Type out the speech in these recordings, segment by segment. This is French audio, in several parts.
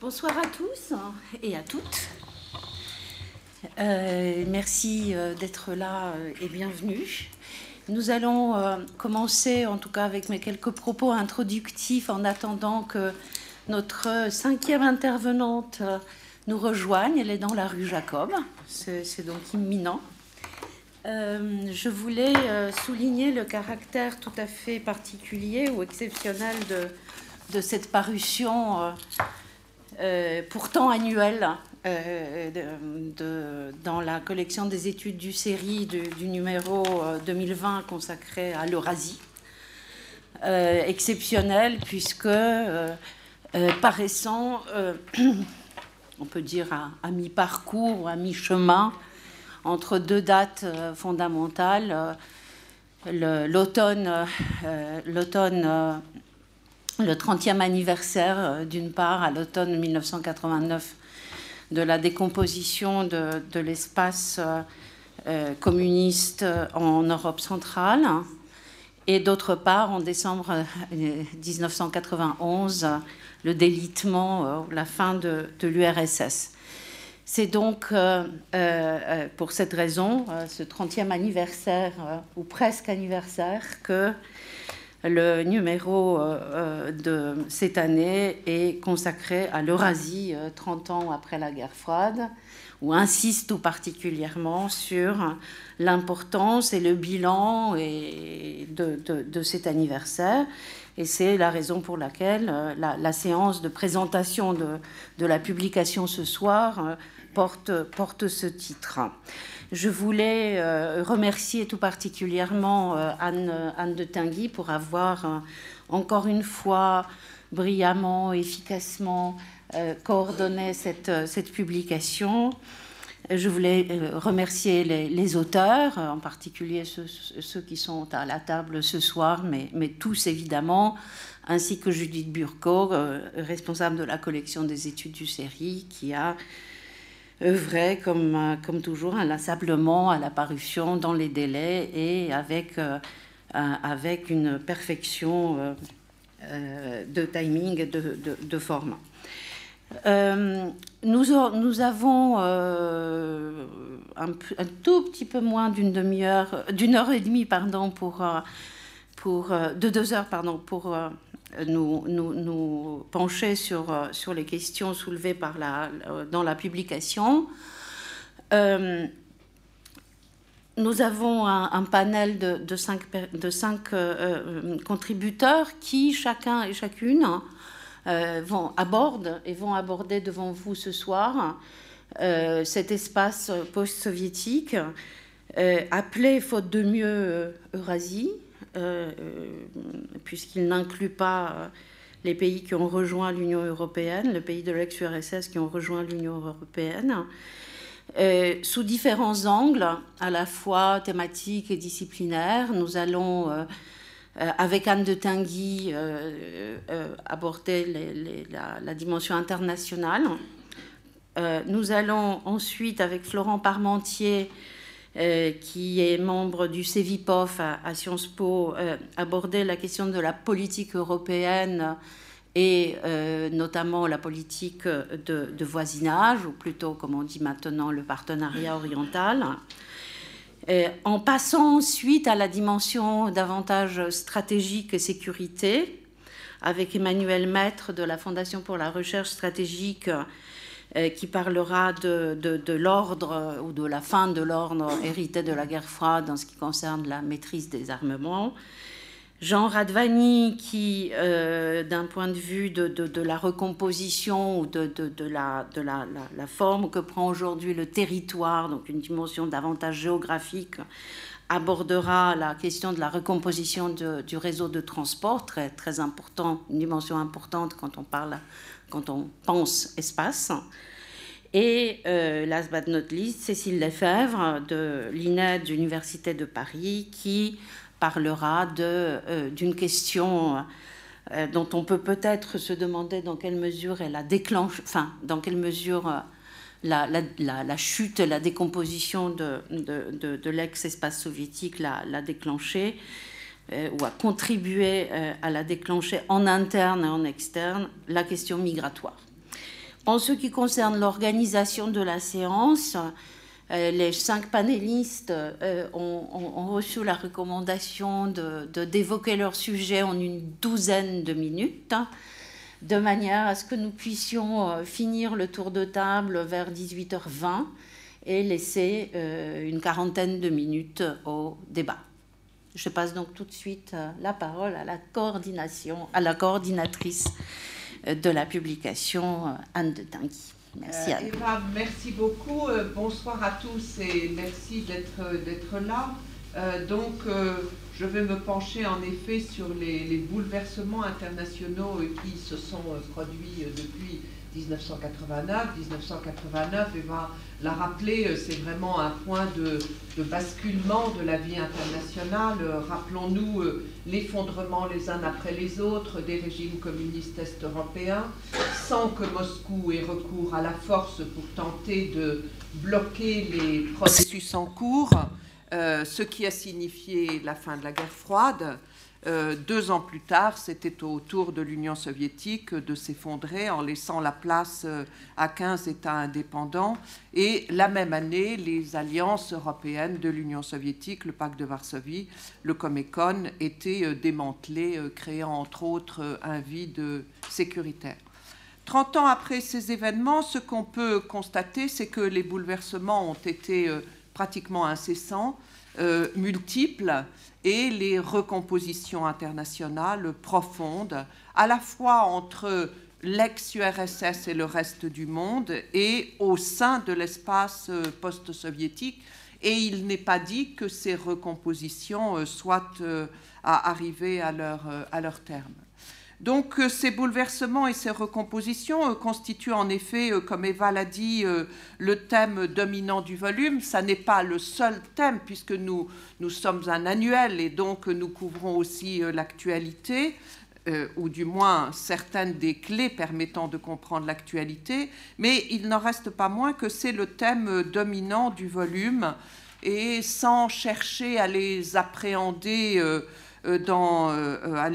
Bonsoir à tous et à toutes. Euh, merci euh, d'être là euh, et bienvenue. Nous allons commencer en tout cas avec mes quelques propos introductifs en attendant que notre cinquième intervenante nous rejoigne. Elle est dans la rue Jacob, c'est donc imminent. je voulais souligner le caractère tout à fait particulier ou exceptionnel de, cette parution pourtant annuel euh, dans la collection des études du série du, numéro 2020 euh, consacré à l'Eurasie. exceptionnel puisque paraissant, on peut dire à, mi-parcours ou à mi-chemin entre deux dates fondamentales, l'automne le 30e anniversaire, euh, d'une part, à l'automne 1989, de la décomposition de, l'espace euh, euh, communiste en Europe centrale, et d'autre part, en décembre 1991, le délitement, la fin de, l'URSS. C'est donc pour cette raison, ce 30e anniversaire, ou presque anniversaire, que le numéro euh, de cette année est consacré à l'Eurasie, 30 euh, ans après la guerre froide, où insiste tout particulièrement sur l'importance et le bilan de, cet anniversaire. Et c'est la raison pour laquelle euh, la, séance de présentation de, la publication ce soir porte ce titre. Je voulais euh, remercier tout particulièrement euh, Anne, Anne, de Tinguy pour avoir euh, encore une fois brillamment, efficacement coordonné cette, publication. Je voulais remercier les, auteurs, en particulier ceux, qui sont à la table ce soir, mais, tous évidemment, ainsi que Judith Burko, responsable de la collection des études du série, qui a œuvrait comme, euh, comme toujours inlassablement à la parution dans les délais et avec, euh, avec une perfection euh, de timing et de, de, format. nous, nous, avons un, un, tout petit peu moins d'une demi-heure, d'une heure et demie, pardon, pour, pour, de deux heures, pardon, pour nous, pencher sur, euh, sur les questions soulevées euh, dans la publication. Euh, nous avons un, panel de, cinq, contributeurs qui, chacun et chacune, vont abordent et vont aborder devant vous ce soir cet espace post-soviétique appelé, faute de mieux, Eurasie, puisqu'il n'inclut pas euh, les pays qui ont rejoint l'Union européenne, les pays de l'ex-URSS qui ont rejoint l'Union européenne, sous différents angles, à la fois thématiques et disciplinaires. Nous allons, avec Anne de Tinguy, aborder la, dimension internationale. nous allons ensuite, avec Florent Parmentier, euh, qui est membre du CEVIPOF à, Sciences Po, euh, abordait la question de la politique européenne et euh, notamment la politique de, voisinage, ou plutôt, comme on dit maintenant, le partenariat oriental. en passant ensuite à la dimension davantage stratégique et sécurité, avec Emmanuel Maître de la Fondation pour la recherche stratégique euh, qui parlera de, de, l'ordre euh, ou de la fin de l'ordre hérité de la guerre froide en ce qui concerne la maîtrise des armements. Jean Radvani, qui, euh, d'un point de vue de, de, la recomposition ou de, la, la, la, forme que prend aujourd'hui le territoire, donc une dimension davantage géographique, abordera la question de la recomposition du réseau de transport, très, très important, une dimension importante quand on parle quand on pense espace. Et euh, last but not least, Cécile Lefebvre de l'INED, Université de Paris, qui parlera euh, d'une question euh, dont on peut peut-être se demander dans quelle mesure elle a déclenché, enfin, dans quelle mesure euh, la, la, la, chute, la décomposition de, de, de, l'ex-espace soviétique l'a déclenché ou a contribué à la déclencher en interne et en externe, la question migratoire. En ce qui concerne l'organisation de la séance, euh, les cinq panélistes euh, ont, reçu la recommandation d'évoquer leur sujet en une douzaine de minutes, de manière à ce que nous puissions euh, finir le tour de table vers 18h20 et laisser une quarantaine de minutes au débat. Je passe donc tout de suite la parole à la coordination, à la coordinatrice de la publication, Anne de Tinguy. Merci. Euh, Eva, merci beaucoup. Euh, bonsoir à tous et merci d'être là. Euh, donc, je vais me pencher en effet sur les, bouleversements internationaux qui se sont produits depuis 1989. 1989, Eva l'a rappelé, c'est vraiment un point de, basculement de la vie internationale. Rappelons-nous l'effondrement les uns après les autres des régimes communistes est-européens, sans que Moscou ait recours à la force pour tenter de bloquer les processus en cours, euh, ce qui a signifié la fin de la guerre froide. Euh, deux ans plus tard, c'était au tour de l'Union soviétique de s'effondrer en laissant la place euh, à 15 États indépendants. Et la même année, les alliances européennes de l'Union soviétique, le pacte de Varsovie, le Comecon, étaient euh, démantelés, créant entre autres un vide sécuritaire. Trente ans après ces événements, ce qu'on peut constater, c'est que les bouleversements ont été pratiquement incessants, multiples et les recompositions internationales profondes, à la fois entre l'ex-URSS et le reste du monde et au sein de l'espace euh, post-soviétique. Et il n'est pas dit que ces recompositions euh, soient euh, arrivées à leur, à leur terme. Donc euh, ces bouleversements et ces recompositions euh, constituent en effet, euh, comme Eva l'a dit, le thème dominant du volume. Ça n'est pas le seul thème puisque nous, nous sommes un annuel et donc nous couvrons aussi l'actualité. ou du moins certaines des clés permettant de comprendre l'actualité, mais il n'en reste pas moins que c'est le thème dominant du volume, et sans chercher à les appréhender euh, à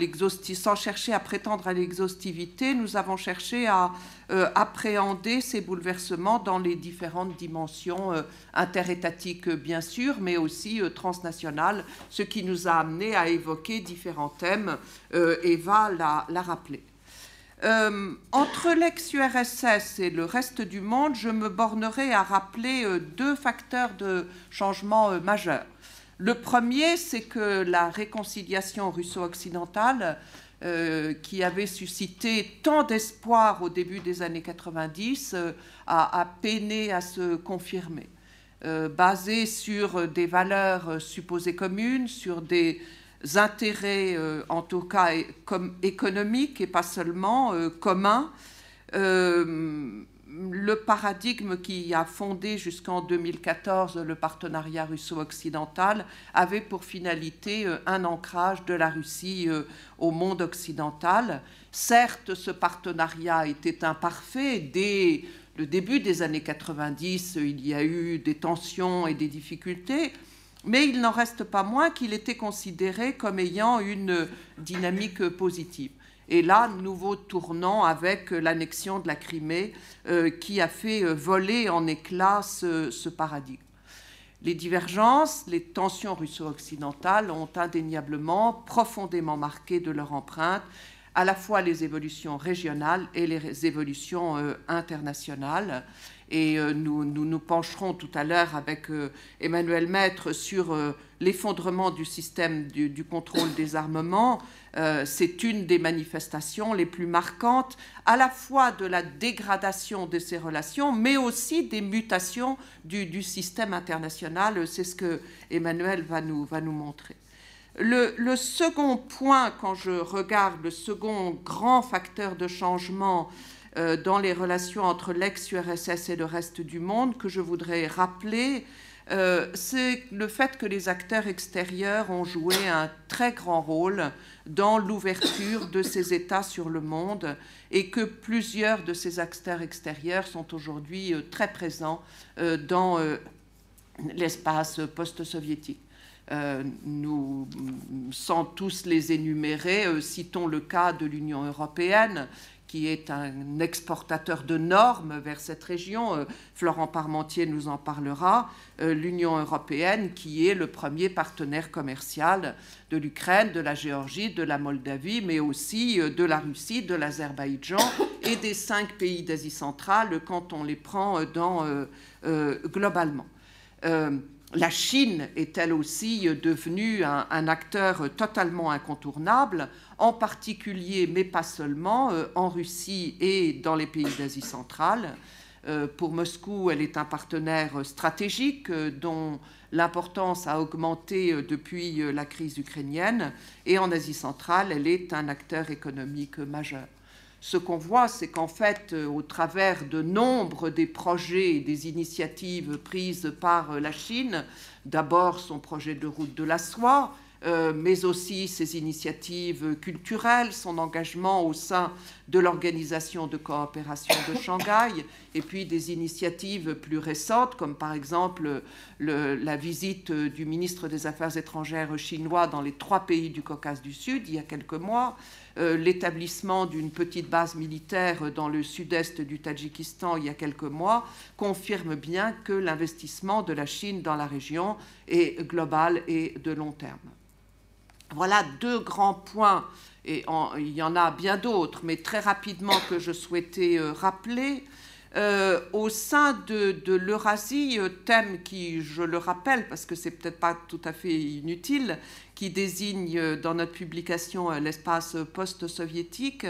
sans chercher à prétendre à l'exhaustivité, nous avons cherché à euh, appréhender ces bouleversements dans les différentes dimensions interétatiques, bien sûr, mais aussi transnationales, ce qui nous a amené à évoquer différents thèmes. Eva l'a rappelé. entre l'ex-URSS et le reste du monde, je me bornerai à rappeler deux facteurs de changement majeurs. Le premier, c'est que la réconciliation russo-occidentale, euh, qui avait suscité tant d'espoir au début des années 90, euh, a, peiné à se confirmer. Euh, basée sur des valeurs supposées communes, sur des intérêts, en tout cas économiques et pas seulement communs, le paradigme qui a fondé jusqu'en 2014 le partenariat russo-occidental avait pour finalité euh, un ancrage de la Russie euh, au monde occidental. Certes, ce partenariat était imparfait. Dès le début des années 90, il y a eu des tensions et des difficultés, mais il n'en reste pas moins qu'il était considéré comme ayant une dynamique positive. Et là, nouveau tournant avec l'annexion de la Crimée euh, qui a fait euh, voler en éclats ce, paradigme. Les divergences, les tensions russo-occidentales ont indéniablement profondément marqué de leur empreinte à la fois les évolutions régionales et les évolutions euh, internationales. Et nous, nous, pencherons tout à l'heure avec Emmanuel Maître sur l'effondrement du système du, contrôle des armements, euh, c'est une des manifestations les plus marquantes, à la fois de la dégradation de ces relations, mais aussi des mutations du, système international. C'est ce que Emmanuel va nous, montrer. Le, second point, quand je regarde le second grand facteur de changement euh, dans les relations entre l'ex-URSS et le reste du monde, que je voudrais rappeler, euh, c'est le fait que les acteurs extérieurs ont joué un très grand rôle dans l'ouverture de ces États sur le monde et que plusieurs de ces acteurs extérieurs sont aujourd'hui euh, très présents euh, dans l'espace post-soviétique. nous, sans tous les énumérer, citons le cas de l'Union européenne, qui est un exportateur de normes vers cette région. Euh, Florent Parmentier nous en parlera. Euh, L'Union européenne, qui est le premier partenaire commercial de l'Ukraine, de la Géorgie, de la Moldavie, mais aussi de la Russie, de l'Azerbaïdjan et des cinq pays d'Asie centrale quand on les prend globalement la Chine est elle aussi devenue un, acteur totalement incontournable, en particulier, mais pas seulement, euh, en Russie et dans les pays d'Asie centrale. Euh, pour Moscou, elle est un partenaire stratégique euh, dont l'importance a augmenté depuis la crise ukrainienne. Et en Asie centrale, elle est un acteur économique majeur ce qu'on voit, c'est qu'en fait, euh, au travers de nombre des projets et des initiatives prises par euh, la Chine, d'abord son projet de route de la soie, euh, mais aussi ses initiatives culturelles, son engagement au sein de l'organisation de coopération de Shanghai, et puis des initiatives plus récentes, comme par exemple la visite du ministre des Affaires étrangères chinois dans les trois pays du Caucase du Sud il y a quelques mois, l'établissement d'une petite base militaire dans le sud-est du Tadjikistan il y a quelques mois confirme bien que l'investissement de la Chine dans la région est global et de long terme. Voilà deux grands points, et il y en a bien d'autres, mais très rapidement que je souhaitais euh, rappeler. Euh, au sein de, l'Eurasie, euh, thème qui, je le rappelle, parce que c'est peut-être pas tout à fait inutile, qui désigne euh, dans notre publication l'espace post-soviétique,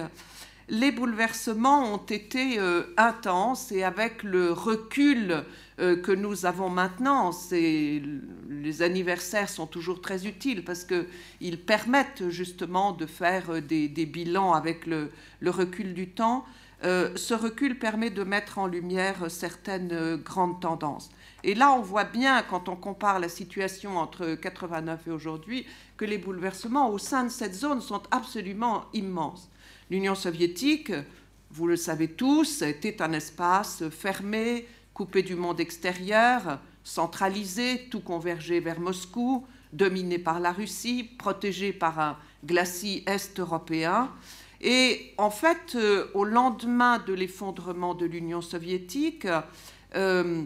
les bouleversements ont été intenses et avec le recul que nous avons maintenant, les anniversaires sont toujours très utiles parce qu'ils permettent justement de faire des, bilans avec le recul du temps. Euh, ce recul permet de mettre en lumière certaines euh, grandes tendances. Et là, on voit bien, quand on compare la situation entre 89 et aujourd'hui, que les bouleversements au sein de cette zone sont absolument immenses. L'Union soviétique, vous le savez tous, était un espace fermé, coupé du monde extérieur, centralisé, tout convergé vers Moscou, dominé par la Russie, protégé par un glacis est-européen. Et en fait, euh, au lendemain de l'effondrement de l'Union soviétique, 12 euh,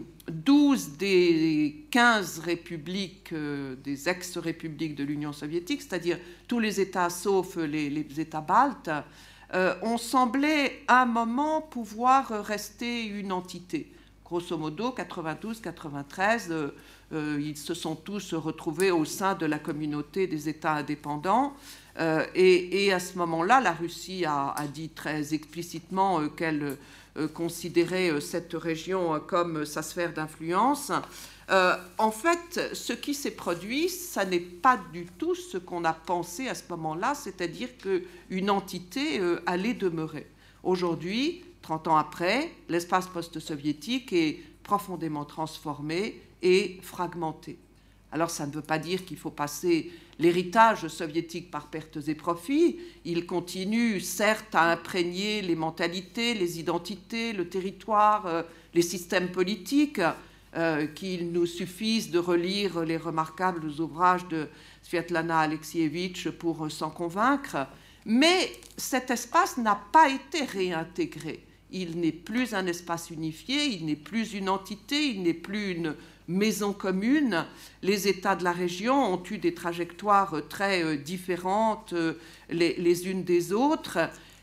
des 15 républiques, euh, des ex-républiques de l'Union soviétique, c'est-à-dire tous les États sauf les, États baltes, ont semblé à un moment pouvoir rester une entité. Grosso modo, 92-93, ils se sont tous retrouvés au sein de la communauté des États indépendants. Euh, et, à ce moment-là, la Russie a, dit très explicitement euh, qu'elle euh, considérait cette région comme sa sphère d'influence. en fait, ce qui s'est produit, ça n'est pas du tout ce qu'on a pensé à ce moment-là, c'est-à-dire qu'une entité allait demeurer. Aujourd'hui, 30 ans après, l'espace post-soviétique est profondément transformé et fragmenté. Alors ça ne veut pas dire qu'il faut passer l'héritage soviétique par pertes et profits. Il continue certes à imprégner les mentalités, les identités, le territoire, euh, les systèmes politiques, euh, qu'il nous suffise de relire les remarquables ouvrages de Svetlana Alexievitch pour s'en convaincre. Mais cet espace n'a pas été réintégré. Il n'est plus un espace unifié, il n'est plus une entité, il n'est plus une maison commune. Les États de la région ont eu des trajectoires très euh, différentes euh, les, unes des autres.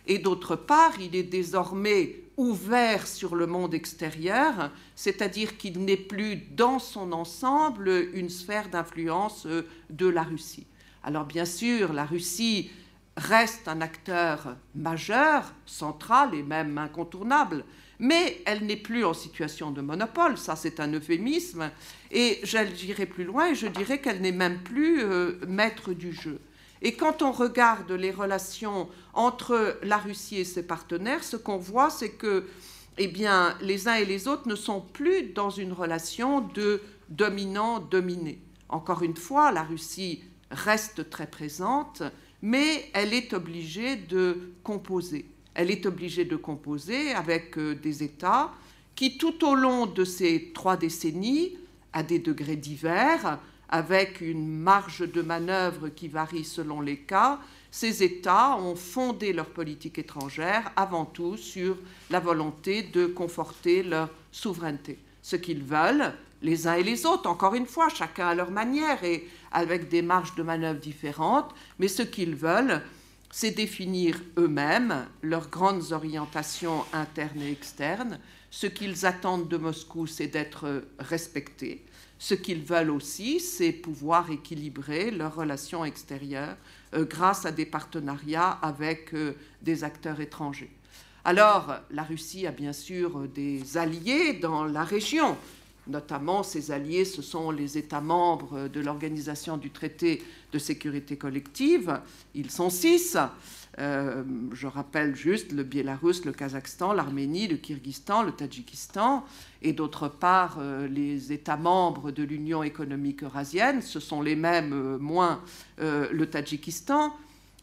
Et d'autre part, il est désormais ouvert sur le monde extérieur, c'est-à-dire qu'il n'est plus dans son ensemble une sphère d'influence euh, de la Russie. Alors bien sûr, la Russie reste un acteur majeur, central et même incontournable, mais elle n'est plus en situation de monopole, ça c'est un euphémisme, et j'irai plus loin et je dirais qu'elle n'est même plus euh, maître du jeu. Et quand on regarde les relations entre la Russie et ses partenaires, ce qu'on voit, c'est que eh bien, les uns et les autres ne sont plus dans une relation de dominant-dominé. Encore une fois, la Russie reste très présente, mais elle est obligée de composer elle est obligée de composer avec euh, des États qui, tout au long de ces trois décennies, à des degrés divers, avec une marge de manœuvre qui varie selon les cas, ces États ont fondé leur politique étrangère avant tout sur la volonté de conforter leur souveraineté. Ce qu'ils veulent, les uns et les autres, encore une fois, chacun à leur manière et avec des marges de manœuvre différentes, mais ce qu'ils veulent, c'est définir eux-mêmes leurs grandes orientations internes et externes. Ce qu'ils attendent de Moscou, c'est d'être respectés. Ce qu'ils veulent aussi, c'est pouvoir équilibrer leurs relations extérieures euh, grâce à des partenariats avec euh, des acteurs étrangers. Alors, la Russie a bien sûr des alliés dans la région. Notamment, ses alliés, ce sont les États membres de l'Organisation du traité de sécurité collective. Ils sont six. Euh, je rappelle juste le Biélarus, le Kazakhstan, l'Arménie, le Kyrgyzstan, le Tadjikistan, et d'autre part euh, les États membres de l'Union économique eurasienne, ce sont les mêmes, euh, moins le Tadjikistan.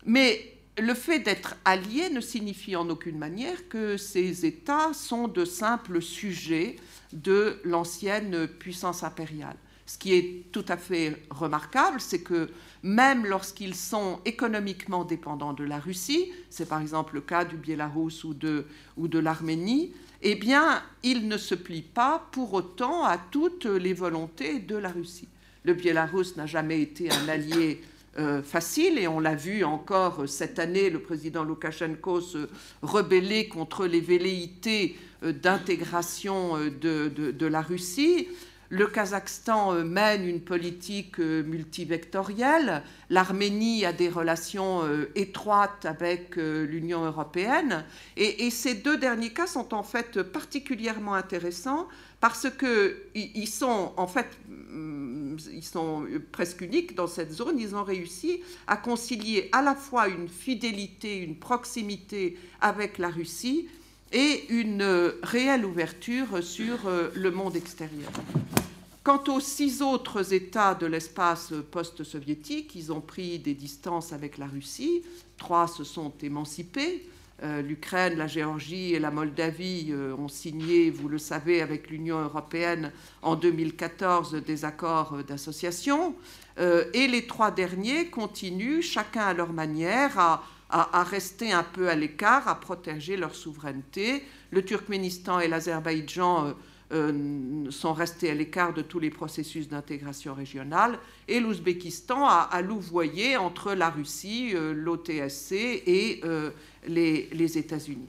Mais le fait d'être alliés ne signifie en aucune manière que ces États sont de simples sujets de l'ancienne puissance impériale. Ce qui est tout à fait remarquable, c'est que même lorsqu'ils sont économiquement dépendants de la Russie, c'est par exemple le cas du Biélarus ou de, ou de l'Arménie, eh bien, ils ne se plient pas pour autant à toutes les volontés de la Russie. Le Biélarus n'a jamais été un allié euh, facile et on l'a vu encore cette année, le président Loukachenko se rebeller contre les velléités euh, d'intégration euh, de, de, la Russie. Le Kazakhstan mène une politique multivectorielle. L'Arménie a des relations étroites avec l'Union européenne. Et, ces deux derniers cas sont en fait particulièrement intéressants parce qu'ils sont en fait mm, ils sont presque uniques dans cette zone. Ils ont réussi à concilier à la fois une fidélité, une proximité avec la Russie et une réelle ouverture sur le monde extérieur. Quant aux six autres États de l'espace post-soviétique, ils ont pris des distances avec la Russie. Trois se sont émancipés. Euh, L'Ukraine, la Géorgie et la Moldavie euh, ont signé, vous le savez, avec l'Union européenne en 2014 des accords d'association. Euh, et les trois derniers continuent, chacun à leur manière, à, rester un peu à l'écart, à protéger leur souveraineté. Le Turkménistan et l'Azerbaïdjan sont restés à l'écart de tous les processus d'intégration régionale, et l'Ouzbékistan a, louvoyé entre la Russie, l'OTSC et euh, les, États-Unis.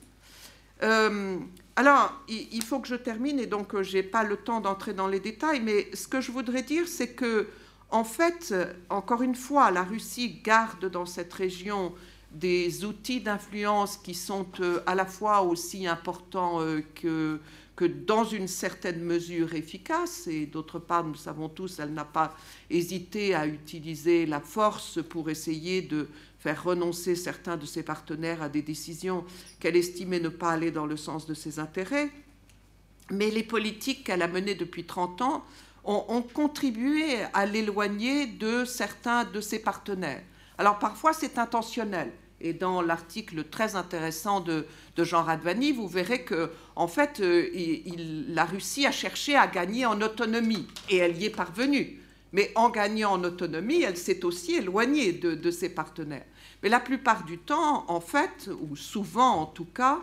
alors, il, faut que je termine, et donc je n'ai pas le temps d'entrer dans les détails, mais ce que je voudrais dire, c'est que, en fait, encore une fois, la Russie garde dans cette région des outils d'influence qui sont à la fois aussi importants que que dans une certaine mesure efficace, et d'autre part, nous savons tous, elle n'a pas hésité à utiliser la force pour essayer de faire renoncer certains de ses partenaires à des décisions qu'elle estimait ne pas aller dans le sens de ses intérêts. Mais les politiques qu'elle a menées depuis 30 ans ont, ont contribué à l'éloigner de certains de ses partenaires. Alors parfois c'est intentionnel. Et dans l'article très intéressant de, Jean Radvani, vous verrez que, en fait, euh, la Russie a cherché à gagner en autonomie et elle y est parvenue. Mais en gagnant en autonomie, elle s'est aussi éloignée de, ses partenaires. Mais la plupart du temps, en fait, ou souvent en tout cas,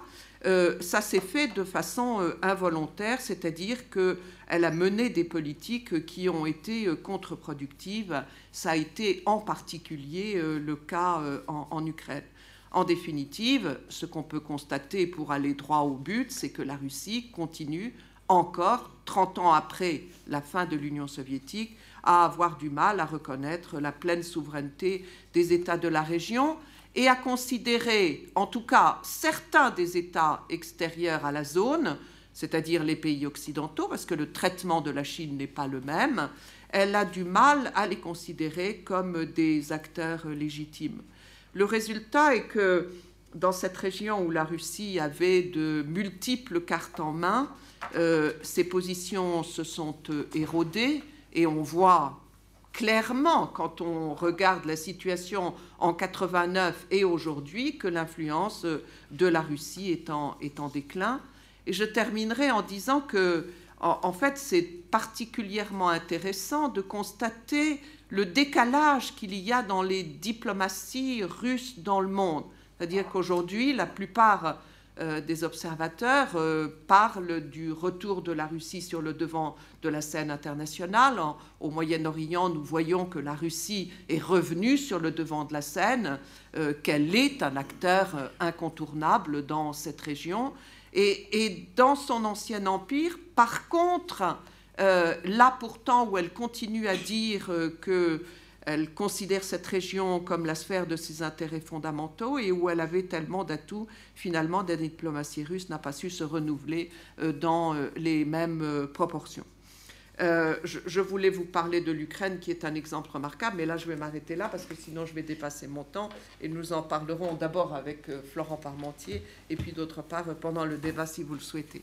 euh, ça s'est fait de façon euh, involontaire, c'est-à-dire qu'elle a mené des politiques qui ont été contre-productives. Ça a été en particulier le cas en Ukraine. En définitive, ce qu'on peut constater pour aller droit au but, c'est que la Russie continue encore, 30 ans après la fin de l'Union soviétique, à avoir du mal à reconnaître la pleine souveraineté des États de la région et à considérer, en tout cas, certains des États extérieurs à la zone, c'est-à-dire les pays occidentaux, parce que le traitement de la Chine n'est pas le même, elle a du mal à les considérer comme des acteurs légitimes. Le résultat est que dans cette région où la Russie avait de multiples cartes en main, euh, ses positions se sont euh, érodées et on voit clairement quand on regarde la situation en 89 et aujourd'hui que l'influence de la Russie est en, en déclin. Et je terminerai en disant que en fait, c'est particulièrement intéressant de constater le décalage qu'il y a dans les diplomaties russes dans le monde. C'est-à-dire qu'aujourd'hui, la plupart des observateurs euh, parlent du retour de la Russie sur le devant de la scène internationale. au Moyen-Orient, nous voyons que la Russie est revenue sur le devant de la scène, euh, qu'elle est un acteur incontournable dans cette région. Et, dans son ancien empire, par contre, là pourtant où elle continue à dire que elle considère cette région comme la sphère de ses intérêts fondamentaux et où elle avait tellement d'atouts, finalement, la diplomatie russe n'a pas su se renouveler euh, dans euh, les mêmes euh, proportions. Euh, je, voulais vous parler de l'Ukraine, qui est un exemple remarquable, mais là, je vais m'arrêter là parce que sinon, je vais dépasser mon temps et nous en parlerons d'abord avec euh, Florent Parmentier et puis d'autre part pendant le débat si vous le souhaitez.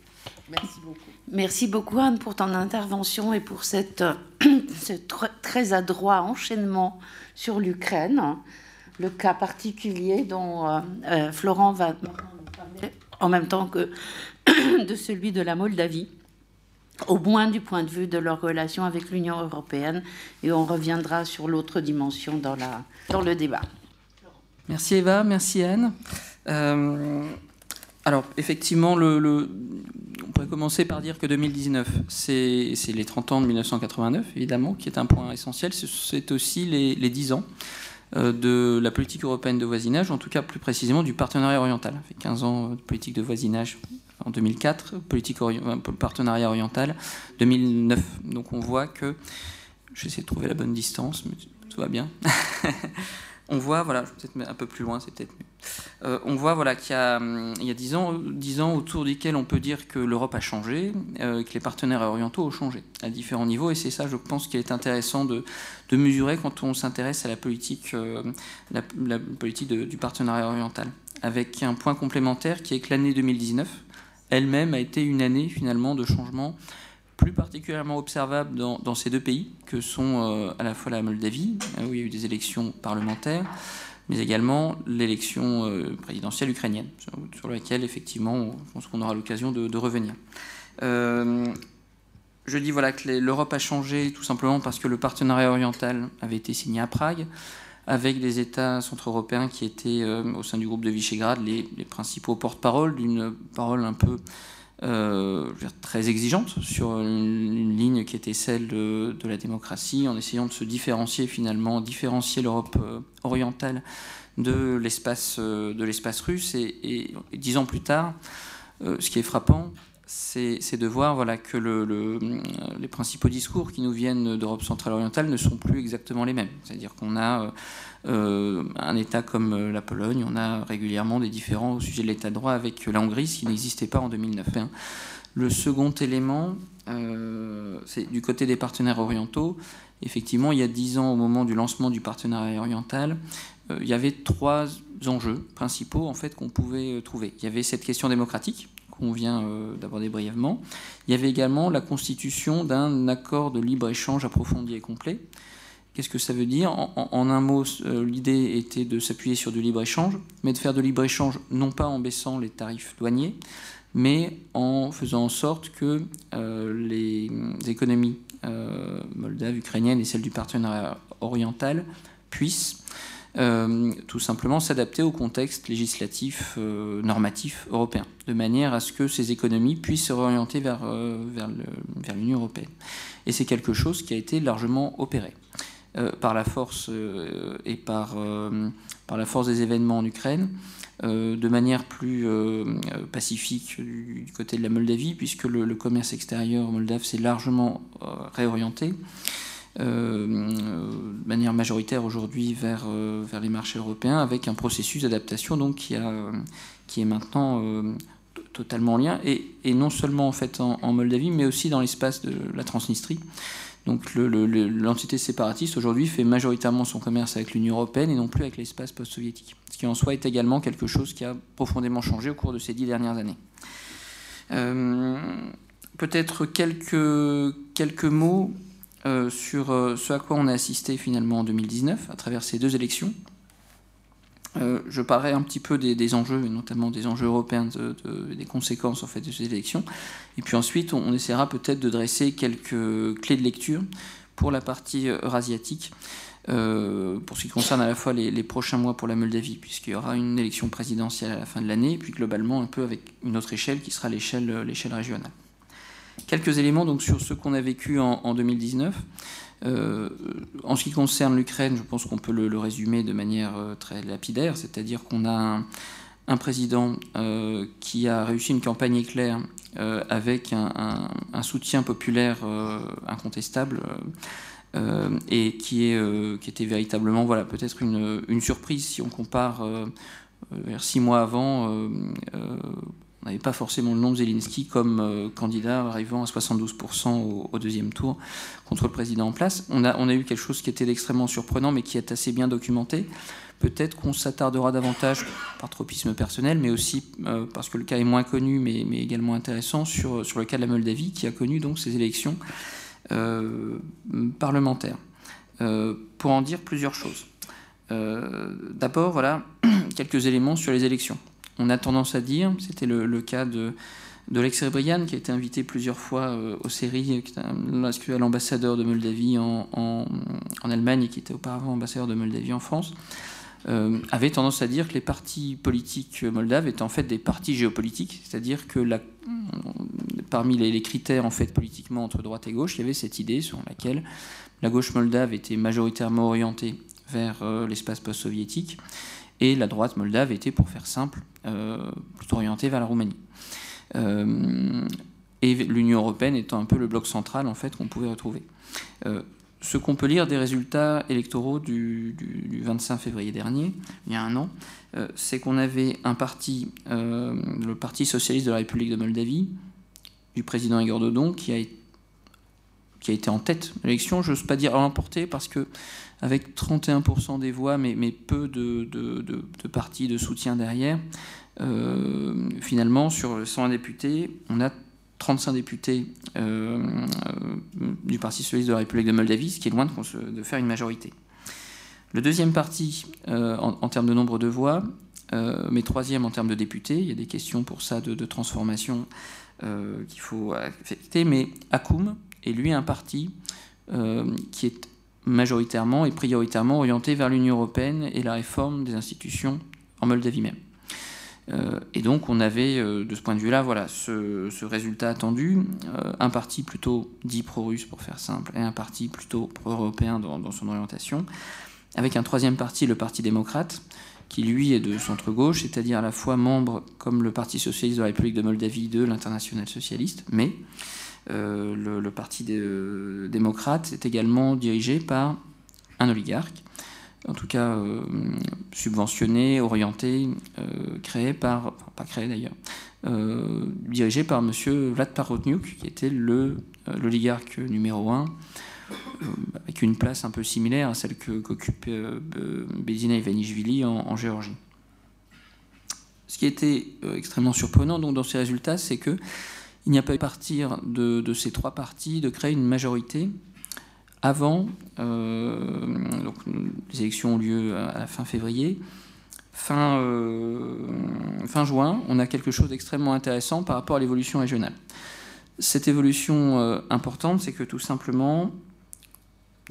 Merci beaucoup. Merci beaucoup, Anne, pour ton intervention et pour cette, ce très adroit enchaînement sur l'Ukraine, le cas particulier dont euh, Florent va en même temps que de celui de la Moldavie au moins du point de vue de leur relation avec l'Union européenne. Et on reviendra sur l'autre dimension dans, la, dans le débat. Merci Eva, merci Anne. Euh, alors effectivement, on pourrait commencer par dire que 2019, c'est les 30 ans de 1989, évidemment, qui est un point essentiel. C'est aussi les, les 10 ans euh, de la politique européenne de voisinage, en tout cas plus précisément du partenariat oriental. Ça fait 15 ans de politique de voisinage en 2004, politique partenariat oriental, 2009. Donc on voit que, j'essaie de trouver la bonne distance, mais tout va bien. on voit, voilà, peut-être un peu plus loin, c'est peut-être mieux. Euh, on voit voilà, qu'il y a, il y a 10 ans, 10 ans autour desquels on peut dire que l'Europe a changé, euh, que les partenaires orientaux ont changé à différents niveaux, et c'est ça, je pense, qui est intéressant de, mesurer quand on s'intéresse à euh, la, politique du partenariat oriental, avec un point complémentaire qui est que l'année 2019, elle-même a été une année finalement de changement plus particulièrement observable dans, ces deux pays, que sont euh, à la fois la Moldavie, hein, où il y a eu des élections parlementaires, mais également l'élection euh, présidentielle ukrainienne, sur, laquelle effectivement je pense qu'on aura l'occasion de, revenir. Euh, je dis voilà que l'Europe a changé tout simplement parce que le partenariat oriental avait été signé à Prague, avec les États centre-européens qui étaient euh, au sein du groupe de Visegrad les, principaux porte-parole d'une parole un peu euh, très exigeante sur une, ligne qui était celle de, la démocratie, en essayant de se différencier finalement, différencier l'Europe euh, orientale de l'espace de l'espace russe. Et, dix ans plus tard, ce qui est frappant, c'est de voir voilà, que le, les principaux discours qui nous viennent d'Europe centrale orientale ne sont plus exactement les mêmes. C'est-à-dire qu'on a euh, un État comme euh, la Pologne, on a régulièrement des différends au sujet de l'État de droit avec la Hongrie, ce qui n'existait pas en 2009. Hein. Le second élément, euh, c'est du côté des partenaires orientaux. Effectivement, il y a dix ans, au moment du lancement du partenariat oriental, il y avait trois enjeux principaux en fait qu'on pouvait trouver. Il y avait cette question démocratique, qu'on vient euh, d'aborder brièvement. Il y avait également la constitution d'un accord de libre-échange approfondi et complet. Qu'est-ce que ça veut dire? En, un mot, euh, l'idée était de s'appuyer sur du libre-échange, mais de faire de libre-échange non pas en baissant les tarifs douaniers, mais en faisant en sorte que euh, les économies moldaves, ukrainiennes et celles du partenariat oriental puissent euh, tout simplement s'adapter au contexte législatif, euh, normatif européen, de manière à ce que ces économies puissent se réorienter vers, euh, vers l'Union européenne. Et c'est quelque chose qui a été largement opéré par la force et par, par la force des événements en Ukraine. de manière plus pacifique du, côté de la Moldavie, puisque le, le commerce extérieur moldave s'est largement réorienté. Euh, de manière majoritaire aujourd'hui vers, euh, vers les marchés européens, avec un processus d'adaptation donc qui, a, qui est maintenant euh, totalement en lien, et, et, non seulement en fait en, Moldavie, mais aussi dans l'espace de la Transnistrie. Donc l'entité séparatiste aujourd'hui fait majoritairement son commerce avec l'Union européenne et non plus avec l'espace post-soviétique. Ce qui en soi est également quelque chose qui a profondément changé au cours de ces dix dernières années. Peut-être quelques, quelques mots euh, sur euh, ce à quoi on a assisté finalement en 2019 à travers ces deux élections. je parlerai un petit peu des, enjeux, notamment des enjeux européens, des conséquences en fait de ces élections. Et puis ensuite, on, essaiera peut-être de dresser quelques clés de lecture pour la partie eurasiatique, pour ce qui concerne à la fois les, les prochains mois pour la Moldavie, puisqu'il y aura une élection présidentielle à la fin de l'année, et puis globalement un peu avec une autre échelle qui sera l'échelle régionale. Quelques éléments donc sur ce qu'on a vécu en, 2019. Euh, en ce qui concerne l'Ukraine, je pense qu'on peut le, résumer de manière euh, très lapidaire, c'est-à-dire qu'on a un, président euh, qui a réussi une campagne éclair avec un, soutien populaire incontestable et qui, est, qui était véritablement voilà, peut-être une, surprise si on compare six mois avant on n'avait pas forcément le nom de Zelensky comme euh, candidat arrivant à 72% au, deuxième tour contre le président en place. On a, eu quelque chose qui était extrêmement surprenant mais qui est assez bien documenté. Peut-être qu'on s'attardera davantage par tropisme personnel, mais aussi euh, parce que le cas est moins connu, mais, également intéressant, sur, sur le cas de la Moldavie, qui a connu donc ces élections euh, parlementaires. pour en dire plusieurs choses. D'abord, voilà quelques éléments sur les élections on a tendance à dire, c'était le, cas de, de Lex qui a été invité plusieurs fois euh, aux séries, qui est l'ambassadeur de Moldavie en, en, Allemagne et qui était auparavant ambassadeur de Moldavie en France, euh, avait tendance à dire que les partis politiques moldaves étaient en fait des partis géopolitiques, c'est-à-dire que parmi les, critères en fait politiquement entre droite et gauche, il y avait cette idée sur laquelle la gauche moldave était majoritairement orientée vers euh, l'espace post-soviétique et la droite moldave était, pour faire simple, euh, plutôt orientée vers la Roumanie. Euh, et l'Union européenne étant un peu le bloc central en fait qu'on pouvait retrouver. Euh, ce qu'on peut lire des résultats électoraux du, 25 février dernier, il y a un an, c'est qu'on avait un parti, le Parti socialiste de la République de Moldavie, du président Igor Dodon, qui a, été en tête l'élection. Je n'ose pas dire l'emporter parce que avec 31% des voix, mais, peu de, de, de, partis de soutien derrière. Euh, finalement, sur 101 députés, on a 35 députés euh, du Parti socialiste de la République de Moldavie, ce qui est loin de, faire une majorité. Le deuxième parti, euh, en, termes de nombre de voix, mais troisième en termes de députés, il y a des questions pour ça de, transformation qu'il faut affecter, mais Akoum est lui un parti qui est majoritairement et prioritairement orienté vers l'Union européenne et la réforme des institutions en Moldavie même. Euh, et donc on avait, euh, de ce point de vue-là, voilà, ce, résultat attendu, euh, un parti plutôt dit pro-russe pour faire simple, et un parti plutôt pro-européen dans, son orientation, avec un troisième parti, le Parti démocrate, qui lui est de centre-gauche, c'est-à-dire à la fois membre, comme le Parti socialiste de la République de Moldavie, de l'international socialiste, mais euh, le, Parti des, démocrate est également dirigé par un oligarque, en tout cas euh, subventionné, orienté, euh, créé par, pas créé d'ailleurs, dirigé par M. Vlad Parotniuk, qui était l'oligarque numéro un, avec une place un peu similaire à celle qu'occupe Bezina Ivanishvili en, en, Géorgie. Ce qui était extrêmement surprenant donc, dans ces résultats, c'est que il n'y a pas eu partir de, ces trois partis de créer une majorité avant. Euh, les élections ont lieu à la fin février. Fin, euh, fin juin, on a quelque chose d'extrêmement intéressant par rapport à l'évolution régionale. Cette évolution euh, importante, c'est que tout simplement,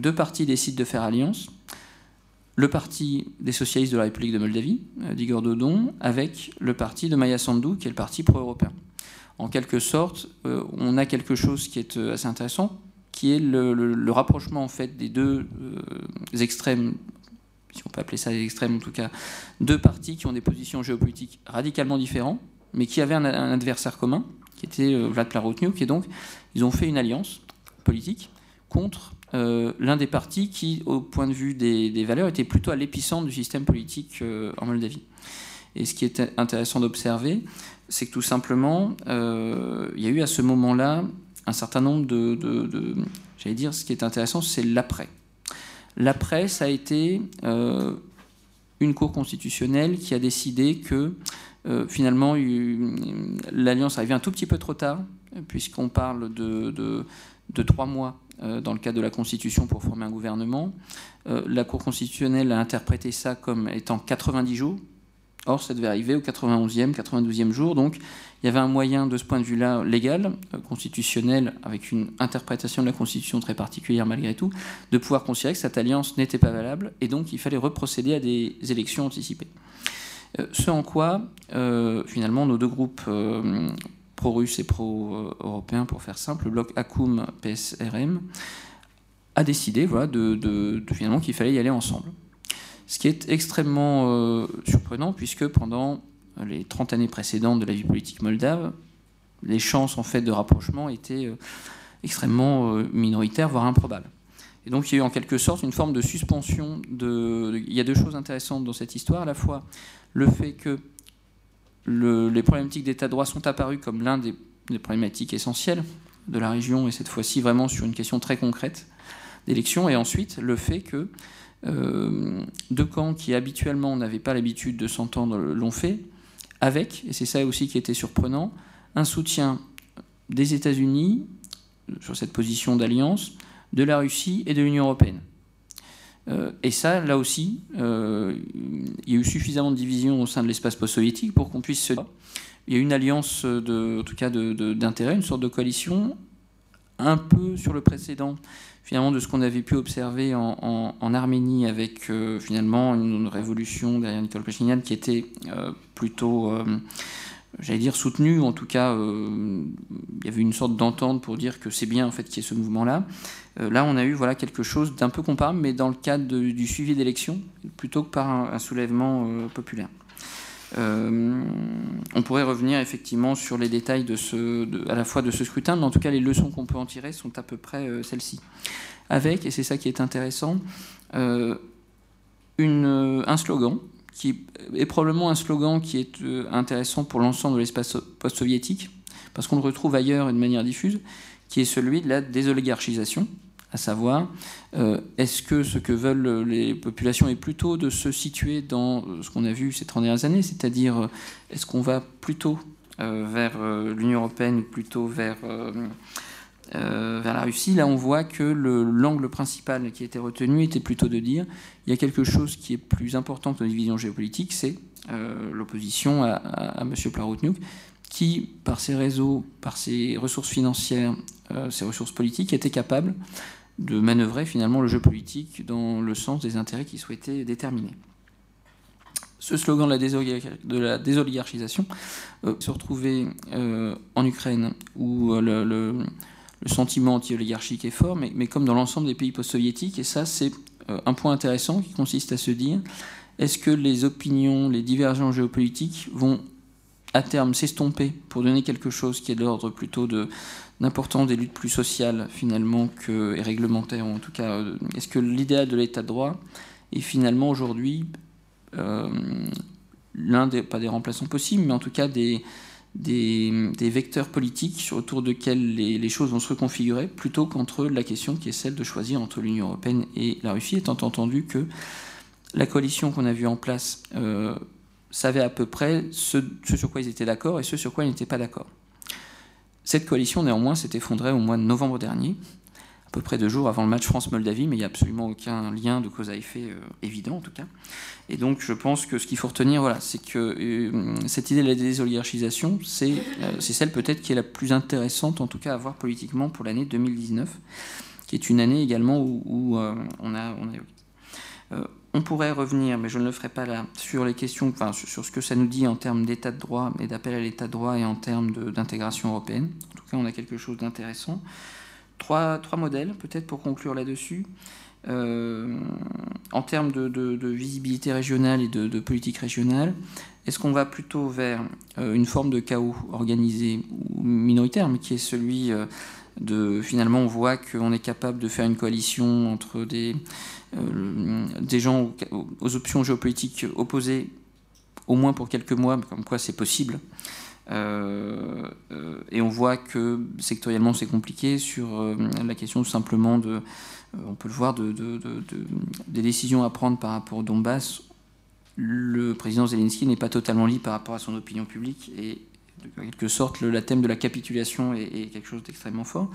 deux partis décident de faire alliance. Le parti des socialistes de la République de Moldavie, d'Igor Dodon, avec le parti de Maya Sandu, qui est le parti pro-européen en quelque sorte, euh, on a quelque chose qui est euh, assez intéressant, qui est le, rapprochement en fait des deux euh, extrêmes, si on peut appeler ça des extrêmes en tout cas, deux partis qui ont des positions géopolitiques radicalement différentes, mais qui avaient un, adversaire commun, qui était Vlad Plahotniuc, et donc ils ont fait une alliance politique contre l'un des partis qui, au point de vue des valeurs, était plutôt à l'épicentre du système politique en Moldavie. Et ce qui est intéressant d'observer, c'est que tout simplement, euh, il y a eu à ce moment-là un certain nombre de, j'allais dire, ce qui est intéressant, c'est l'après. L'après, ça a été euh, une cour constitutionnelle qui a décidé que euh, finalement l'alliance arrivait un tout petit peu trop tard, puisqu'on parle de, de, trois mois dans le cadre de la Constitution pour former un gouvernement. la Cour constitutionnelle a interprété ça comme étant 90 jours. Or, ça devait arriver au 91e, 92e jour. Donc, il y avait un moyen, de ce point de vue-là, légal, constitutionnel, avec une interprétation de la Constitution très particulière malgré tout, de pouvoir considérer que cette alliance n'était pas valable et donc il fallait reprocéder à des élections anticipées. ce en quoi, finalement, nos deux groupes pro-russe et pro-européen, pour faire simple, le bloc ACUM PSRM, a décidé voilà, de, finalement qu'il fallait y aller ensemble. Ce qui est extrêmement euh, surprenant, puisque pendant les 30 années précédentes de la vie politique moldave, les chances en fait de rapprochement étaient euh, extrêmement euh, minoritaires, voire improbables. Et donc il y a eu en quelque sorte une forme de suspension. De... Il y a deux choses intéressantes dans cette histoire, à la fois le fait que les problématiques d'état de droit sont apparues comme l'un des, problématiques essentielles de la région, et cette fois-ci vraiment sur une question très concrète d'élection, et ensuite le fait que deux camps qui habituellement n'avaient pas l'habitude de s'entendre l'ont fait, avec, et c'est ça aussi qui était surprenant, un soutien des États-Unis sur cette position d'alliance, de la Russie et de l'Union européenne. Euh, et ça, là aussi, euh, il y a eu suffisamment de divisions au sein de l'espace post-soviétique pour qu'on puisse se... Il y a une alliance, de, en tout cas d'intérêt, une sorte de coalition, un peu sur le précédent, finalement, de ce qu'on avait pu observer en, Arménie avec euh, finalement une, révolution derrière Nicole Pachinian qui était plutôt j'allais dire soutenu, ou en tout cas, il y avait une sorte d'entente pour dire que c'est bien en fait qu'il y ait ce mouvement-là. Euh, là, on a eu voilà, quelque chose d'un peu comparable, mais dans le cadre du suivi d'élections, plutôt que par un, soulèvement euh, populaire. Euh, on pourrait revenir effectivement sur les détails à la fois de ce scrutin, mais en tout cas les leçons qu'on peut en tirer sont à peu près celles-ci. Avec, et c'est ça qui est intéressant, une, un slogan qui est probablement un slogan qui est intéressant pour l'ensemble de l'espace post-soviétique, parce qu'on le retrouve ailleurs de manière diffuse, qui est celui de la désoligarchisation à savoir euh, est-ce que ce que veulent les populations est plutôt de se situer dans euh, ce qu'on a vu ces 30 dernières années, c'est-à-dire euh, est-ce qu'on va plutôt vers l'Union européenne plutôt vers, la Russie? Là, on voit que l'angle principal qui a été retenu était plutôt de dire il y a quelque chose qui est plus important que nos divisions géopolitiques, c'est l'opposition à, à, M. Plahotniuc, qui, par ses réseaux, par ses ressources financières, ses ressources politiques, était capable de manœuvrer finalement le jeu politique dans le sens des intérêts qu'il souhaitait déterminer. Ce slogan de la, désoligarchisation euh, se retrouvait euh, en Ukraine où euh, le, sentiment anti-oligarchique est fort, mais, mais comme dans l'ensemble des pays post-soviétiques, et ça c'est un point intéressant qui consiste à se dire est-ce que les opinions, les divergences géopolitiques vont à terme s'estomper pour donner quelque chose qui est de l'ordre plutôt de, d'importance des luttes plus sociales finalement que, et réglementaires, en tout cas, euh, est-ce que l'idéal de l'état de droit est finalement aujourd'hui euh, l'un des, pas des remplaçants possibles, mais en tout cas des, des, vecteurs politiques autour desquels les, les, choses vont se reconfigurer, plutôt qu'entre la question qui est celle de choisir entre l'Union européenne et la Russie, étant entendu que la coalition qu'on a vue en place euh, savait à peu près ce sur quoi ils étaient d'accord et ce sur quoi ils n'étaient pas d'accord. Cette coalition, néanmoins, s'est effondrée au mois de novembre dernier, à peu près deux jours avant le match France-Moldavie, mais il n'y a absolument aucun lien de cause à effet euh, évident, en tout cas. Et donc, je pense que ce qu'il faut retenir, voilà, c'est que euh, cette idée de la désoligarchisation, euh, c'est celle peut-être qui est la plus intéressante, en tout cas, à voir politiquement pour l'année 2019, qui est une année également où, on a, on a on pourrait revenir, mais je ne le ferai pas là, sur les questions, enfin, sur, ce que ça nous dit en termes d'état de droit et d'appel à l'état de droit et en termes d'intégration européenne. En tout cas, on a quelque chose d'intéressant. Trois, modèles, peut-être pour conclure là-dessus. Euh, en termes de, visibilité régionale et de, politique régionale, est-ce qu'on va plutôt vers euh, une forme de chaos organisé ou minoritaire, mais qui est celui euh, finalement on voit qu'on est capable de faire une coalition entre des, euh, gens aux, options géopolitiques opposées, au moins pour quelques mois, comme quoi c'est possible. Euh, euh, et on voit que sectoriellement c'est compliqué sur la question simplement de, on peut le voir, de, des décisions à prendre par rapport au Donbass. Le président Zelensky n'est pas totalement libre par rapport à son opinion publique et en quelque sorte, le, thème de la capitulation est, quelque chose d'extrêmement fort.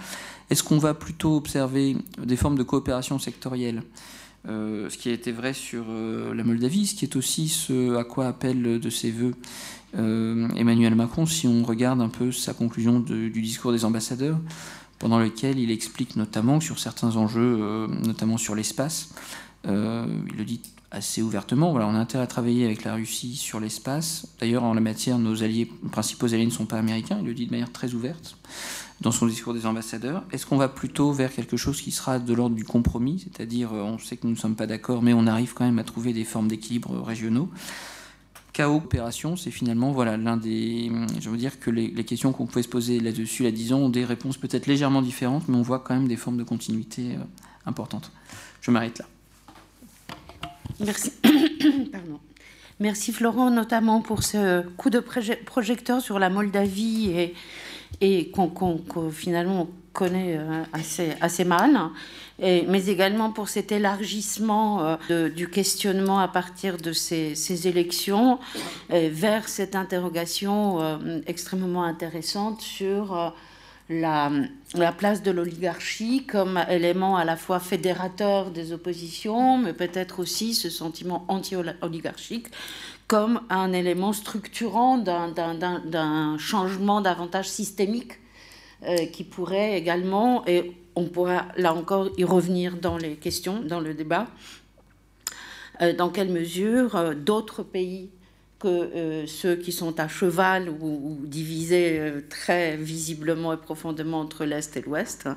Est-ce qu'on va plutôt observer des formes de coopération sectorielle euh, ce qui a été vrai sur euh, la Moldavie, ce qui est aussi ce à quoi appelle de ses voeux euh, Emmanuel Macron, si on regarde un peu sa conclusion du discours des ambassadeurs, pendant lequel il explique notamment sur certains enjeux, notamment sur l'espace, il le dit assez ouvertement. On a intérêt à travailler avec la Russie sur l'espace. D'ailleurs, en la matière, nos alliés, principaux alliés ne sont pas américains. Il le dit de manière très ouverte dans son discours des ambassadeurs. Est-ce qu'on va plutôt vers quelque chose qui sera de l'ordre du compromis, c'est-à-dire euh, on sait que nous ne sommes pas d'accord, mais on arrive quand même à trouver des formes d'équilibre régionaux Chaos opération, c'est finalement voilà l'un des. Je veux dire que les, les questions qu'on pouvait se poser là-dessus, là disons, ont des réponses peut-être légèrement différentes, mais on voit quand même des formes de continuité euh, importantes. Je m'arrête là. Merci. Merci Florent, notamment pour ce coup de projecteur sur la Moldavie et, et qu'on finalement connaît euh, assez, assez mal, mais également pour cet élargissement euh, du questionnement à partir de ces, ces élections vers cette interrogation euh, extrêmement intéressante sur la, la place de l'oligarchie comme élément à la fois fédérateur des oppositions, mais peut-être aussi ce sentiment anti-oligarchique comme un élément structurant d'un changement davantage systémique euh, qui pourrait également, et on pourra là encore y revenir dans les questions, dans le débat, euh, dans quelle mesure euh, d'autres pays que ceux qui sont à cheval ou, divisés très visiblement et profondément entre l'Est et l'Ouest,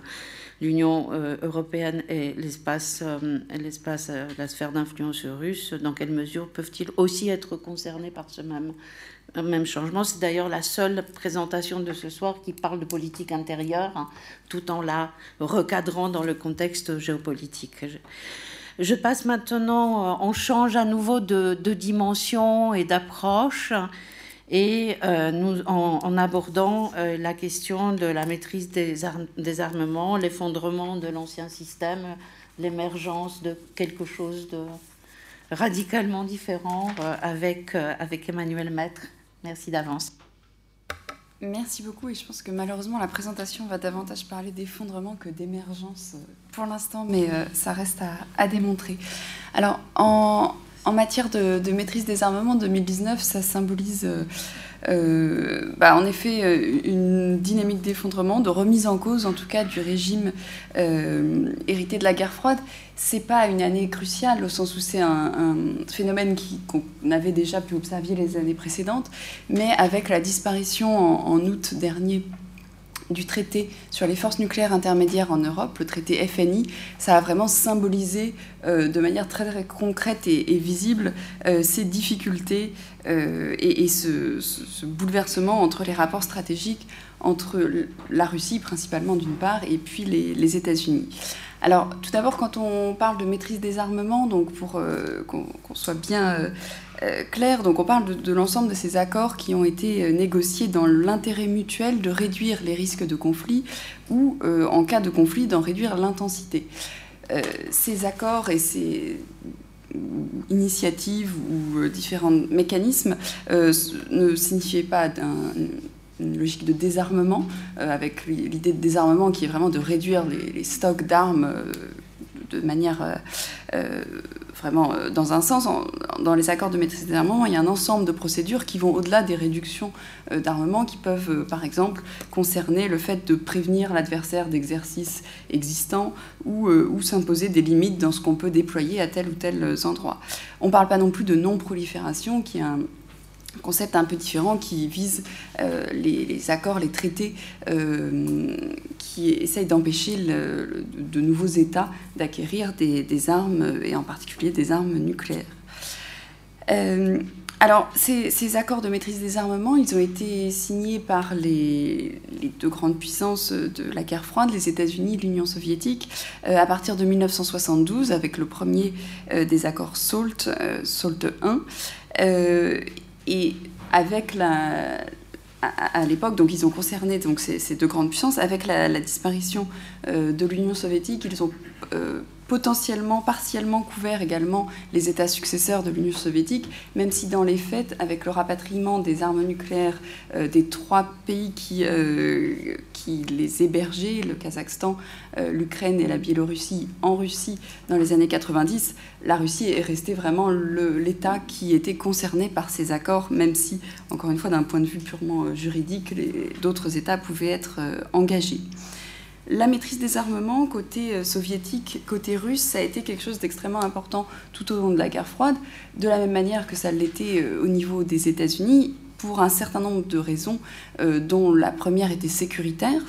l'Union euh, européenne et l'espace, euh, l'espace, euh, la sphère d'influence russe, dans quelle mesure peuvent-ils aussi être concernés par ce même, changement? C'est d'ailleurs la seule présentation de ce soir qui parle de politique intérieure, hein, tout en la recadrant dans le contexte géopolitique. Passe maintenant, on change à nouveau de, dimension et d'approche et euh, nous, en, abordant euh, la question de la maîtrise des, des armements, l'effondrement de l'ancien système, l'émergence de quelque chose de radicalement différent euh, avec, avec Emmanuel Maître. Merci d'avance. Merci beaucoup et je pense que malheureusement la présentation va davantage parler d'effondrement que d'émergence pour l'instant, mais ça reste à, démontrer. Alors en, en matière de, maîtrise des armements, 2019, ça symbolise euh, euh, bah, en effet euh, une dynamique d'effondrement, de remise en cause en tout cas du régime hérité de la guerre froide. C'est pas une année cruciale au sens où c'est un, phénomène qu'on avait déjà pu observer les années précédentes, mais avec la disparition en août dernier du traité sur les forces nucléaires intermédiaires en Europe, le traité FNI, ça a vraiment symbolisé euh, de manière très, concrète et, visible euh, ces difficultés euh, et, ce, bouleversement entre les rapports stratégiques entre la Russie principalement d'une part et puis les, États-Unis. Alors tout d'abord quand on parle de maîtrise des armements, donc pour qu'on soit bien euh, clair, donc on parle de, l'ensemble de ces accords qui ont été euh, négociés dans l'intérêt mutuel de réduire les risques de conflit ou, euh, en cas de conflit, d'en réduire l'intensité. ces accords et ces initiatives ou différents mécanismes ne signifiaient pas une logique de désarmement, avec l'idée de désarmement qui est vraiment de réduire les, stocks d'armes de manière vraiment euh, dans un sens. dans les accords de maîtrise des armements, il y a un ensemble de procédures qui vont au-delà des réductions euh, d'armement, qui peuvent, euh, par exemple, concerner le fait de prévenir l'adversaire d'exercices existants ou, ou s'imposer des limites dans ce qu'on peut déployer à tel ou tel endroit. On ne parle pas non plus de non-prolifération, qui est un concept un peu différent qui vise les, accords, les traités qui essaye d'empêcher de nouveaux États d'acquérir des, armes, et en particulier des armes nucléaires. Euh, alors, ces, accords de maîtrise des armements, ils ont été signés par les, deux grandes puissances de la guerre froide, les États-Unis et l'Union soviétique, euh, à partir de 1972, avec le premier euh, des accords SALT, SALT 1, et avec la, à, l'époque, donc ils ont concerné ces, deux grandes puissances. Avec la, disparition euh, de l'Union soviétique, ils ont euh, potentiellement, partiellement couvert également les États successeurs de l'Union soviétique, même si dans les faits, avec le rapatriement des armes nucléaires euh, des trois pays qui, euh, qui les hébergeaient, le Kazakhstan, euh, l'Ukraine et la Biélorussie, en Russie dans les années 90, la Russie est restée vraiment l'État qui était concerné par ces accords, même si, encore une fois, d'un point de vue purement juridique, d'autres États pouvaient être engagés. La maîtrise des armements, côté euh, soviétique, côté russe, ça a été quelque chose d'extrêmement important tout au long de la guerre froide, de la même manière que ça l'était euh, au niveau des États-Unis, pour un certain nombre de raisons, euh, dont la première était sécuritaire,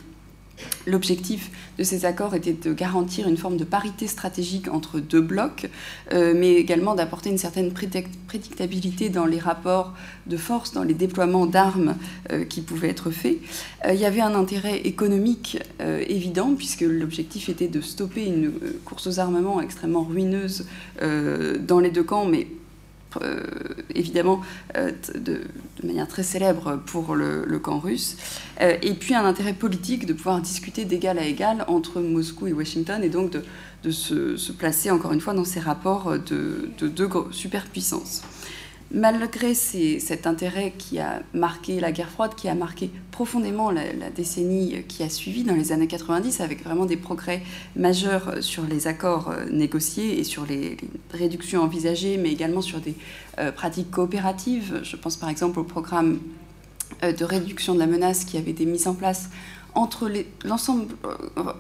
L'objectif de ces accords était de garantir une forme de parité stratégique entre deux blocs, euh, mais également d'apporter une certaine prédictabilité dans les rapports de force, dans les déploiements d'armes euh, qui pouvaient être faits. Euh, il y avait un intérêt économique évident, puisque l'objectif était de stopper une course aux armements extrêmement ruineuse dans les deux camps, mais euh, évidemment euh, de, manière très célèbre pour le, camp russe, euh, et puis un intérêt politique de pouvoir discuter d'égal à égal entre Moscou et Washington, et donc de, se, placer encore une fois dans ces rapports de, de deux superpuissances. Malgré cet intérêt qui a marqué la guerre froide, qui a marqué profondément la, décennie qui a suivi dans les années 90, avec vraiment des progrès majeurs sur les accords euh, négociés et sur les, réductions envisagées, mais également sur des euh, pratiques coopératives. Je pense par exemple au programme euh, de réduction de la menace qui avait été mis en place entre l'ensemble,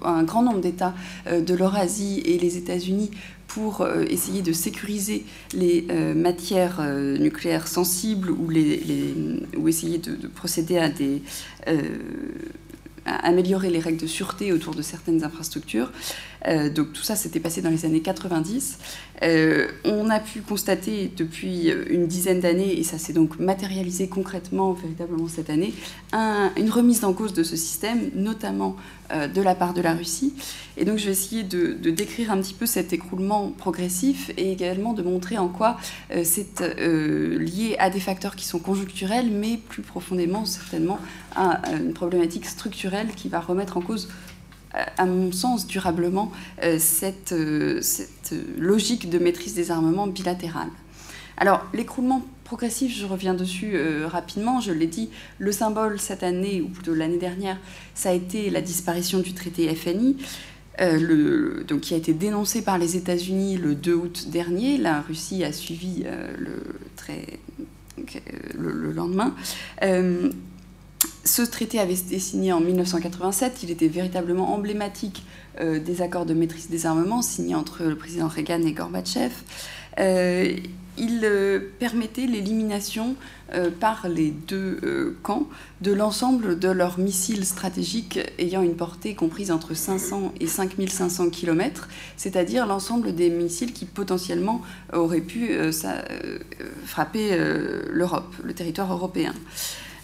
un grand nombre d'États de l'Eurasie et les États-Unis pour euh, essayer de sécuriser les euh, matières euh, nucléaires sensibles ou, essayer de, procéder à des améliorer les règles de sûreté autour de certaines infrastructures. Euh, donc tout ça s'était passé dans les années 90. Euh, on a pu constater depuis une dizaine d'années, et ça s'est donc matérialisé concrètement, véritablement cette année, une remise en cause de ce système, notamment euh, de la part de la Russie. Et donc je vais essayer de, décrire un petit peu cet écroulement progressif et également de montrer en quoi c'est lié à des facteurs qui sont conjoncturels, mais plus profondément certainement à une problématique structurelle qui va remettre en cause à mon sens, durablement euh, cette, euh, cette, logique de maîtrise des armements bilatérales. Alors, l'écroulement progressif, je reviens dessus euh, rapidement, je l'ai dit, le symbole cette année, ou plutôt l'année dernière, ça a été la disparition du traité FNI. donc, qui a été dénoncé par les États-Unis le 2 août dernier. La Russie a suivi le, très, le, le, lendemain. Ce traité avait été signé en 1987. Il était véritablement emblématique euh, des accords de maîtrise des armements signés entre le président Reagan et Gorbatchev. Euh, il euh, permettait l'élimination par les deux camps de l'ensemble de leurs missiles stratégiques ayant une portée comprise entre 500 et 5500 km, c'est-à-dire l'ensemble des missiles qui potentiellement auraient pu frapper l'Europe, le territoire européen.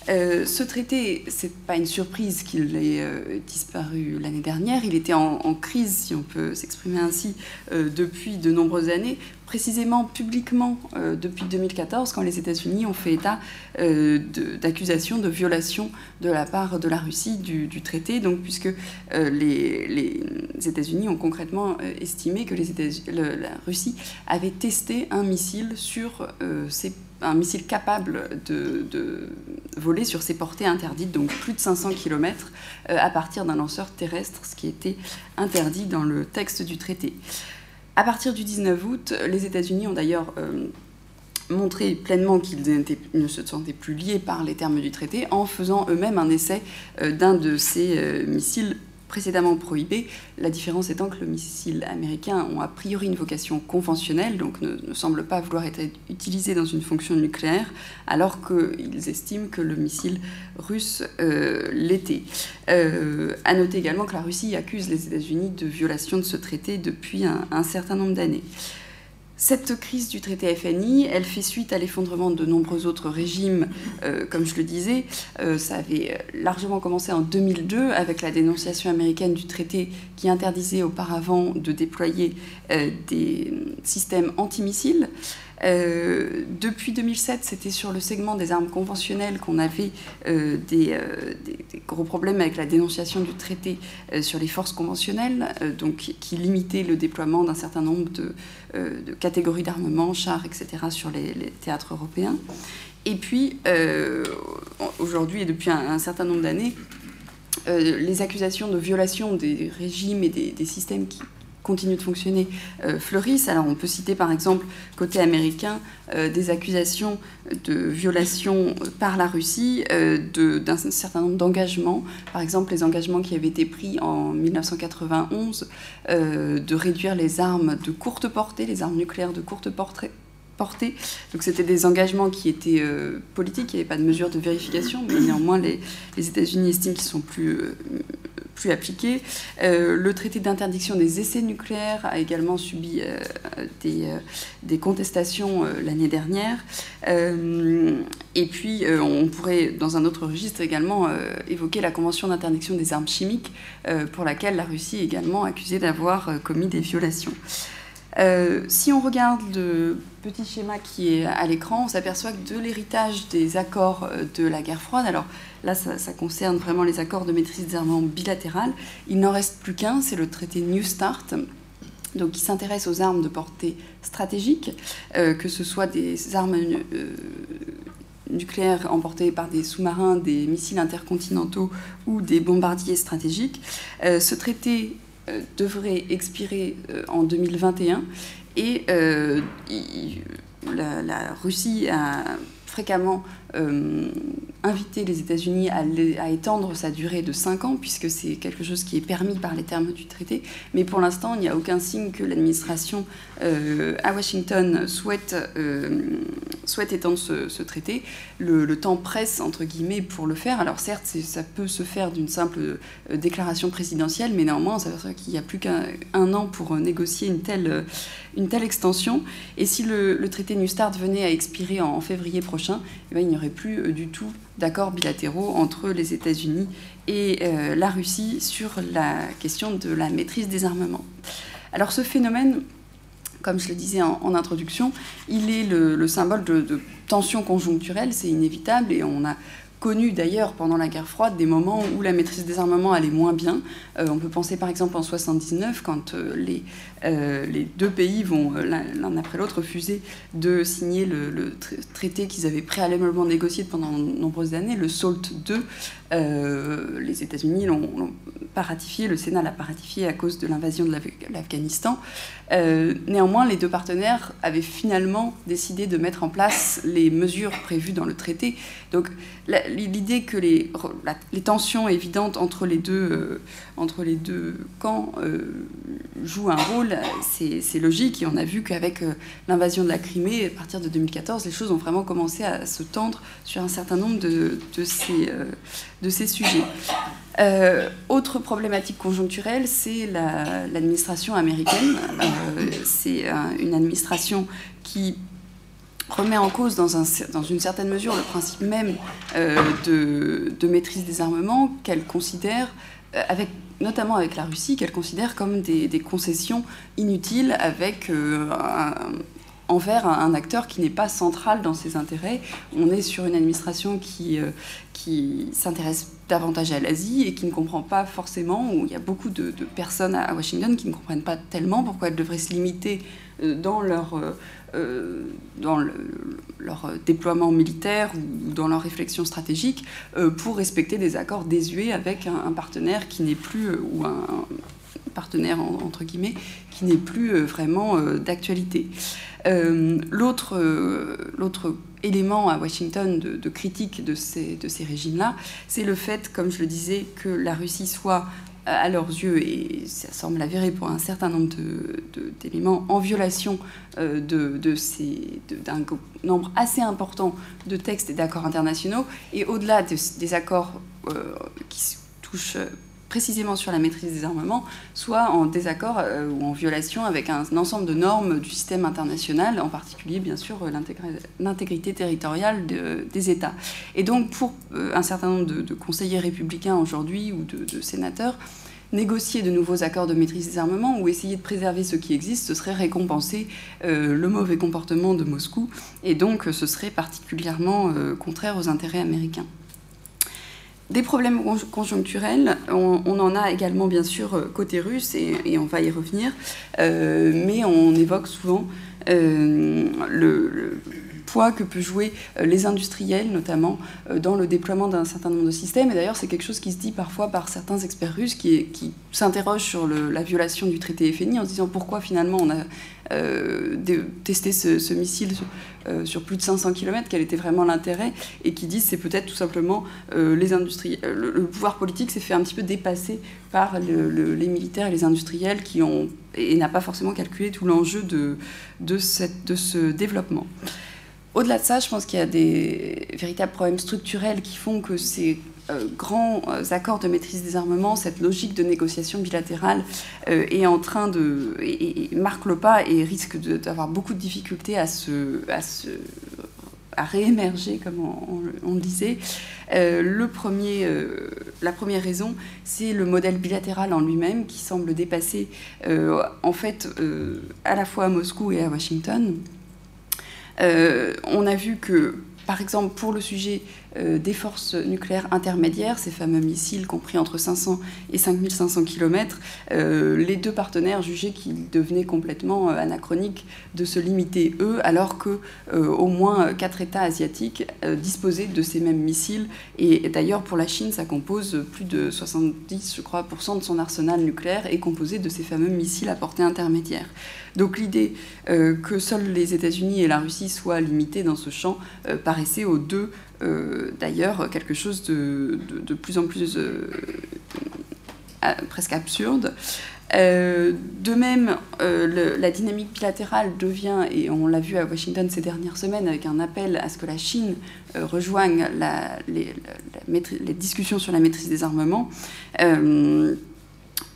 Euh, ce traité, c'est pas une surprise qu'il ait euh, disparu l'année dernière. Il était en, crise, si on peut s'exprimer ainsi, euh, depuis de nombreuses années, précisément publiquement depuis 2014, quand les États-Unis ont fait état d'accusations de, violation de la part de la Russie du, traité. Donc, puisque les, États-Unis ont concrètement estimé que la Russie avait testé un missile sur ses un missile capable de, voler sur ses portées interdites, donc plus de 500 km, euh, à partir d'un lanceur terrestre, ce qui était interdit dans le texte du traité. À partir du 19 août, les États-Unis ont d'ailleurs euh, montré pleinement qu'ils ne se sentaient plus liés par les termes du traité en faisant eux-mêmes un essai euh, d'un de ces missiles précédemment prohibé, la différence étant que le missile américain ont a priori une vocation conventionnelle, donc ne, semble pas vouloir être utilisé dans une fonction nucléaire, alors qu'ils estiment que le missile russe euh, l'était. Euh, à noter également que la Russie accuse les États-Unis de violation de ce traité depuis un certain nombre d'années. Cette crise du traité FNI, elle fait suite à l'effondrement de nombreux autres régimes, euh, comme je le disais. Euh, ça avait largement commencé en 2002 avec la dénonciation américaine du traité qui interdisait auparavant de déployer euh, des systèmes antimissiles. Depuis 2007, c'était sur le segment des armes conventionnelles qu'on avait des, gros problèmes avec la dénonciation du traité sur les forces conventionnelles, donc qui limitait le déploiement d'un certain nombre de, catégories d'armement, chars, etc., sur les, théâtres européens. Et puis, aujourd'hui et depuis un certain nombre d'années, euh, les accusations de violation des régimes et des, systèmes qui continuent de fonctionner euh, fleurissent. Alors on peut citer par exemple côté américain euh, des accusations de violation par la Russie d'un certain nombre d'engagements. Par exemple les engagements qui avaient été pris en 1991 de réduire les armes de courte portée, les armes nucléaires de courte portée. Donc c'était des engagements qui étaient euh, politiques, il n'y avait pas de mesure de vérification, mais néanmoins les, États-Unis estiment qu'ils sont plus, euh, plus appliqués. Euh, le traité d'interdiction des essais nucléaires a également subi des, des, contestations l'année dernière. et puis on pourrait, dans un autre registre également, évoquer la Convention d'interdiction des armes chimiques, pour laquelle la Russie est également accusée d'avoir commis des violations. Euh, si on regarde le petit schéma qui est à l'écran, on s'aperçoit que de l'héritage des accords euh, de la guerre froide, alors là ça, concerne vraiment les accords de maîtrise des armements bilatéral, il n'en reste plus qu'un, c'est le traité New Start, donc qui s'intéresse aux armes de portée stratégique, euh, que ce soit des armes nucléaires emportées par des sous-marins, des missiles intercontinentaux ou des bombardiers stratégiques. ce traité devrait expirer euh, en 2021 et euh, la, Russie a fréquemment euh, inviter les États-Unis à, étendre sa durée de 5 ans, puisque c'est quelque chose qui est permis par les termes du traité. Mais pour l'instant, il n'y a aucun signe que l'administration euh, à Washington souhaite, euh, souhaite étendre ce, traité. Le, temps presse, entre guillemets, pour le faire. Alors certes, ça peut se faire d'une simple déclaration présidentielle, mais néanmoins, on s'aperçoit qu'il n'y a plus qu'un an pour négocier une telle, une telle extension. Et si le, traité New Start venait à expirer en, février prochain, eh ben, il n'y plus euh, du tout d'accords bilatéraux entre les États-Unis et euh, la Russie sur la question de la maîtrise des armements. Alors ce phénomène, comme je le disais en, introduction, il est le, symbole de, tensions conjoncturelles, c'est inévitable, et on a connu d'ailleurs pendant la guerre froide des moments où la maîtrise des armements allait moins bien. Euh, on peut penser par exemple en 79 quand les, euh, les deux pays vont l'un après l'autre refuser de signer le, traité qu'ils avaient préalablement négocié pendant de nombreuses années, le SALT II. les États-Unis l'ont pas ratifié, le Sénat l'a pas ratifié à cause de l'invasion de l'Afghanistan. néanmoins, les deux partenaires avaient finalement décidé de mettre en place les mesures prévues dans le traité. Donc l'idée que les, tensions évidentes entre les deux, euh, camps euh, jouent un rôle, c'est logique. Et on a vu qu'avec euh, l'invasion de la Crimée, à partir de 2014, les choses ont vraiment commencé à se tendre sur un certain nombre de, de, ces, sujets. autre problématique conjoncturelle, c'est l'administration américaine. c'est une administration qui remet en cause dans, un, dans, une certaine mesure le principe même euh, de, maîtrise des armements qu'elle considère, euh, avec, notamment avec la Russie, qu'elle considère comme des, concessions inutiles avec euh, envers un, acteur qui n'est pas central dans ses intérêts. On est sur une administration qui, qui s'intéresse davantage à l'Asie et qui ne comprend pas forcément, où il y a beaucoup de, de, personnes à Washington qui ne comprennent pas tellement pourquoi elles devraient se limiter dans leur euh, dans leur déploiement militaire ou dans leur réflexion stratégique euh, pour respecter des accords désuets avec un, partenaire qui n'est plus, euh, ou un, partenaire entre guillemets, qui n'est plus vraiment d'actualité. L'autre élément à Washington de, de critique de ces, de ces régimes-là, c'est le fait, comme je le disais, que la Russie soit à leurs yeux, et ça semble avéré pour un certain nombre d'éléments, en violation euh, de, d'un nombre assez important de textes et d'accords internationaux. Et au-delà des accords euh, qui touchent précisément sur la maîtrise des armements, soit en désaccord euh, ou en violation avec un, ensemble de normes du système international, en particulier bien sûr l'intégrité territoriale des États. Et donc pour euh, un certain nombre de, conseillers républicains aujourd'hui ou de, sénateurs, négocier de nouveaux accords de maîtrise des armements ou essayer de préserver ce qui existe, ce serait récompenser le mauvais comportement de Moscou, et donc ce serait particulièrement contraire aux intérêts américains. Des problèmes conjoncturels, on, en a également bien sûr côté russe, et, on va y revenir, mais on évoque souvent le poids que peuvent jouer euh, les industriels, notamment euh, dans le déploiement d'un certain nombre de systèmes. Et d'ailleurs, c'est quelque chose qui se dit parfois par certains experts russes qui, s'interrogent sur la violation du traité FNI en se disant pourquoi finalement on a euh, testé ce, missile sur, plus de 500 km, quel était vraiment l'intérêt, et qui disent c'est peut-être tout simplement les industries, le, pouvoir politique s'est fait un petit peu dépasser par les militaires et les industriels qui ont et n'a pas forcément calculé tout l'enjeu de ce développement. Au-delà de ça, je pense qu'il y a des véritables problèmes structurels qui font que ces euh, grands euh, accords de maîtrise des armements, cette logique de négociation bilatérale euh, est en train de marque le pas et risque d'avoir beaucoup de difficultés à se, réémerger, comme on, le disait. la première raison, c'est le modèle bilatéral en lui-même qui semble dépasser, en fait, à la fois à Moscou et à Washington. Euh, on a vu que, par exemple, pour le sujet des forces nucléaires intermédiaires, ces fameux missiles compris entre 500 et 5500 km, euh, les deux partenaires jugeaient qu'il devenait complètement euh, anachronique de se limiter eux, alors que au moins quatre États asiatiques disposaient de ces mêmes missiles. Et, d'ailleurs, pour la Chine, ça compose plus de 70, je crois, de son arsenal nucléaire est composé de ces fameux missiles à portée intermédiaire. Donc l'idée que seuls les États-Unis et la Russie soient limités dans ce champ paraissait aux deux euh, d'ailleurs quelque chose de, plus en plus euh, presque absurde. Euh, de même, la dynamique bilatérale devient, et on l'a vu à Washington ces dernières semaines, avec un appel à ce que la Chine rejoigne les, discussions sur la maîtrise des armements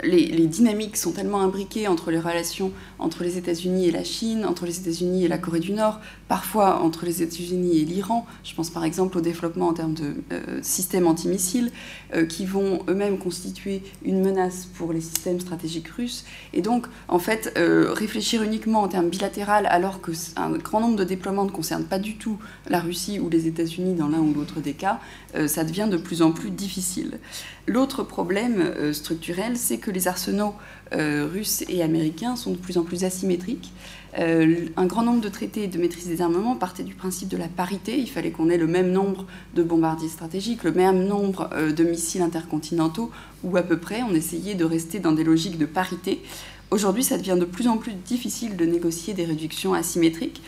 les, dynamiques sont tellement imbriquées entre les relations entre les États-Unis et la Chine, entre les États-Unis et la Corée du Nord, parfois entre les États-Unis et l'Iran. Je pense par exemple au développement en termes de euh, systèmes antimissiles euh, qui vont eux-mêmes constituer une menace pour les systèmes stratégiques russes. Et donc, en fait, euh, réfléchir uniquement en termes bilatéraux alors qu'un grand nombre de déploiements ne concernent pas du tout la Russie ou les États-Unis dans l'un ou l'autre des cas, ça devient de plus en plus difficile. L'autre problème structurel, c'est que les arsenaux euh, russes et américains sont de plus en plus asymétriques. Euh, un grand nombre de traités de maîtrise des armements partaient du principe de la parité. Il fallait qu'on ait le même nombre de bombardiers stratégiques, le même nombre euh, de missiles intercontinentaux, ou à peu près. On essayait de rester dans des logiques de parité. Aujourd'hui, ça devient de plus en plus difficile de négocier des réductions asymétriques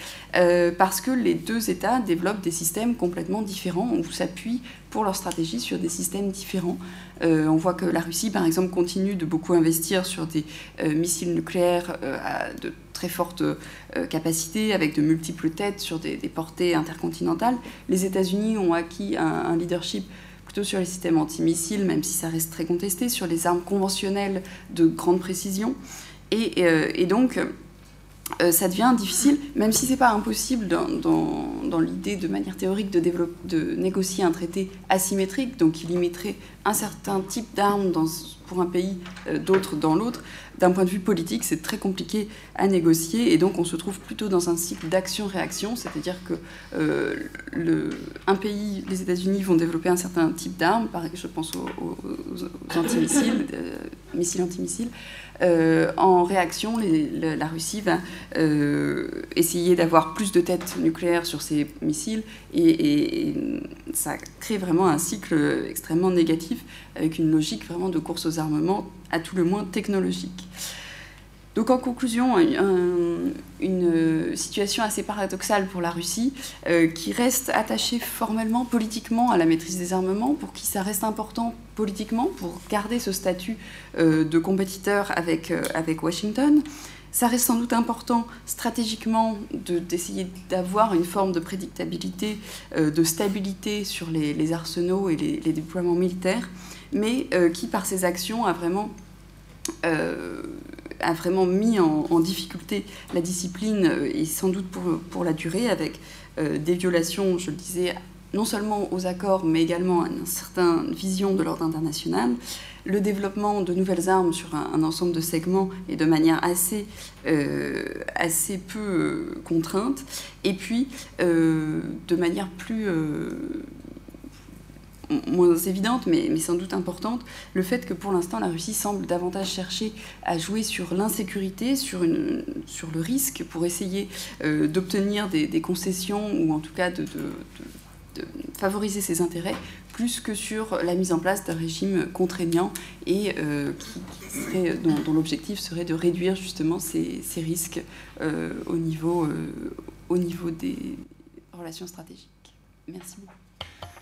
parce que les deux États développent des systèmes complètement différents ou s'appuient pour leur stratégie sur des systèmes différents. Euh, on voit que la Russie, par exemple, continue de beaucoup investir sur des euh, missiles nucléaires euh, à de très fortes capacités, avec de multiples têtes sur des, portées intercontinentales. Les États-Unis ont acquis un, leadership plutôt sur les systèmes antimissiles, même si ça reste très contesté, sur les armes conventionnelles de grande précision. et donc, euh, ça devient difficile, même si c'est pas impossible dans, dans, l'idée de manière théorique de, négocier un traité asymétrique, donc qui limiterait un certain type d'armes pour un pays, euh, d'autres dans l'autre. D'un point de vue politique, c'est très compliqué à négocier et donc on se trouve plutôt dans un cycle d'action-réaction, c'est-à-dire que euh, un pays, les États-Unis, vont développer un certain type d'armes, je pense aux, antimissiles, missiles antimissiles. Euh, en réaction, la Russie va euh, essayer d'avoir plus de têtes nucléaires sur ses missiles et, ça crée vraiment un cycle extrêmement négatif avec une logique vraiment de course aux armements, à tout le moins technologique. Donc en conclusion, une situation assez paradoxale pour la Russie, euh, qui reste attachée formellement, politiquement à la maîtrise des armements, pour qui ça reste important politiquement, pour garder ce statut euh, de compétiteur avec, euh, avec Washington. Ça reste sans doute important stratégiquement d'essayer d'avoir une forme de prédictabilité, de stabilité sur les, arsenaux et les, déploiements militaires, mais qui par ses actions a vraiment a vraiment mis en, difficulté la discipline, euh, et sans doute pour, pour la durée, avec euh, des violations, je le disais, non seulement aux accords, mais également à une certaine vision de l'ordre international, le développement de nouvelles armes sur un, ensemble de segments et de manière assez, euh, assez peu euh, contrainte, et puis euh, de manière plus moins évidente, mais, sans doute importante, le fait que pour l'instant la Russie semble davantage chercher à jouer sur l'insécurité, sur, le risque, pour essayer d'obtenir des, concessions ou en tout cas de, favoriser ses intérêts, plus que sur la mise en place d'un régime contraignant et euh, dont, l'objectif serait de réduire justement ces, risques euh, au, niveau, euh, au niveau des relations stratégiques. Merci beaucoup.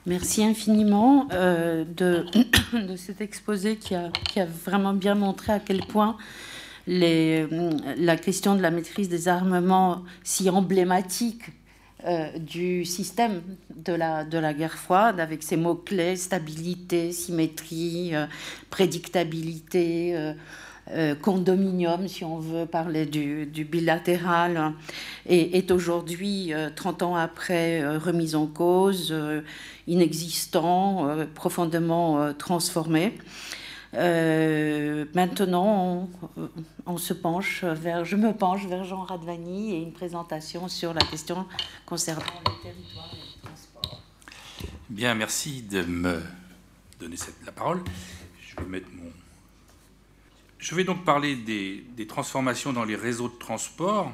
Merci infiniment de, de, cet exposé qui a, vraiment bien montré à quel point les, la question de la maîtrise des armements si emblématique euh, du système de la, de la guerre froide, avec ses mots-clés, stabilité, symétrie, euh, prédictabilité, euh, condominium, si on veut parler du, bilatéral, et est aujourd'hui, 30 ans après, remise en cause, inexistant, profondément transformé. Euh, maintenant, on, se penche vers, je me penche vers Jean Radvani et une présentation sur la question concernant les territoires et le transport. Bien, merci de me donner la parole. Je vais mettre. Je vais donc parler des, des transformations dans les réseaux de transport.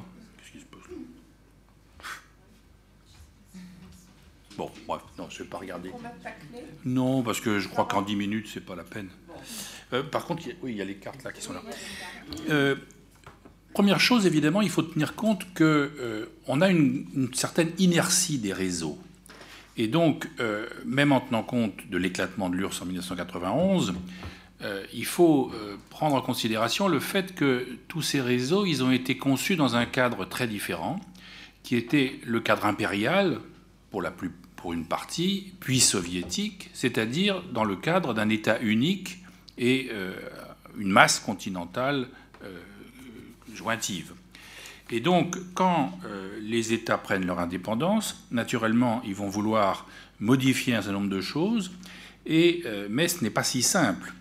Bon, bref, non, je ne vais pas regarder. Non, parce que je crois qu'en 10 minutes, c'est pas la peine. Euh, par contre, oui, il y a les cartes là qui sont là. Euh, première chose, évidemment, il faut tenir compte qu'on euh, a une, certaine inertie des réseaux. Et donc, même en tenant compte de l'éclatement de l'URSS en 1991, il faut prendre en considération le fait que tous ces réseaux, ils ont été conçus dans un cadre très différent, qui était le cadre impérial, pour, la plus, pour une partie, puis soviétique, c'est-à-dire dans le cadre d'un État unique et euh, une masse continentale euh, jointive. Et donc, quand euh, les États prennent leur indépendance, naturellement, ils vont vouloir modifier un certain nombre de choses, et, mais ce n'est pas si simple.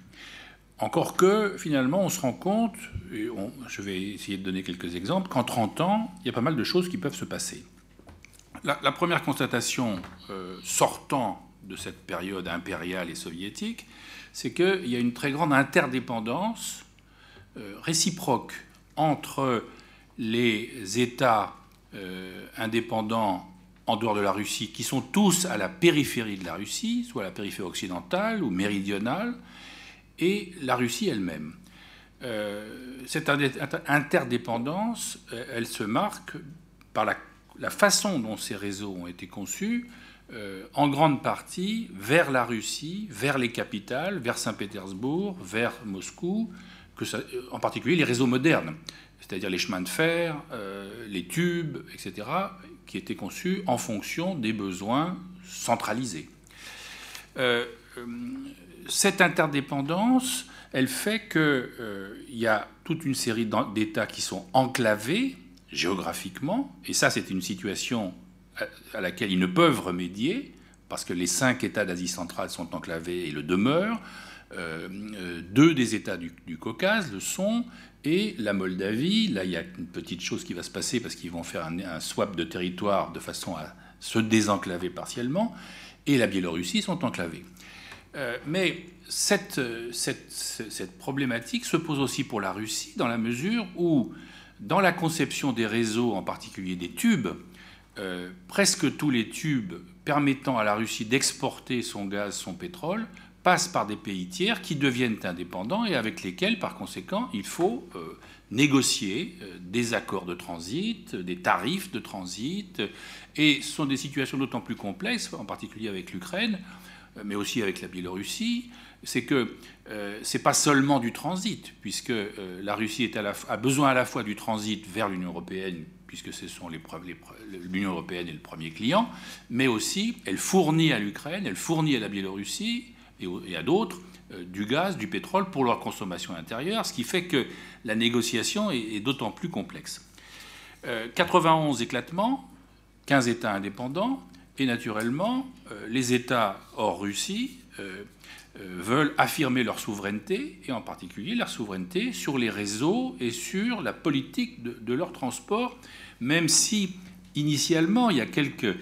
Encore que, finalement, on se rend compte, et je vais essayer de donner quelques exemples, qu'en 30 ans, il y a pas mal de choses qui peuvent se passer. La, première constatation sortant de cette période impériale et soviétique, c'est qu'il y a une très grande interdépendance euh, réciproque entre les États euh, indépendants en dehors de la Russie, qui sont tous à la périphérie de la Russie, soit la périphérie occidentale ou méridionale, et la Russie elle-même. Euh, cette interdépendance, elle se marque par la, façon dont ces réseaux ont été conçus, euh, en grande partie vers la Russie, vers les capitales, vers Saint-Pétersbourg, vers Moscou, euh, en particulier les réseaux modernes, c'est-à-dire les chemins de fer, euh, les tubes, etc., qui étaient conçus en fonction des besoins centralisés. Cette interdépendance, elle fait qu'il y a toute une série d'États qui sont enclavés géographiquement, et ça c'est une situation à laquelle ils ne peuvent remédier, parce que les cinq États d'Asie centrale sont enclavés et le demeurent. Euh, euh, deux des États du, Caucase le sont, et la Moldavie, là il y a une petite chose qui va se passer parce qu'ils vont faire un, swap de territoire de façon à se désenclaver partiellement, et la Biélorussie sont enclavés. Euh, mais cette, cette, problématique se pose aussi pour la Russie dans la mesure où, dans la conception des réseaux, en particulier des tubes, euh, presque tous les tubes permettant à la Russie d'exporter son gaz, son pétrole, passent par des pays tiers qui deviennent indépendants et avec lesquels, par conséquent, il faut euh, négocier euh, des accords de transit, des tarifs de transit. Et ce sont des situations d'autant plus complexes, en particulier avec l'Ukraine, mais aussi avec la Biélorussie, c'est que ce n'est pas seulement du transit, puisque la Russie a besoin à la fois du transit vers l'Union européenne puisque ce sont l'Union européenne est le premier client, mais aussi elle fournit à l'Ukraine, elle fournit à la Biélorussie et, à d'autres euh, du gaz, du pétrole pour leur consommation intérieure, ce qui fait que la négociation est, d'autant plus complexe. 91 euh, éclatements, 15 États indépendants, Et naturellement, les États hors Russie veulent affirmer leur souveraineté, et en particulier leur souveraineté sur les réseaux et sur la politique de, leur transport, même si initialement il y a quelques,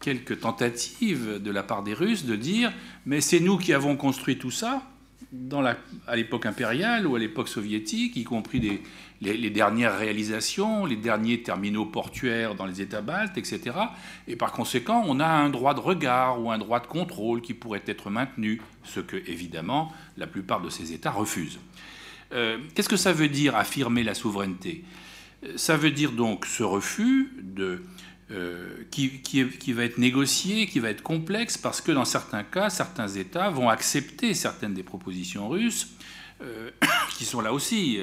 quelques tentatives de la part des Russes de dire mais c'est nous qui avons construit tout ça, à l'époque impériale ou à l'époque soviétique, y compris des, les, dernières réalisations, les derniers terminaux portuaires dans les États baltes, etc. Et par conséquent, on a un droit de regard ou un droit de contrôle qui pourrait être maintenu, ce que, évidemment, la plupart de ces États refusent. Euh, qu'est-ce que ça veut dire affirmer la souveraineté? Ça veut dire donc ce refus de, euh, qui, qui, va être négocié, qui va être complexe, parce que dans certains cas, certains États vont accepter certaines des propositions russes, euh, qui sont là aussi.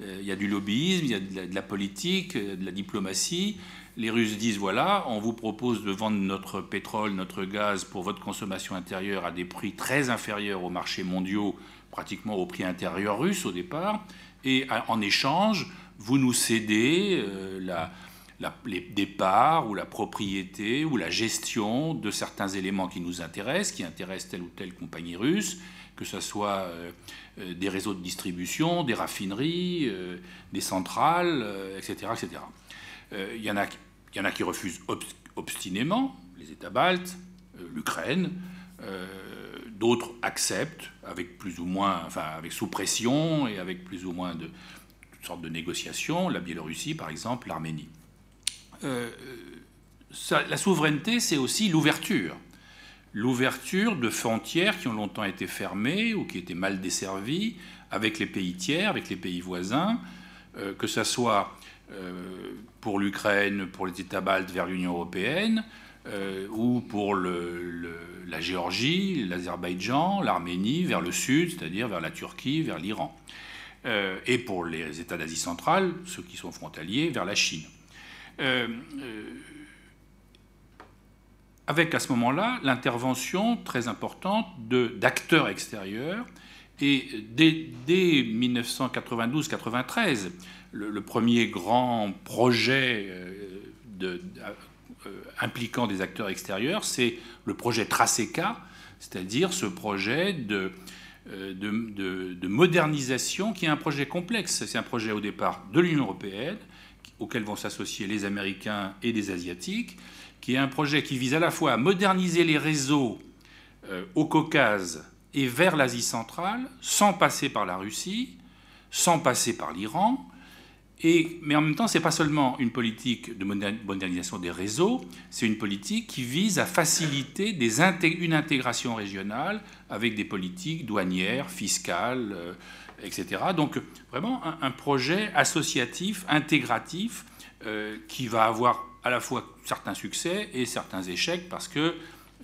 Euh, il y a du lobbyisme, il y a de la, politique, euh, de la diplomatie. Les Russes disent voilà, on vous propose de vendre notre pétrole, notre gaz pour votre consommation intérieure à des prix très inférieurs aux marchés mondiaux, pratiquement au prix intérieur russe au départ, et en échange, vous nous cédez la, les départs ou la propriété ou la gestion de certains éléments qui nous intéressent, qui intéressent telle ou telle compagnie russe, que ce soit euh, des réseaux de distribution, des raffineries, euh, des centrales, etc. etc. Il y, en a, y en a qui refusent obstinément, les États baltes, euh, l'Ukraine. D'autres acceptent avec plus ou moins, enfin avec sous pression et avec plus ou moins de toutes sortes de négociations. La Biélorussie, par exemple, l'Arménie. la souveraineté, c'est aussi l'ouverture l'ouverture de frontières qui ont longtemps été fermées ou qui étaient mal desservies avec les pays tiers, avec les pays voisins, euh, que ce soit euh, pour l'Ukraine, pour les États baltes vers l'Union européenne, euh, ou pour la Géorgie, l'Azerbaïdjan, l'Arménie vers le sud, c'est-à-dire vers la Turquie, vers l'Iran, et pour les États d'Asie centrale, ceux qui sont frontaliers, vers la Chine avec à ce moment-là l'intervention très importante d'acteurs extérieurs. Et dès, 1992-93, le, premier grand projet euh, euh, impliquant des acteurs extérieurs, c'est le projet Traseca, c'est-à-dire ce projet de, euh, de, de, modernisation qui est un projet complexe. C'est un projet au départ de l'Union européenne, auquel vont s'associer les Américains et les Asiatiques, qui est un projet qui vise à la fois à moderniser les réseaux euh, au Caucase et vers l'Asie centrale, sans passer par la Russie, sans passer par l'Iran. Et, mais en même temps, ce n'est pas seulement une politique de modernisation des réseaux, c'est une politique qui vise à faciliter une intégration régionale avec des politiques douanières, fiscales, euh, etc. Donc vraiment un, projet associatif, intégratif, euh, qui va avoir à la fois certains succès et certains échecs parce que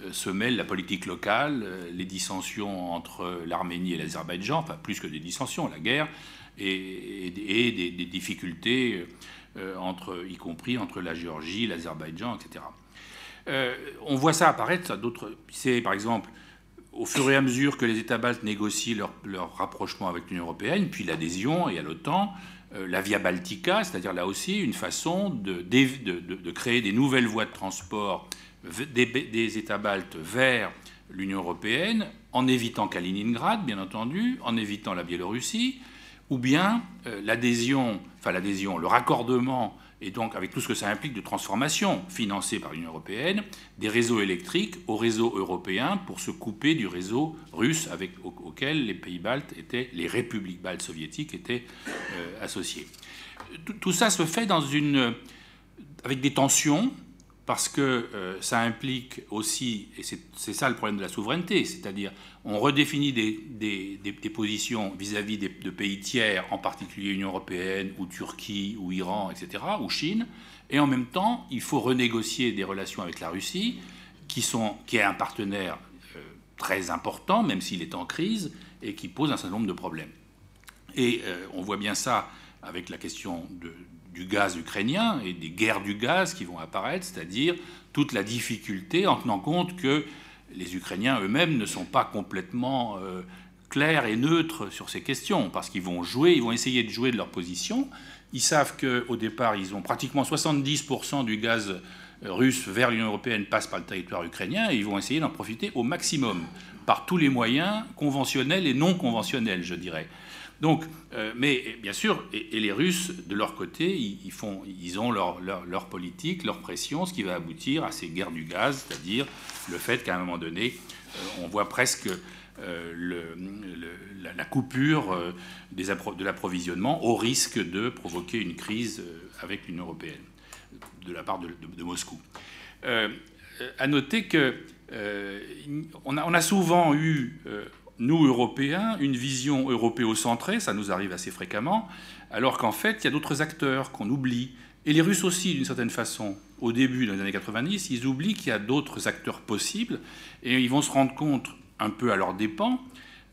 euh, se mêlent la politique locale, euh, les dissensions entre l'Arménie et l'Azerbaïdjan, enfin plus que des dissensions, la guerre, et, des, difficultés, euh, entre, y compris entre la Géorgie, l'Azerbaïdjan, etc. on voit ça apparaître. C'est par exemple au fur et à mesure que les États baltes négocient leur, leur rapprochement avec l'Union européenne, puis l'adhésion et à l'OTAN, la Via Baltica, c'est-à-dire là aussi une façon de, de, créer des nouvelles voies de transport des, États baltes vers l'Union européenne, en évitant Kaliningrad, bien entendu, en évitant la Biélorussie, ou bien euh, l'adhésion, enfin l'adhésion, le raccordement et donc avec tout ce que ça implique de transformation financée par l'Union européenne, des réseaux électriques au réseau européen pour se couper du réseau russe avec, auquel les pays baltes étaient, les républiques baltes soviétiques étaient euh, associés. Tout, ça se fait dans une, avec des tensions, parce que euh, ça implique aussi, et c'est ça le problème de la souveraineté, c'est-à-dire on redéfinit des, positions vis-à-vis de pays tiers, en particulier Union européenne ou Turquie ou Iran, etc., ou Chine, et en même temps il faut renégocier des relations avec la Russie, qui, est un partenaire euh, très important, même s'il est en crise, et qui pose un certain nombre de problèmes. Et euh, on voit bien ça avec la question de, du gaz ukrainien et des guerres du gaz qui vont apparaître, c'est-à-dire toute la difficulté en tenant compte que les Ukrainiens eux-mêmes ne sont pas complètement euh, clairs et neutres sur ces questions, parce qu'ils vont jouer, ils vont essayer de jouer de leur position. Ils savent qu'au départ, ils ont pratiquement 70% du gaz russes vers l'Union européenne passent par le territoire ukrainien et ils vont essayer d'en profiter au maximum, par tous les moyens conventionnels et non conventionnels, je dirais. Donc, euh, mais bien sûr, et, les Russes, de leur côté, ils, font, ils ont leur, leur, politique, leur pression, ce qui va aboutir à ces guerres du gaz, c'est-à-dire le fait qu'à un moment donné, euh, on voit presque euh, la, coupure de l'approvisionnement au risque de provoquer une crise avec l'Union européenne de la part de, Moscou. à noter que on, a, souvent eu nous, Européens, une vision européocentrée, ça nous arrive assez fréquemment, alors qu'en fait, il y a d'autres acteurs qu'on oublie. Et les Russes aussi, d'une certaine façon, au début, dans les années 90, ils oublient qu'il y a d'autres acteurs possibles, et ils vont se rendre compte, un peu à leur dépens,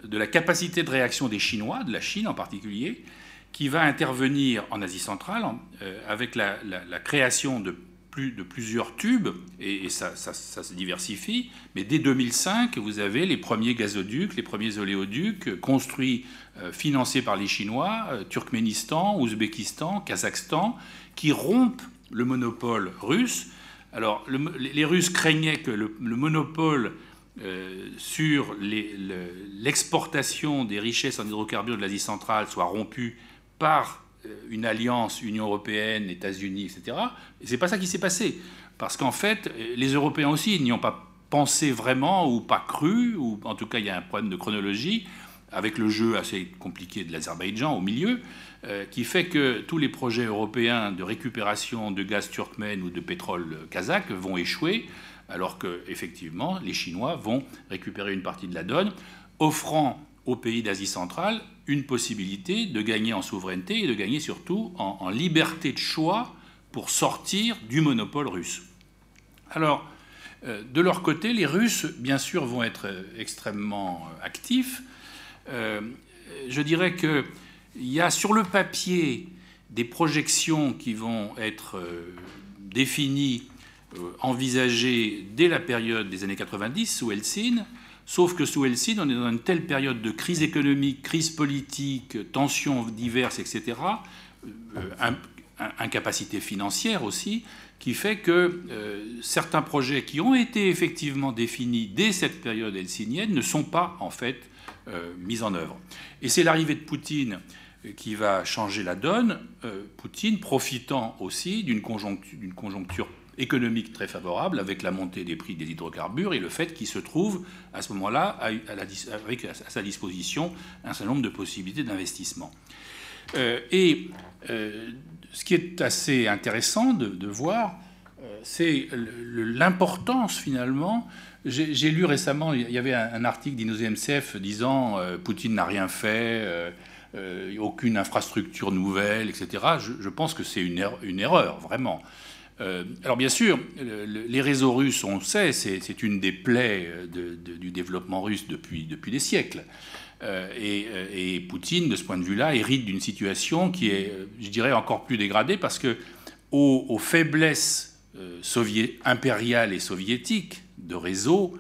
de la capacité de réaction des Chinois, de la Chine en particulier, qui va intervenir en Asie centrale euh, avec la création de de plusieurs tubes, et, ça, se diversifie, mais dès 2005, vous avez les premiers gazoducs, les premiers oléoducs construits, euh, financés par les Chinois, euh, Turkménistan, Ouzbékistan, Kazakhstan, qui rompent le monopole russe. Alors, les Russes craignaient que le, monopole euh, sur l'exportation des richesses en hydrocarbures de l'Asie centrale soit rompu par euh, une alliance Union européenne, États-Unis, etc. Et c'est pas ça qui s'est passé. Parce qu'en fait, les Européens aussi n'y ont pas pensé vraiment ou pas cru, ou en tout cas il y a un problème de chronologie avec le jeu assez compliqué de l'Azerbaïdjan au milieu, euh, qui fait que tous les projets européens de récupération de gaz turkmène ou de pétrole kazakh vont échouer, alors que effectivement les Chinois vont récupérer une partie de la donne, offrant aux pays d'Asie centrale une possibilité de gagner en souveraineté et de gagner surtout en, liberté de choix pour sortir du monopole russe. Alors, euh, de leur côté, les Russes, bien sûr, vont être euh, extrêmement euh, actifs. je dirais qu'il y a sur le papier des projections qui vont être définies, envisagées dès la période des années 90 sous Helsinki, Sauf que sous Helsinki, on est dans une telle période de crise économique, crise politique, tensions diverses, etc., euh, incapacité financière aussi, qui fait que euh, certains projets qui ont été effectivement définis dès cette période helsinkienne ne sont pas en fait euh, mis en œuvre. Et c'est l'arrivée de Poutine qui va changer la donne, Poutine profitant aussi d'une conjoncture, conjoncture économique très favorable avec la montée des prix des hydrocarbures et le fait qu'il se trouve à ce moment-là avec à sa disposition un certain nombre de possibilités d'investissement. Euh, et euh, ce qui est assez intéressant de, voir, euh, c'est l'importance finalement. J'ai lu récemment, il y avait un, article d'INOZMCF disant Poutine n'a rien fait. aucune infrastructure nouvelle, etc. Je, pense que c'est une, une, erreur, vraiment. Euh, alors bien sûr, les réseaux russes, on sait, c'est une des plaies du développement russe depuis, des siècles. Euh, et, Poutine, de ce point de vue-là, hérite d'une situation qui est, je dirais, encore plus dégradée parce que aux, faiblesses euh, impériales et soviétiques de réseau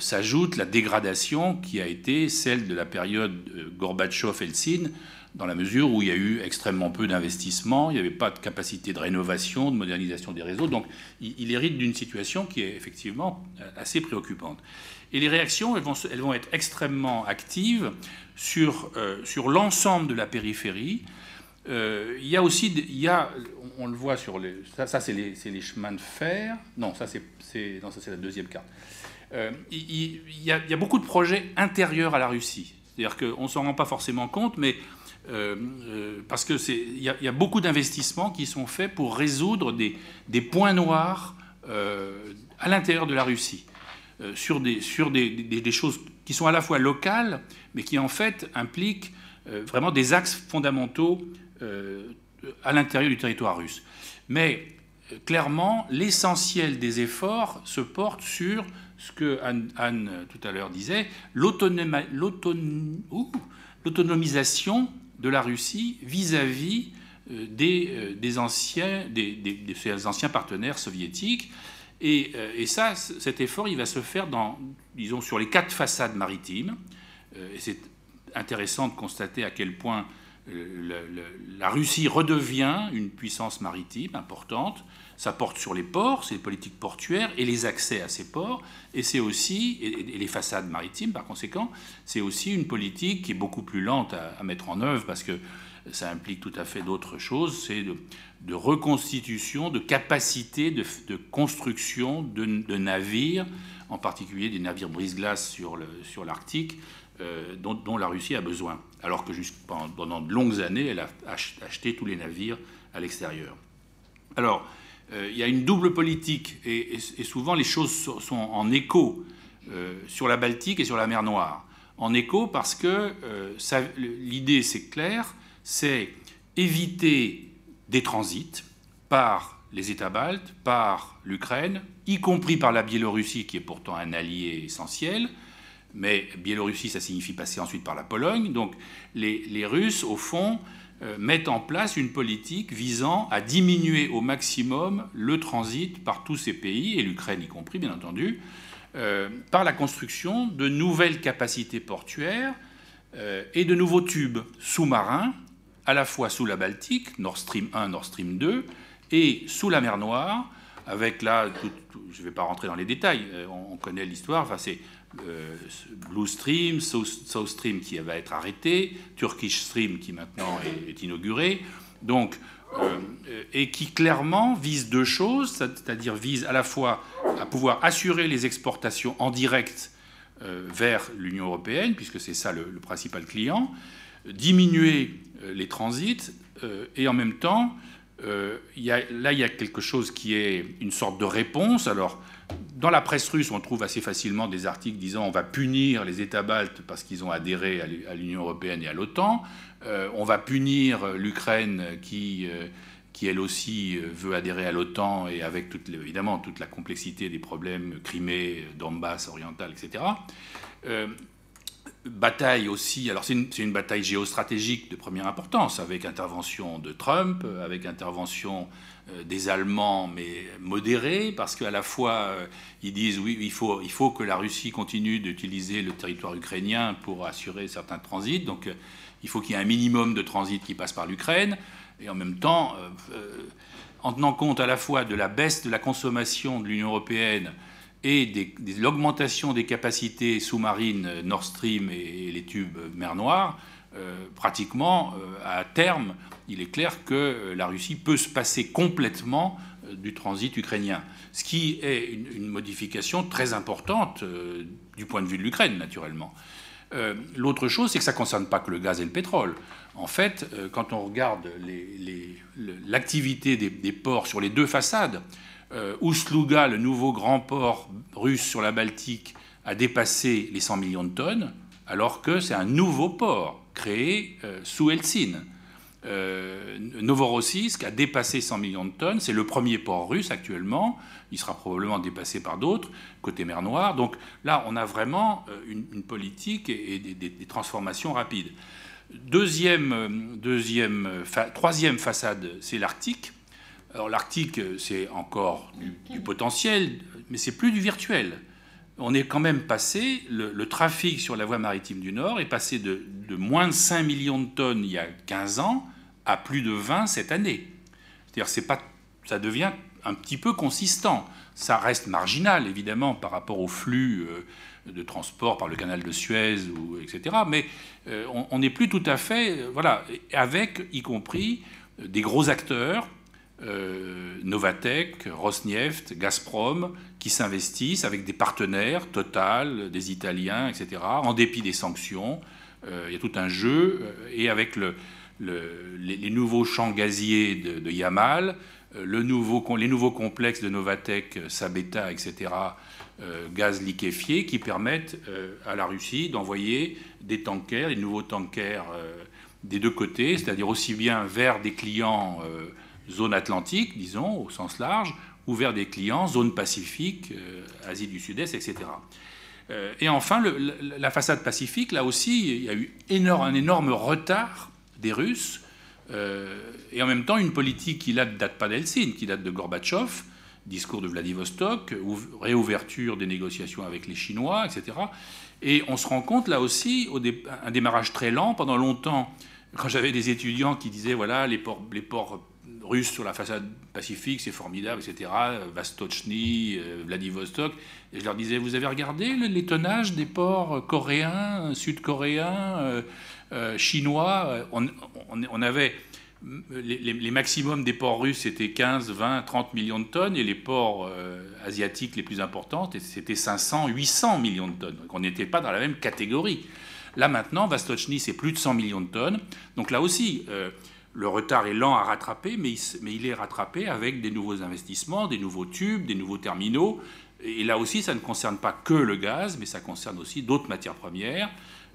s'ajoute la dégradation qui a été celle de la période Gorbatchev-Helsinki dans la mesure où il y a eu extrêmement peu d'investissements, il n'y avait pas de capacité de rénovation, de modernisation des réseaux. Donc il, hérite d'une situation qui est effectivement euh, assez préoccupante. Et les réactions, elles vont, être extrêmement actives sur, euh, sur l'ensemble de la périphérie. Euh, il y a aussi, il y a, on, le voit sur les, ça, c'est les, les, chemins de fer. Non, ça c'est, la deuxième carte. il, y a, il, y a, beaucoup de projets intérieurs à la Russie. C'est-à-dire qu'on ne s'en rend pas forcément compte, mais euh, euh, parce qu'il y, y, a beaucoup d'investissements qui sont faits pour résoudre des, des points noirs euh, à l'intérieur de la Russie, sur, des, sur des, des, choses qui sont à la fois locales, mais qui en fait impliquent vraiment des axes fondamentaux à l'intérieur du territoire russe. Mais clairement, l'essentiel des efforts se porte sur ce que Anne, Anne tout à l'heure disait, l'autonomisation de la Russie vis-à-vis euh, des, des, anciens, des, anciens partenaires soviétiques. Et, euh, et, ça, cet effort, il va se faire dans, disons, sur les quatre façades maritimes. Euh, c'est intéressant de constater à quel point la Russie redevient une puissance maritime importante. Ça porte sur les ports, c'est les politiques portuaires et les accès à ces ports. Et c'est aussi, et les façades maritimes par conséquent, c'est aussi une politique qui est beaucoup plus lente à, mettre en œuvre parce que ça implique tout à fait d'autres choses. C'est de, reconstitution, de capacité de, construction de, navires, en particulier des navires brise-glace sur l'Arctique, euh, dont, la Russie a besoin, alors que pendant de longues années, elle a acheté tous les navires à l'extérieur. Alors, il y a une double politique, et, souvent les choses sont en écho euh, sur la Baltique et sur la mer Noire. En écho parce que l'idée, c'est clair, c'est éviter des transits par les États baltes, par l'Ukraine, y compris par la Biélorussie, qui est pourtant un allié essentiel, mais Biélorussie, ça signifie passer ensuite par la Pologne. Donc les, Russes, au fond, euh, mettent en place une politique visant à diminuer au maximum le transit par tous ces pays, et l'Ukraine y compris, bien entendu, euh, par la construction de nouvelles capacités portuaires euh, et de nouveaux tubes sous-marins, à la fois sous la Baltique, Nord Stream 1, Nord Stream 2, et sous la mer Noire, avec là, je ne vais pas rentrer dans les détails, on, connaît l'histoire, enfin c'est euh, Blue Stream, South, Stream qui va être arrêté, Turkish Stream qui maintenant est, inauguré, donc, euh, et qui clairement vise deux choses, c'est-à-dire vise à la fois à pouvoir assurer les exportations en direct euh, vers l'Union européenne, puisque c'est ça le, principal client, diminuer les transits, et en même temps, là, il y a quelque chose qui est une sorte de réponse. Alors, dans la presse russe, on trouve assez facilement des articles disant on va punir les États baltes parce qu'ils ont adhéré à l'Union européenne et à l'OTAN. Euh, on va punir l'Ukraine qui, euh, qui, elle aussi, euh, veut adhérer à l'OTAN et avec évidemment toute la complexité des problèmes Crimée, Donbass, oriental, etc. bataille aussi, alors c'est une, bataille géostratégique de première importance, avec intervention de Trump, avec intervention des Allemands, mais modérés, parce qu'à la fois, euh, ils disent oui, il faut, il faut que la Russie continue d'utiliser le territoire ukrainien pour assurer certains transits, donc euh, il faut qu'il y ait un minimum de transit qui passe par l'Ukraine, et en même temps, en tenant compte à la fois de la baisse de la consommation de l'Union européenne et de l'augmentation des capacités sous-marines Nord Stream et, les tubes mer Noire, pratiquement, à terme, il est clair que euh, la Russie peut se passer complètement euh, du transit ukrainien, ce qui est une, modification très importante euh, du point de vue de l'Ukraine, naturellement. L'autre chose, c'est que ça ne concerne pas que le gaz et le pétrole. En fait, quand on regarde l'activité des, ports sur les deux façades, Oustluga, le nouveau grand port russe sur la Baltique, a dépassé les 100 millions de tonnes, alors que c'est un nouveau port créé sous Helsinki. Euh, Novorossiysk a dépassé 100 millions de tonnes. C'est le premier port russe actuellement. Il sera probablement dépassé par d'autres, côté mer Noire. Donc là, on a vraiment euh, une, politique et, des, transformations rapides. Deuxième, euh, deuxième, troisième façade, c'est l'Arctique. Alors l'Arctique, c'est encore du, potentiel, mais c'est plus du virtuel. On est quand même passé, le, trafic sur la voie maritime du Nord est passé de, moins de 5 millions de tonnes il y a 15 ans à plus de 20 cette année. C'est-à-dire ça devient un petit peu consistant. Ça reste marginal, évidemment, par rapport au flux euh, de transport par le canal de Suez, ou, etc. Mais euh, on n'est plus tout à fait... Euh, voilà, avec, y compris, des gros acteurs, Novatec, Rosneft, Gazprom, qui s'investissent avec des partenaires, Total, des Italiens, etc., en dépit des sanctions. il y a tout un jeu, et avec le, les, nouveaux champs gaziers de, Yamal, euh, les nouveaux complexes de Novatec, euh, Sabeta, etc., euh, gaz liquéfié, qui permettent à la Russie d'envoyer des tankers, des nouveaux tankers des deux côtés, c'est-à-dire aussi bien vers des clients zone atlantique, disons, au sens large, ou vers des clients zone pacifique, Asie du Sud-Est, etc. et enfin, la façade pacifique, là aussi, il y a eu un énorme retard des Russes, euh, et en même temps une politique qui ne date pas d'Helsinki, qui date de Gorbatchev, discours de Vladivostok, réouverture des négociations avec les Chinois, etc. Et on se rend compte là aussi, au un démarrage très lent, pendant longtemps, quand j'avais des étudiants qui disaient voilà, les ports, les ports russes sur la façade pacifique, c'est formidable, etc. Vastochny, euh, Vladivostok. Et je leur disais, vous avez regardé les tonnages des ports coréens, sud-coréens, euh, chinois? On, avait les, maximums des ports russes, c'était 15, 20, 30 millions de tonnes, et les ports asiatiques les plus importants, c'était 500, 800 millions de tonnes. Donc on n'était pas dans la même catégorie. Là maintenant, Vastochny, c'est plus de 100 millions de tonnes. Donc là aussi, euh, le retard est lent à rattraper, mais il, est rattrapé avec des nouveaux investissements, des nouveaux tubes, des nouveaux terminaux. Et là aussi, ça ne concerne pas que le gaz, mais ça concerne aussi d'autres matières premières.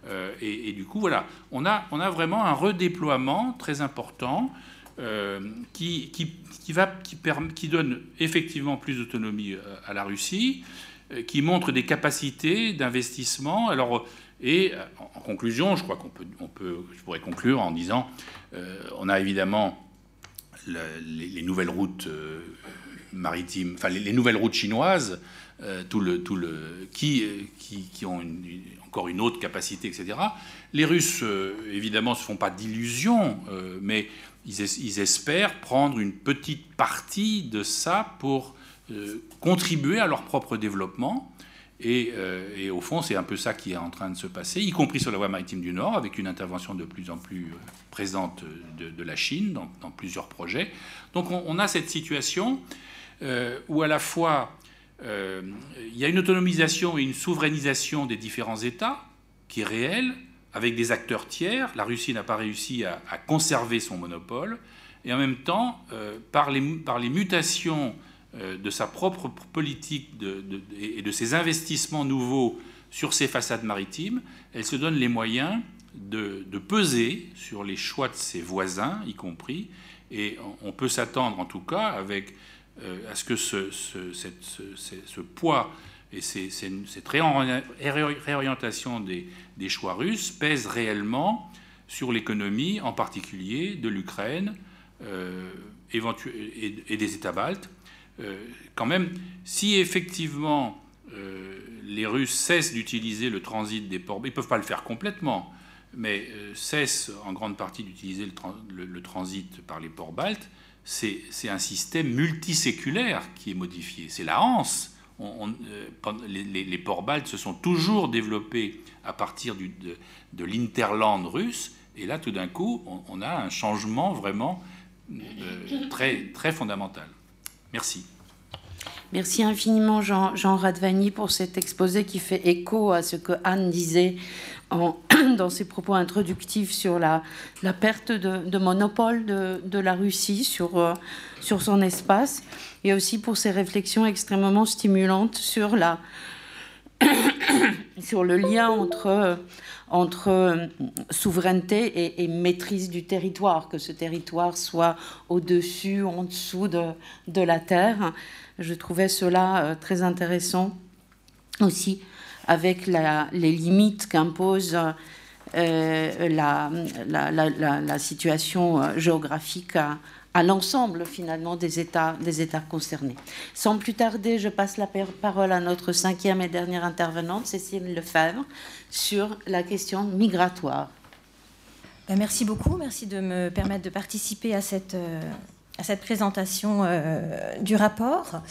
Euh, et, du coup, voilà, on a, vraiment un redéploiement très important euh, qui, donne effectivement plus d'autonomie à la Russie, qui montre des capacités d'investissement. Alors, et euh, en conclusion, je crois qu'on peut, peut, je pourrais conclure en disant, euh, on a évidemment les, nouvelles routes euh, maritimes, enfin les, nouvelles routes chinoises, tout le, tout le, qui, qui, ont encore une autre capacité, etc. Les Russes, évidemment, ne se font pas d'illusions, mais ils, ils, espèrent prendre une petite partie de ça pour contribuer à leur propre développement. Euh, et, au fond, c'est un peu ça qui est en train de se passer, y compris sur la voie maritime du Nord, avec une intervention de plus en plus euh, présente de, la Chine dans, plusieurs projets. Donc on, a cette situation euh, où à la fois il y a une autonomisation et une souverainisation des différents États qui est réelle, avec des acteurs tiers. La Russie n'a pas réussi à, conserver son monopole, et en même temps, par, les, mutations euh, de sa propre politique et de ses investissements nouveaux sur ses façades maritimes, elle se donne les moyens de, peser sur les choix de ses voisins, y compris, et on peut s'attendre en tout cas euh, à ce que ce, poids et cette réorientation des, choix russes pèsent réellement sur l'économie, en particulier de l'Ukraine euh, et des États baltes, euh, quand même, si effectivement euh, les Russes cessent d'utiliser le transit des ports, ils ne peuvent pas le faire complètement, mais euh, cessent en grande partie d'utiliser le, transit par les ports baltes, c'est un système multiséculaire qui est modifié. C'est la Hanse. les, ports baltes se sont toujours développés à partir de, l'interland russe, et là, tout d'un coup, on, a un changement vraiment très, très fondamental. Merci. Merci infiniment Jean, Jean, Radvani pour cet exposé qui fait écho à ce que Anne disait dans ses propos introductifs sur la, perte de, monopole de, la Russie sur, euh, sur son espace et aussi pour ses réflexions extrêmement stimulantes sur, le lien entre, entre souveraineté et, maîtrise du territoire, que ce territoire soit au-dessus, en dessous de, la terre. Je trouvais cela euh, très intéressant aussi avec les limites qu'impose euh, la, situation euh, géographique à l'ensemble finalement des États, concernés. Sans plus tarder, je passe la parole à notre cinquième et dernière intervenante, Cécile Lefebvre, sur la question migratoire. Ben, merci beaucoup, merci de me permettre de participer à cette, à cette présentation euh, du rapport.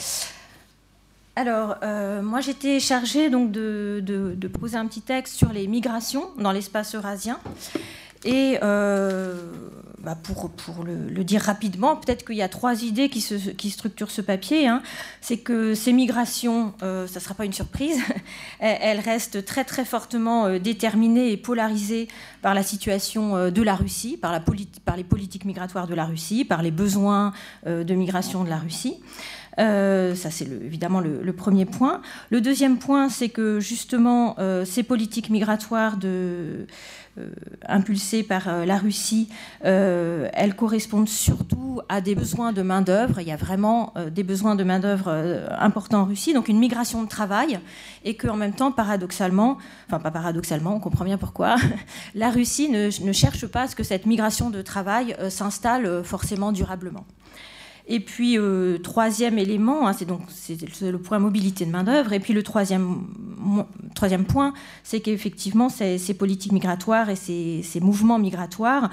Alors, euh, moi, j'étais chargée donc de, de, poser un petit texte sur les migrations dans l'espace eurasien. Et euh, bah, pour, le, dire rapidement, peut-être qu'il y a trois idées qui, structurent ce papier. Hein. C'est que ces migrations, euh, ça ne sera pas une surprise, elles restent très très fortement euh, déterminées et polarisées par la situation euh, de la Russie, par, les politiques migratoires de la Russie, par les besoins de migration de la Russie. ça, c'est évidemment le, premier point. Le deuxième point, c'est que justement, ces politiques migratoires de, euh, impulsées par euh, la Russie, euh, elles correspondent surtout à des besoins de main-d'œuvre. Il y a vraiment des besoins de main-d'œuvre importants en Russie, donc une migration de travail, et qu'en même temps, paradoxalement, enfin pas paradoxalement, on comprend bien pourquoi, la Russie ne, ne cherche pas à ce que cette migration de travail s'installe forcément durablement. Et puis, troisième élément, hein, c'est donc le point mobilité de main-d'œuvre. Et puis, le troisième troisième point, c'est qu'effectivement, ces, politiques migratoires et ces, mouvements migratoires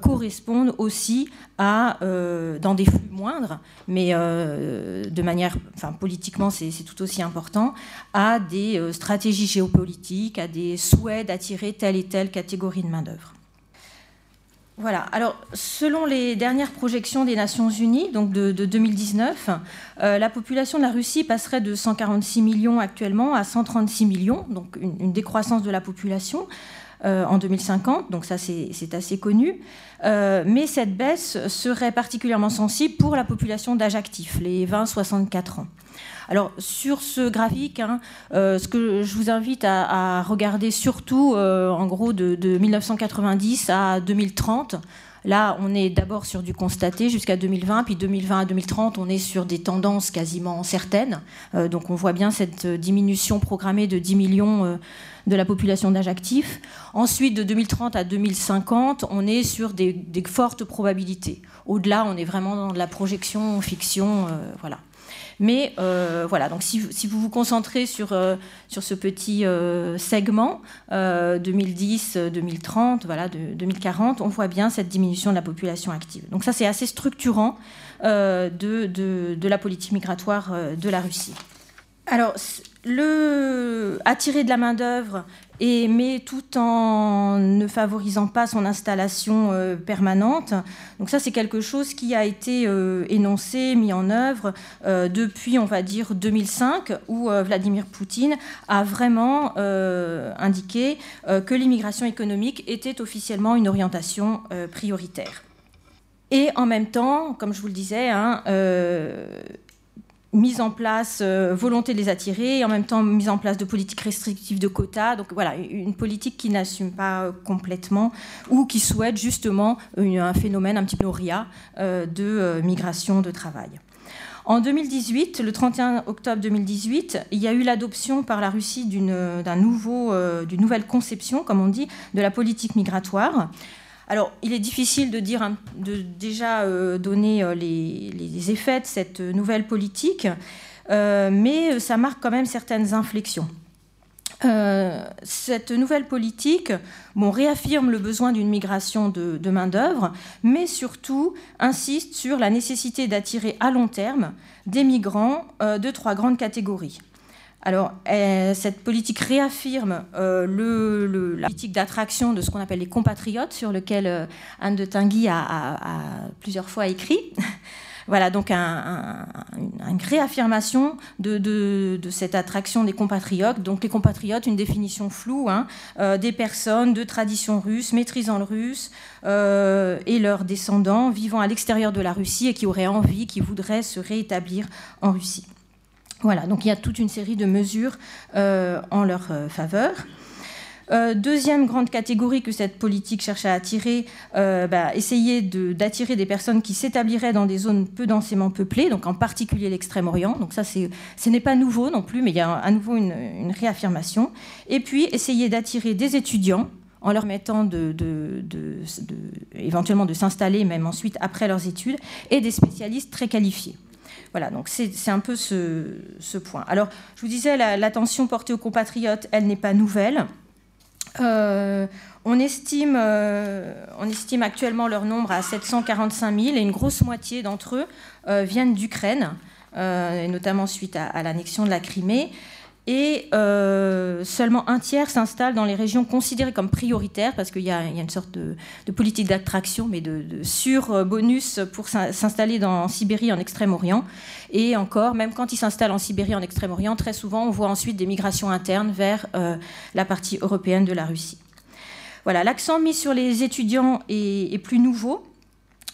correspondent aussi à, dans des flux moindres, mais de manière, enfin, politiquement, c'est tout aussi important, à des stratégies géopolitiques, à des souhaits d'attirer telle et telle catégorie de main-d'œuvre. Voilà. Alors, selon les dernières projections des Nations Unies, donc de, 2019, euh, la population de la Russie passerait de 146 millions actuellement à 136 millions, donc une, décroissance de la population euh, en 2050. Donc ça, c'est assez connu. Euh, mais cette baisse serait particulièrement sensible pour la population d'âge actif, les 20-64 ans. Alors sur ce graphique, hein, euh, ce que je vous invite à, regarder surtout, euh, en gros, de, 1990 à 2030. Là, on est d'abord sur du constaté jusqu'à 2020, puis 2020 à 2030, on est sur des tendances quasiment certaines. Euh, donc on voit bien cette diminution programmée de 10 millions de la population d'âge actif. Ensuite, de 2030 à 2050, on est sur des, fortes probabilités. Au-delà, on est vraiment dans la projection, fiction, voilà. Mais euh, voilà, donc si, vous vous concentrez sur, euh, sur ce petit euh, segment 2010-2030, voilà, de 2040, on voit bien cette diminution de la population active. Donc ça, c'est assez structurant de, de, la politique migratoire de la Russie. Alors, le, attirer de la main-d'œuvre mais tout en ne favorisant pas son installation euh, permanente. Donc ça, c'est quelque chose qui a été euh, énoncé, mis en œuvre euh, depuis, on va dire, 2005, où Vladimir Poutine a vraiment indiqué que l'immigration économique était officiellement une orientation prioritaire. Et en même temps, comme je vous le disais, hein, mise en place, euh, volonté de les attirer, et en même temps mise en place de politiques restrictives de quotas. Donc voilà, une politique qui n'assume pas euh, complètement ou qui souhaite justement un phénomène un petit peu RIA euh, de migration de travail. En 2018, le 31 octobre 2018, il y a eu l'adoption par la Russie d'une nouvelle conception, comme on dit, de la politique migratoire. Alors, il est difficile de déjà euh, donner euh, les, effets de cette nouvelle politique, euh, mais ça marque quand même certaines inflexions. cette nouvelle politique bon, réaffirme le besoin d'une migration de, de main-d'œuvre, mais surtout insiste sur la nécessité d'attirer à long terme des migrants de trois grandes catégories. Alors, euh, cette politique réaffirme euh, la politique d'attraction de ce qu'on appelle les compatriotes, sur lequel euh, Anne de Tinguy a, plusieurs fois écrit. voilà, donc une réaffirmation de, cette attraction des compatriotes. Donc, les compatriotes, une définition floue, hein, des personnes de tradition russe, maîtrisant le russe, et leurs descendants vivant à l'extérieur de la Russie et qui auraient envie, qui voudraient se réétablir en Russie. Voilà, donc il y a toute une série de mesures euh, en leur euh, faveur. Euh, deuxième grande catégorie que cette politique cherche à attirer, bah, essayer d'attirer des personnes qui s'établiraient dans des zones peu densément peuplées, donc en particulier l'Extrême-Orient. Donc ça, ce n'est pas nouveau non plus, mais il y a à nouveau une, réaffirmation. Et puis essayer d'attirer des étudiants en leur mettant de, éventuellement de s'installer même ensuite après leurs études, et des spécialistes très qualifiés. Voilà, donc c'est un peu ce, point. Alors, je vous disais, l'attention portée aux compatriotes, elle n'est pas nouvelle. Euh, on, estime, euh, on estime actuellement leur nombre à 745 000 et une grosse moitié d'entre eux euh, viennent d'Ukraine, notamment suite à l'annexion de la Crimée et euh, seulement un tiers s'installe dans les régions considérées comme prioritaires, parce qu'il y, a une sorte de, politique d'attraction, mais de, sur-bonus pour s'installer en Sibérie, en Extrême-Orient. Et encore, même quand ils s'installent en Sibérie, en Extrême-Orient, très souvent, on voit ensuite des migrations internes vers euh, la partie européenne de la Russie. Voilà, l'accent mis sur les étudiants est, plus nouveau.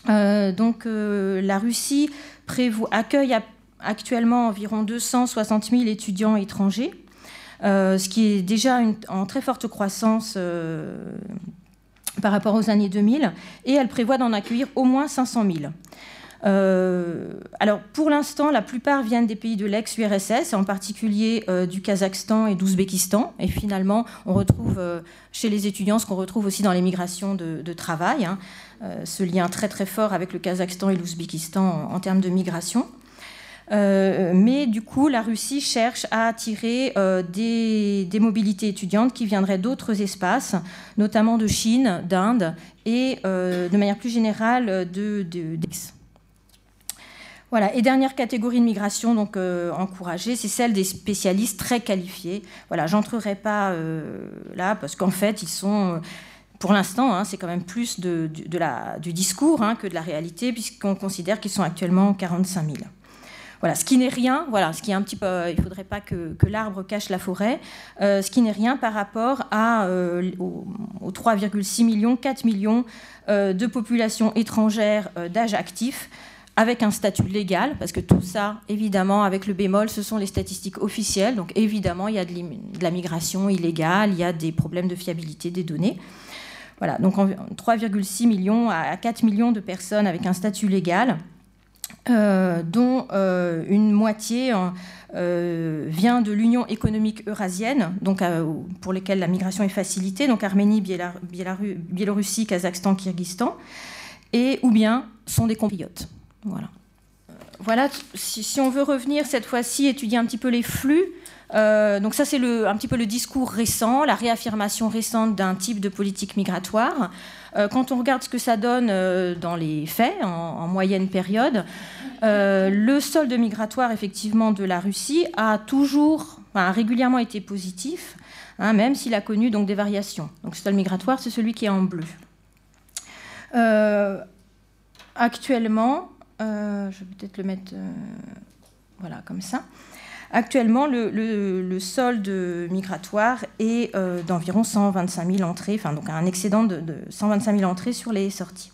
Euh, donc la Russie prévoit, accueille à actuellement environ 260 000 étudiants étrangers, euh, ce qui est déjà en très forte croissance euh, par rapport aux années 2000, et elle prévoit d'en accueillir au moins 500 000. Euh, alors, pour l'instant, la plupart viennent des pays de l'ex-URSS, en particulier du Kazakhstan et d'Ouzbékistan. Et finalement, on retrouve chez les étudiants ce qu'on retrouve aussi dans les migrations de, travail, hein, ce lien très très fort avec le Kazakhstan et l'Ouzbékistan en termes de migration. Mais du coup, la Russie cherche à attirer des, mobilités étudiantes qui viendraient d'autres espaces, notamment de Chine, d'Inde et de manière plus générale de, de, voilà. Et dernière catégorie de migration donc euh, encouragée, c'est celle des spécialistes très qualifiés. Voilà, j'entrerai pas euh, là parce qu'en fait ils sont euh, pour l'instant, hein, c'est quand même plus de, la, du discours hein, que de la réalité, puisqu'on considère qu'ils sont actuellement 45 000. Voilà, ce qui n'est rien, voilà, ce qui est un petit peu, il ne faudrait pas que, l'arbre cache la forêt, ce qui n'est rien par rapport à, aux, 3,6 millions, 4 millions de populations étrangères d'âge actif avec un statut légal, parce que tout ça, évidemment, avec le bémol, ce sont les statistiques officielles. Donc évidemment, il y a de, la migration illégale, il y a des problèmes de fiabilité des données. Voilà, donc 3,6 millions à 4 millions de personnes avec un statut légal, euh, dont euh, une moitié euh, vient de l'Union économique eurasienne, donc, pour lesquelles la migration est facilitée, donc Arménie, Biélorussie, Kazakhstan, Kyrgyzstan, et ou bien sont des compatriotes. Voilà. Voilà, si, on veut revenir cette fois-ci, étudier un petit peu les flux, donc ça c'est un petit peu le discours récent, la réaffirmation récente d'un type de politique migratoire. Euh, quand on regarde ce que ça donne euh, dans les faits, en, moyenne période, le solde migratoire effectivement de la Russie a toujours, régulièrement été positif, hein, même s'il a connu donc des variations. Donc le solde migratoire, c'est celui qui est en bleu. actuellement, euh, je vais peut-être le mettre euh, voilà, comme ça. Actuellement, le, solde migratoire est euh, d'environ 125 000 entrées, enfin donc un excédent de, 125 000 entrées sur les sorties.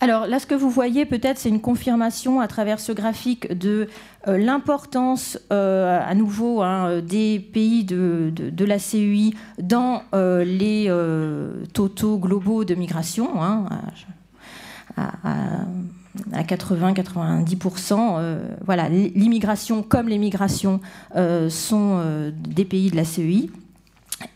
Alors là, ce que vous voyez peut-être, c'est une confirmation à travers ce graphique de l'importance à nouveau hein, des pays de, la CEI dans les totaux globaux de migration. Hein, 80-90%. Euh, voilà, l'immigration comme l'émigration euh, sont euh, des pays de la CEI.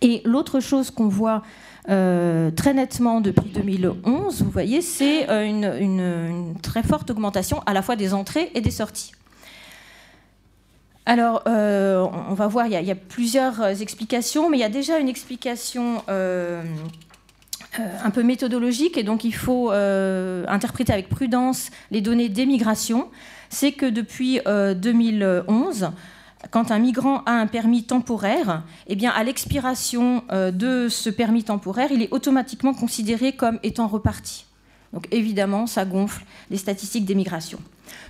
Et l'autre chose qu'on voit très nettement depuis 2011, vous voyez, c'est une, très forte augmentation à la fois des entrées et des sorties. Alors, on va voir, il y, a, plusieurs explications, mais il y a déjà une explication un peu méthodologique et donc il faut euh, interpréter avec prudence les données d'émigration, c'est que depuis 2011, euh, quand un migrant a un permis temporaire, eh bien, à l'expiration de ce permis temporaire, il est automatiquement considéré comme étant reparti. Donc évidemment, ça gonfle les statistiques d'émigration.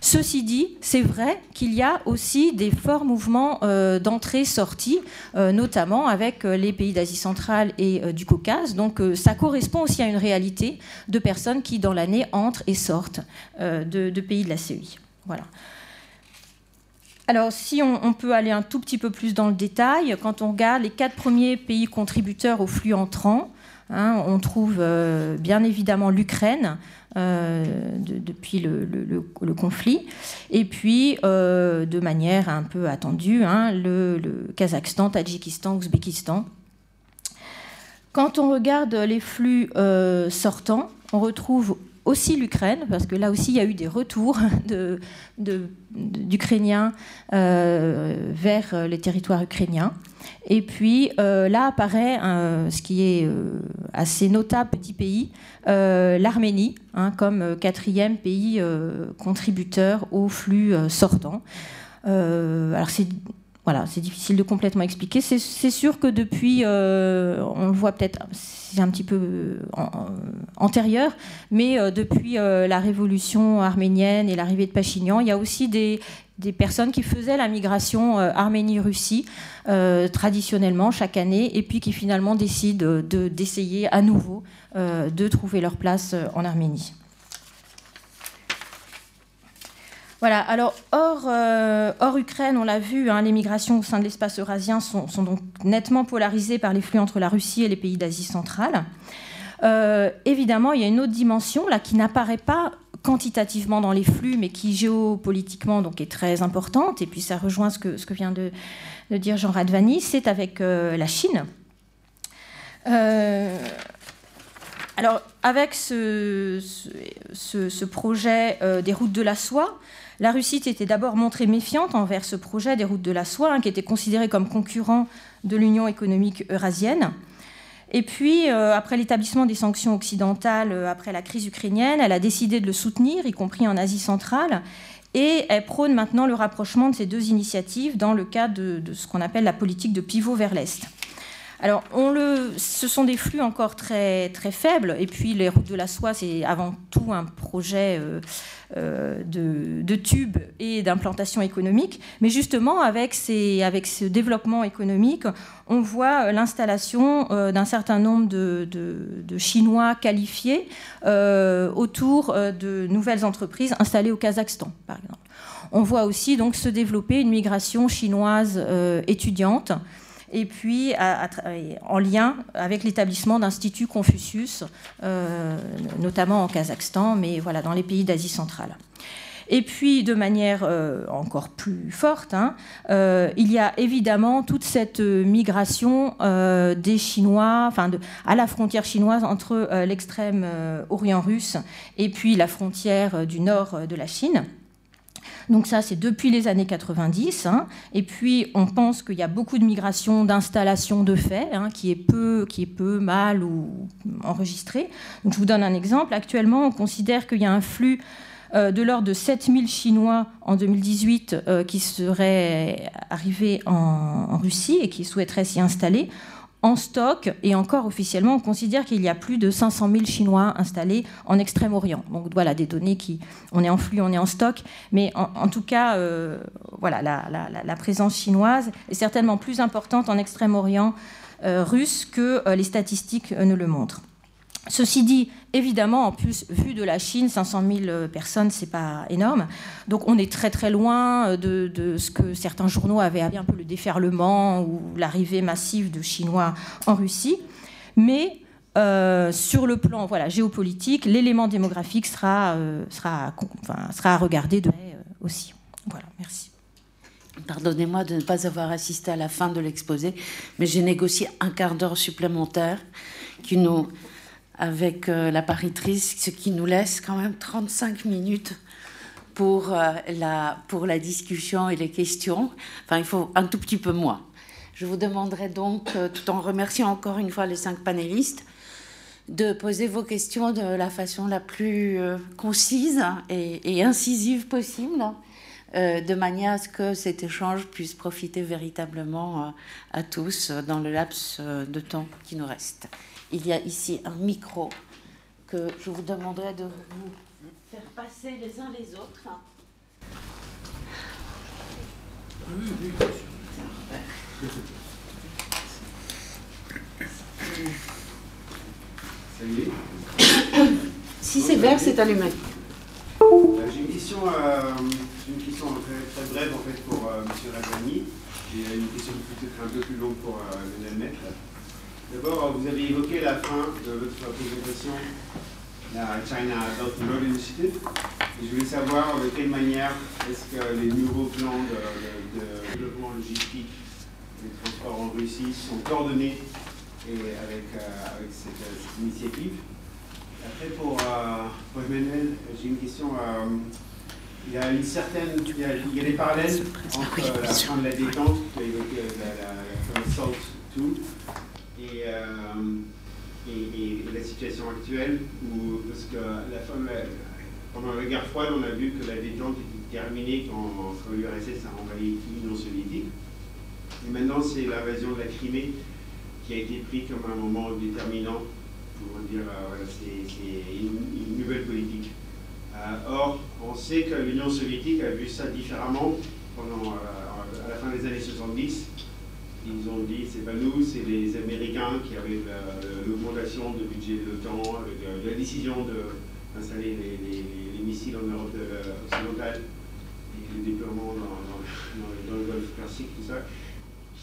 Ceci dit, c'est vrai qu'il y a aussi des forts mouvements euh, d'entrée-sortie, euh, notamment avec euh, les pays d'Asie centrale et du Caucase. Donc ça correspond aussi à une réalité de personnes qui, dans l'année, entrent et sortent de, pays de la CEI. Voilà. Alors, si on, peut aller un tout petit peu plus dans le détail, quand on regarde les quatre premiers pays contributeurs au flux entrant, hein, on trouve bien évidemment l'Ukraine, euh, depuis le, conflit. Et puis, euh, de manière un peu attendue, hein, le, Kazakhstan, Tadjikistan, Ouzbékistan. Quand on regarde les flux euh, sortants, on retrouve aussi l'Ukraine, parce que là aussi il y a eu des retours d'Ukrainiens vers les territoires ukrainiens. Et puis euh, là apparaît ce qui est euh, assez notable petit pays, euh, l'Arménie, hein, comme quatrième pays contributeur au flux sortant. alors c'est voilà, c'est difficile de complètement expliquer. C'est sûr que depuis, on le voit peut-être, c'est un petit peu antérieur, mais depuis la révolution arménienne et l'arrivée de Pachinian, il y a aussi des, personnes qui faisaient la migration euh, Arménie-Russie euh, traditionnellement chaque année et puis qui finalement décident d'essayer à nouveau euh, de trouver leur place en Arménie. Voilà, alors hors, hors Ukraine, on l'a vu, hein, les migrations au sein de l'espace eurasien sont, donc nettement polarisées par les flux entre la Russie et les pays d'Asie centrale. évidemment, il y a une autre dimension là qui n'apparaît pas quantitativement dans les flux, mais qui géopolitiquement donc est très importante. Et puis ça rejoint ce que, vient de, dire Jean Radvani, c'est avec euh, la Chine. Euh, alors, avec ce, projet des routes de la soie. La Russie était d'abord montrée méfiante envers ce projet des routes de la soie, hein, qui était considéré comme concurrent de l'Union économique eurasienne. Et puis, après l'établissement des sanctions occidentales après la crise ukrainienne, elle a décidé de le soutenir, y compris en Asie centrale. Et elle prône maintenant le rapprochement de ces deux initiatives dans le cadre de, ce qu'on appelle la politique de pivot vers l'Est. Alors, ce sont des flux encore très, faibles. Et puis, les routes de la soie, c'est avant tout un projet euh, euh, de, de tubes et d'implantation économique. Mais justement, avec, ces, avec ce développement économique, on voit l'installation euh, d'un certain nombre de, de, Chinois qualifiés autour de nouvelles entreprises installées au Kazakhstan, par exemple. On voit aussi donc se développer une migration chinoise étudiante et puis en lien avec l'établissement d'instituts Confucius, euh, notamment en Kazakhstan, mais voilà, dans les pays d'Asie centrale. Et puis, de manière euh, encore plus forte, hein, euh, il y a évidemment toute cette migration des Chinois, enfin, à la frontière chinoise entre l'extrême orient russe et puis la frontière du nord de la Chine. Donc ça, c'est depuis les années 90. Hein. Et puis, on pense qu'il y a beaucoup de migration d'installation de fait, hein, qui, est peu, qui est peu, mal ou enregistré. Donc, je vous donne un exemple. Actuellement, on considère qu'il y a un flux euh, de l'ordre de 7000 Chinois en 2018 euh, qui seraient arrivés en Russie et qui souhaiteraient s'y installer en stock, et encore officiellement, on considère qu'il y a plus de 500 000 Chinois installés en Extrême-Orient. Donc voilà, des données qui, on est en flux, on est en stock, mais en, tout cas, euh, voilà, la, présence chinoise est certainement plus importante en Extrême-Orient euh, russe que euh, les statistiques ne le montrent. Ceci dit, évidemment, en plus, vu de la Chine, 500 000 euh, personnes, c'est pas énorme. Donc on est très très loin euh, de, ce que certains journaux avaient appelé un peu le déferlement ou l'arrivée massive de Chinois en Russie. Mais euh, sur le plan voilà, géopolitique, l'élément démographique sera, sera, sera à regarder de aussi. Voilà, merci. Pardonnez-moi de ne pas avoir assisté à la fin de l'exposé, mais j'ai négocié un quart d'heure supplémentaire qui nous avec euh, la paritrice, ce qui nous laisse quand même 35 minutes pour, euh, la, pour la discussion et les questions. Enfin, il faut un tout petit peu moins. Je vous demanderai donc, euh, tout en remerciant encore une fois les cinq panélistes, de poser vos questions de la façon la plus concise et, incisive possible, de manière à ce que cet échange puisse profiter véritablement à tous dans le laps de temps qui nous reste il y a ici un micro que je vous demanderai de vous faire passer les uns les autres. Si c'est vert, c'est allumé. Euh, j'ai une question, euh, une question très, brève en fait pour euh, M. Rajani et une question peut-être un peu plus longue pour euh, Lionel Maître. D'abord, vous avez évoqué la fin de votre présentation, la China Belt and Road Initiative. Et je voulais savoir de quelle manière est-ce que les nouveaux plans de, développement logistique des transports en Russie sont coordonnés et avec, euh, avec cette, initiative. Après, pour, euh, pour Emmanuel, j'ai une question. Euh, il y a une certaine, il y a, il y a des parallèles entre la fin de la détente, la, la, la, la SALT 2, euh, et, la situation actuelle, où, parce que la fin pendant la guerre froide, on a vu que la détente était terminée quand, l'URSS a envahi l'Union soviétique. Et maintenant, c'est l'invasion de la Crimée qui a été prise comme un moment déterminant pour dire euh, c'est une, nouvelle politique. Euh, or, on sait que l'Union soviétique a vu ça différemment pendant, à la fin des années 70 ils ont dit c'est pas nous, c'est les Américains qui avaient l'augmentation de budget de l'OTAN, la décision d'installer les, les, missiles en Europe occidentale et le déploiement dans, le Golfe Persique, tout ça,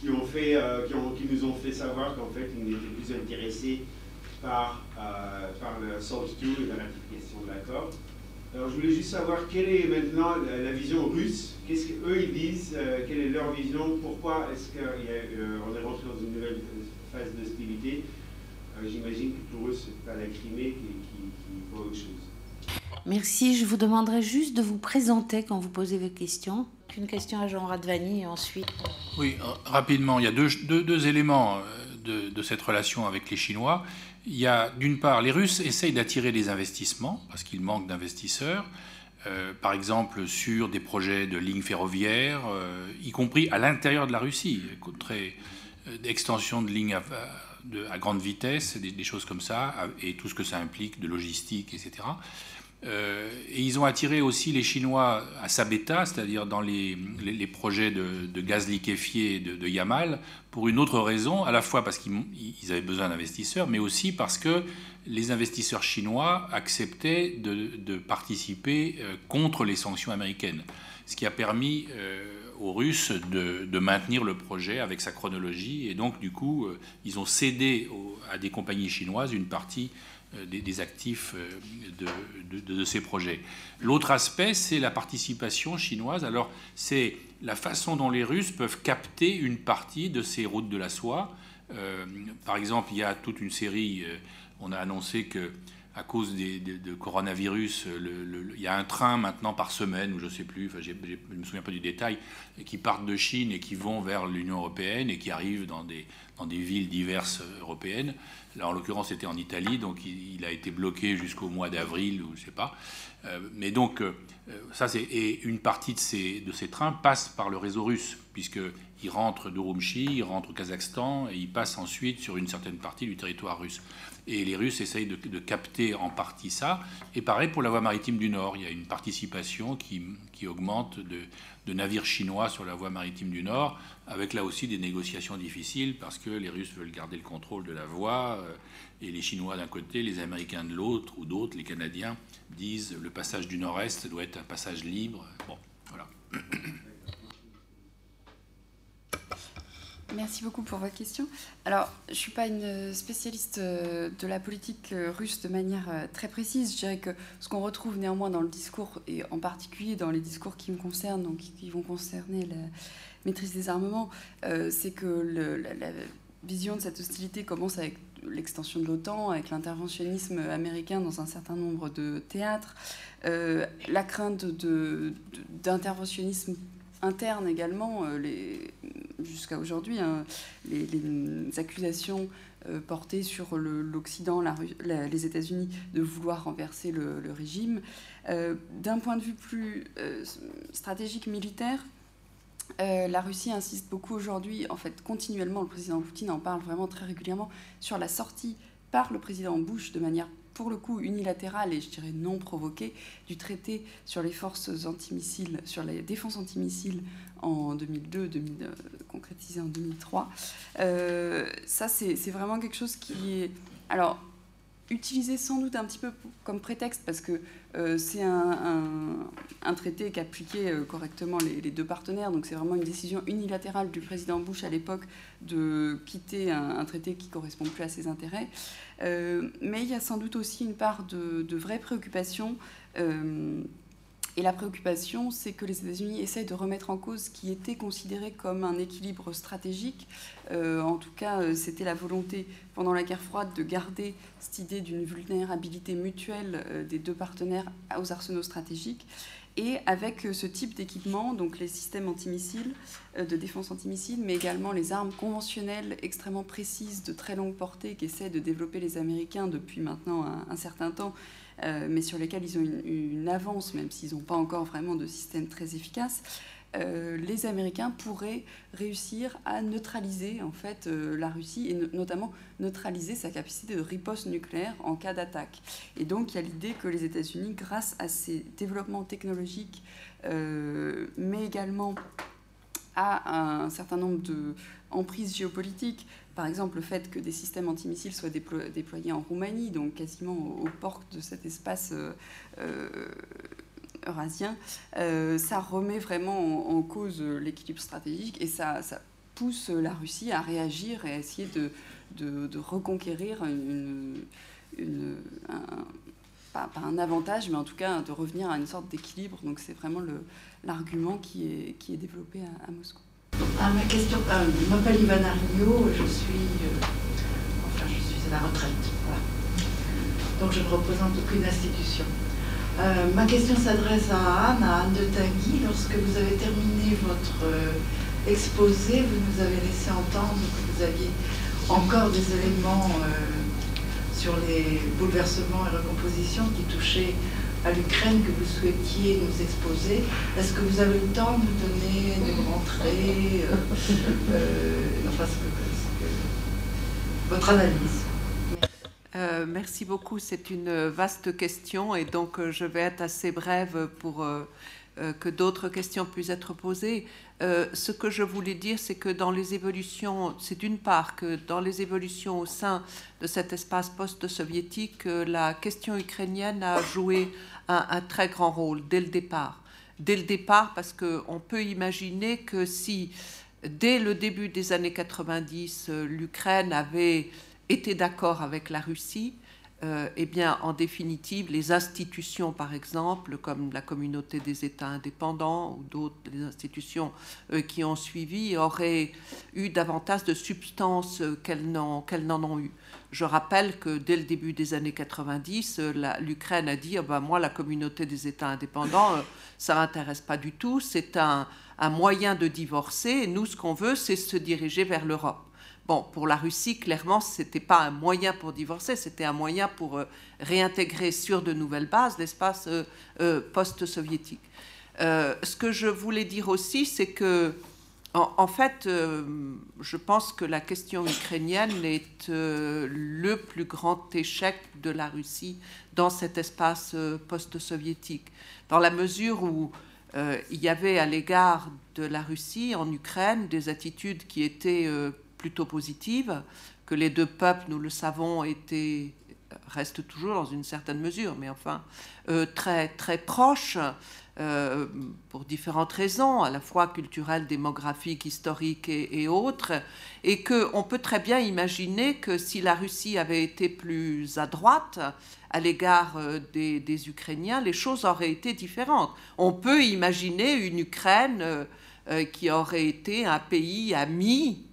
euh, qui, nous ont fait savoir qu'en fait ils n'étaient plus intéressés par, euh, par le SALT 2 et la ratification de l'accord. Alors je voulais juste savoir quelle est maintenant la vision russe Qu'est-ce qu'eux ils disent euh, Quelle est leur vision? Pourquoi est-ce qu'on euh, est rentré dans une nouvelle phase d'hostilité? Euh, J'imagine que pour eux, c'est pas la Crimée qui, qui, voit autre chose. Merci. Je vous demanderai juste de vous présenter quand vous posez vos questions. Une question à Jean Radvani et ensuite. Oui, rapidement, il y a deux, deux, éléments de, de, cette relation avec les Chinois. Il y a d'une part, les Russes essayent d'attirer des investissements parce qu'il manque d'investisseurs. Euh, par exemple sur des projets de lignes ferroviaires, euh, y compris à l'intérieur de la Russie, très, euh, d'extension de lignes à, grande vitesse, des, choses comme ça, et tout ce que ça implique de logistique, etc. et ils ont attiré aussi les Chinois à Sabeta, c'est-à-dire dans les, projets de, gaz liquéfié de, Yamal, pour une autre raison, à la fois parce qu'ils avaient besoin d'investisseurs, mais aussi parce que les investisseurs chinois acceptaient de, participer euh, contre les sanctions américaines, ce qui a permis euh, aux Russes de, maintenir le projet avec sa chronologie. Et donc, du coup, euh, ils ont cédé à des compagnies chinoises une partie des, actifs de, ces projets. L'autre aspect, c'est la participation chinoise. Alors, c'est la façon dont les Russes peuvent capter une partie de ces routes de la soie. par exemple, il y a toute une série on a annoncé que à cause des, de, coronavirus, il y a un train maintenant par semaine, ou je ne sais plus, je ne me souviens pas du détail, qui partent de Chine et qui vont vers l'Union européenne et qui arrivent dans des, dans des villes diverses européennes. Là, en l'occurrence, c'était en Italie, donc il, a été bloqué jusqu'au mois d'avril, ou je sais pas. Euh, mais donc, euh, ça, c'est, et une partie de ces, de ces trains passe par le réseau russe, puisqu'il rentre d'Urumqi, il rentre au Kazakhstan, et il passe ensuite sur une certaine partie du territoire russe. Et les Russes essayent de, capter en partie ça. Et pareil pour la voie maritime du Nord. Il y a une participation qui, augmente de, navires chinois sur la voie maritime du Nord, avec là aussi des négociations difficiles parce que les Russes veulent garder le contrôle de la voie euh, et les Chinois d'un côté, les Américains de l'autre, ou d'autres, les Canadiens, disent le passage du Nord-Est doit être un passage libre. Bon, voilà. Merci beaucoup pour votre question. Alors, je ne suis pas une spécialiste euh, de la politique euh, russe de manière euh, très précise. Je dirais que ce qu'on retrouve néanmoins dans le discours, et en particulier dans les discours qui me concernent, donc qui vont concerner la maîtrise des armements, c'est que la, vision de cette hostilité commence avec l'extension de l'OTAN, avec l'interventionnisme américain dans un certain nombre de théâtres, la crainte d'interventionnisme interne également, euh, jusqu'à aujourd'hui, hein, les, accusations euh, portées sur l'Occident, les États-Unis, de vouloir renverser le, régime. Euh, d'un point de vue plus stratégique militaire, la Russie insiste beaucoup aujourd'hui, en fait, continuellement, le président Poutine en parle vraiment très régulièrement, sur la sortie par le président Bush de manière pour le coup unilatérale et je dirais non provoquée du traité sur les forces antimissiles, sur la défense antimissiles en 2002, euh, concrétisé en 2003. Euh, ça, c'est vraiment quelque chose qui est... Alors, utilisé sans doute un petit peu comme prétexte parce que c'est un, traité qui appliquait correctement les, deux partenaires. Donc c'est vraiment une décision unilatérale du président Bush à l'époque de quitter un, traité qui correspond plus à ses intérêts. Euh, mais il y a sans doute aussi une part de, vraie préoccupation. Euh, et la préoccupation, c'est que les États-Unis essayent de remettre en cause ce qui était considéré comme un équilibre stratégique. Euh, en tout cas, c'était la volonté pendant la guerre froide de garder cette idée d'une vulnérabilité mutuelle des deux partenaires aux arsenaux stratégiques. Et avec euh, ce type d'équipement, donc les systèmes antimissiles, euh, de défense antimissiles, mais également les armes conventionnelles extrêmement précises de très longue portée qu'essaient de développer les Américains depuis maintenant un, certain temps, euh, mais sur lesquels ils ont une avance, même s'ils n'ont pas encore vraiment de système très efficace. Euh, les Américains pourraient réussir à neutraliser en fait euh, la Russie et notamment neutraliser sa capacité de riposte nucléaire en cas d'attaque. Et donc il y a l'idée que les États-Unis, grâce à ces développements technologiques, euh, mais également à un certain nombre de emprises géopolitiques, par exemple le fait que des systèmes antimissiles soient déployés en Roumanie, donc quasiment aux portes de cet espace eurasien, euh, ça remet vraiment en, cause l'équilibre stratégique et ça, pousse la Russie à réagir et à essayer de, reconquérir un, pas, un avantage, mais en tout cas de revenir à une sorte d'équilibre. Donc c'est vraiment l'argument qui est, développé à, Moscou. Ah, ma question, euh, je m'appelle Ivana Rio, je suis, euh, enfin, je suis à la retraite. Donc je ne représente aucune institution. Ma question s'adresse à Anne, à Anne de Tanguy. Lorsque vous avez terminé votre exposé, vous nous avez laissé entendre que vous aviez encore des éléments sur les bouleversements et recompositions qui touchaient à l'Ukraine que vous souhaitiez nous exposer. Est-ce que vous avez le temps de nous donner, de nous rentrer, euh, euh, enfin, votre analyse? Euh, merci beaucoup. C'est une vaste question et donc je vais être assez brève pour que d'autres questions puissent être posées. ce que je voulais dire, c'est que dans les évolutions, c'est d'une part que dans les évolutions au sein de cet espace post-soviétique, la question ukrainienne a joué un, très grand rôle dès le départ. Dès le départ, parce qu'on peut imaginer que si, dès le début des années 90, euh, l'Ukraine avait été d'accord avec la Russie, euh, eh bien, en définitive, les institutions, par exemple, comme la communauté des États indépendants ou d'autres institutions euh, qui ont suivi, auraient eu davantage de substance qu'elles n'en ont eu. Je rappelle que dès le début des années 90, euh, l'Ukraine a dit oh ben, Moi, la communauté des États indépendants, euh, ça m'intéresse pas du tout. C'est un, moyen de divorcer. Et nous, ce qu'on veut, c'est se diriger vers l'Europe. Bon, pour la Russie, clairement, ce n'était pas un moyen pour divorcer, c'était un moyen pour euh, réintégrer sur de nouvelles bases l'espace post-soviétique. ce que je voulais dire aussi, c'est que en, fait, euh, je pense que la question ukrainienne est euh, le plus grand échec de la Russie dans cet espace euh, post-soviétique, dans la mesure où il y avait à l'égard de la Russie en Ukraine des attitudes qui étaient plutôt positives, que les deux peuples, nous le savons, étaient restent toujours dans une certaine mesure, mais enfin très très proches. Euh, pour différentes raisons, à la fois culturelles, démographiques, historiques et, autres, et qu'on peut très bien imaginer que si la Russie avait été plus à droite à l'égard euh, des, Ukrainiens, les choses auraient été différentes. On peut imaginer une Ukraine euh, qui aurait été un pays ami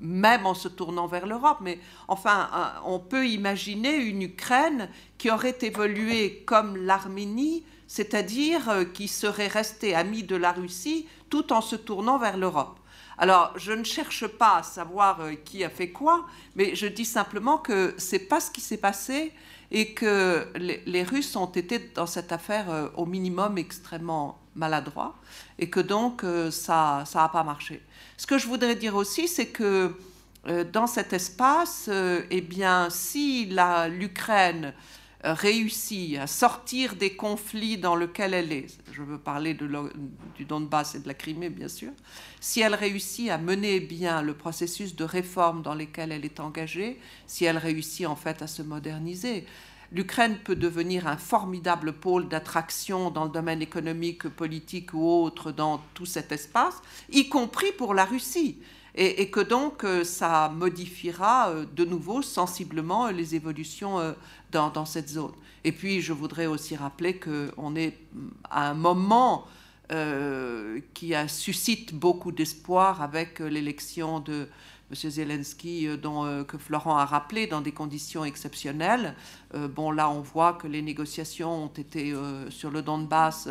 même en se tournant vers l'Europe. Mais enfin, on peut imaginer une Ukraine qui aurait évolué comme l'Arménie c'est-à-dire euh, qui serait resté ami de la Russie tout en se tournant vers l'Europe. Alors, je ne cherche pas à savoir euh, qui a fait quoi, mais je dis simplement que c'est pas ce qui s'est passé et que les, Russes ont été dans cette affaire euh, au minimum extrêmement maladroits et que donc ça ça n'a pas marché. Ce que je voudrais dire aussi, c'est que dans cet espace, eh bien, si l'Ukraine réussit à sortir des conflits dans lesquels elle est, je veux parler du Donbass et de la Crimée bien sûr, si elle réussit à mener bien le processus de réforme dans lequel elle est engagée, si elle réussit en fait à se moderniser, l'Ukraine peut devenir un formidable pôle d'attraction dans le domaine économique, politique ou autre dans tout cet espace, y compris pour la Russie et, que donc euh, ça modifiera euh, de nouveau sensiblement les évolutions euh, dans, cette zone. Et puis je voudrais aussi rappeler qu'on est à un moment qui suscite beaucoup d'espoir avec l'élection de M. Zelensky, dont, que Florent a rappelé, dans des conditions exceptionnelles. bon, là, on voit que les négociations ont été, sur le Donbass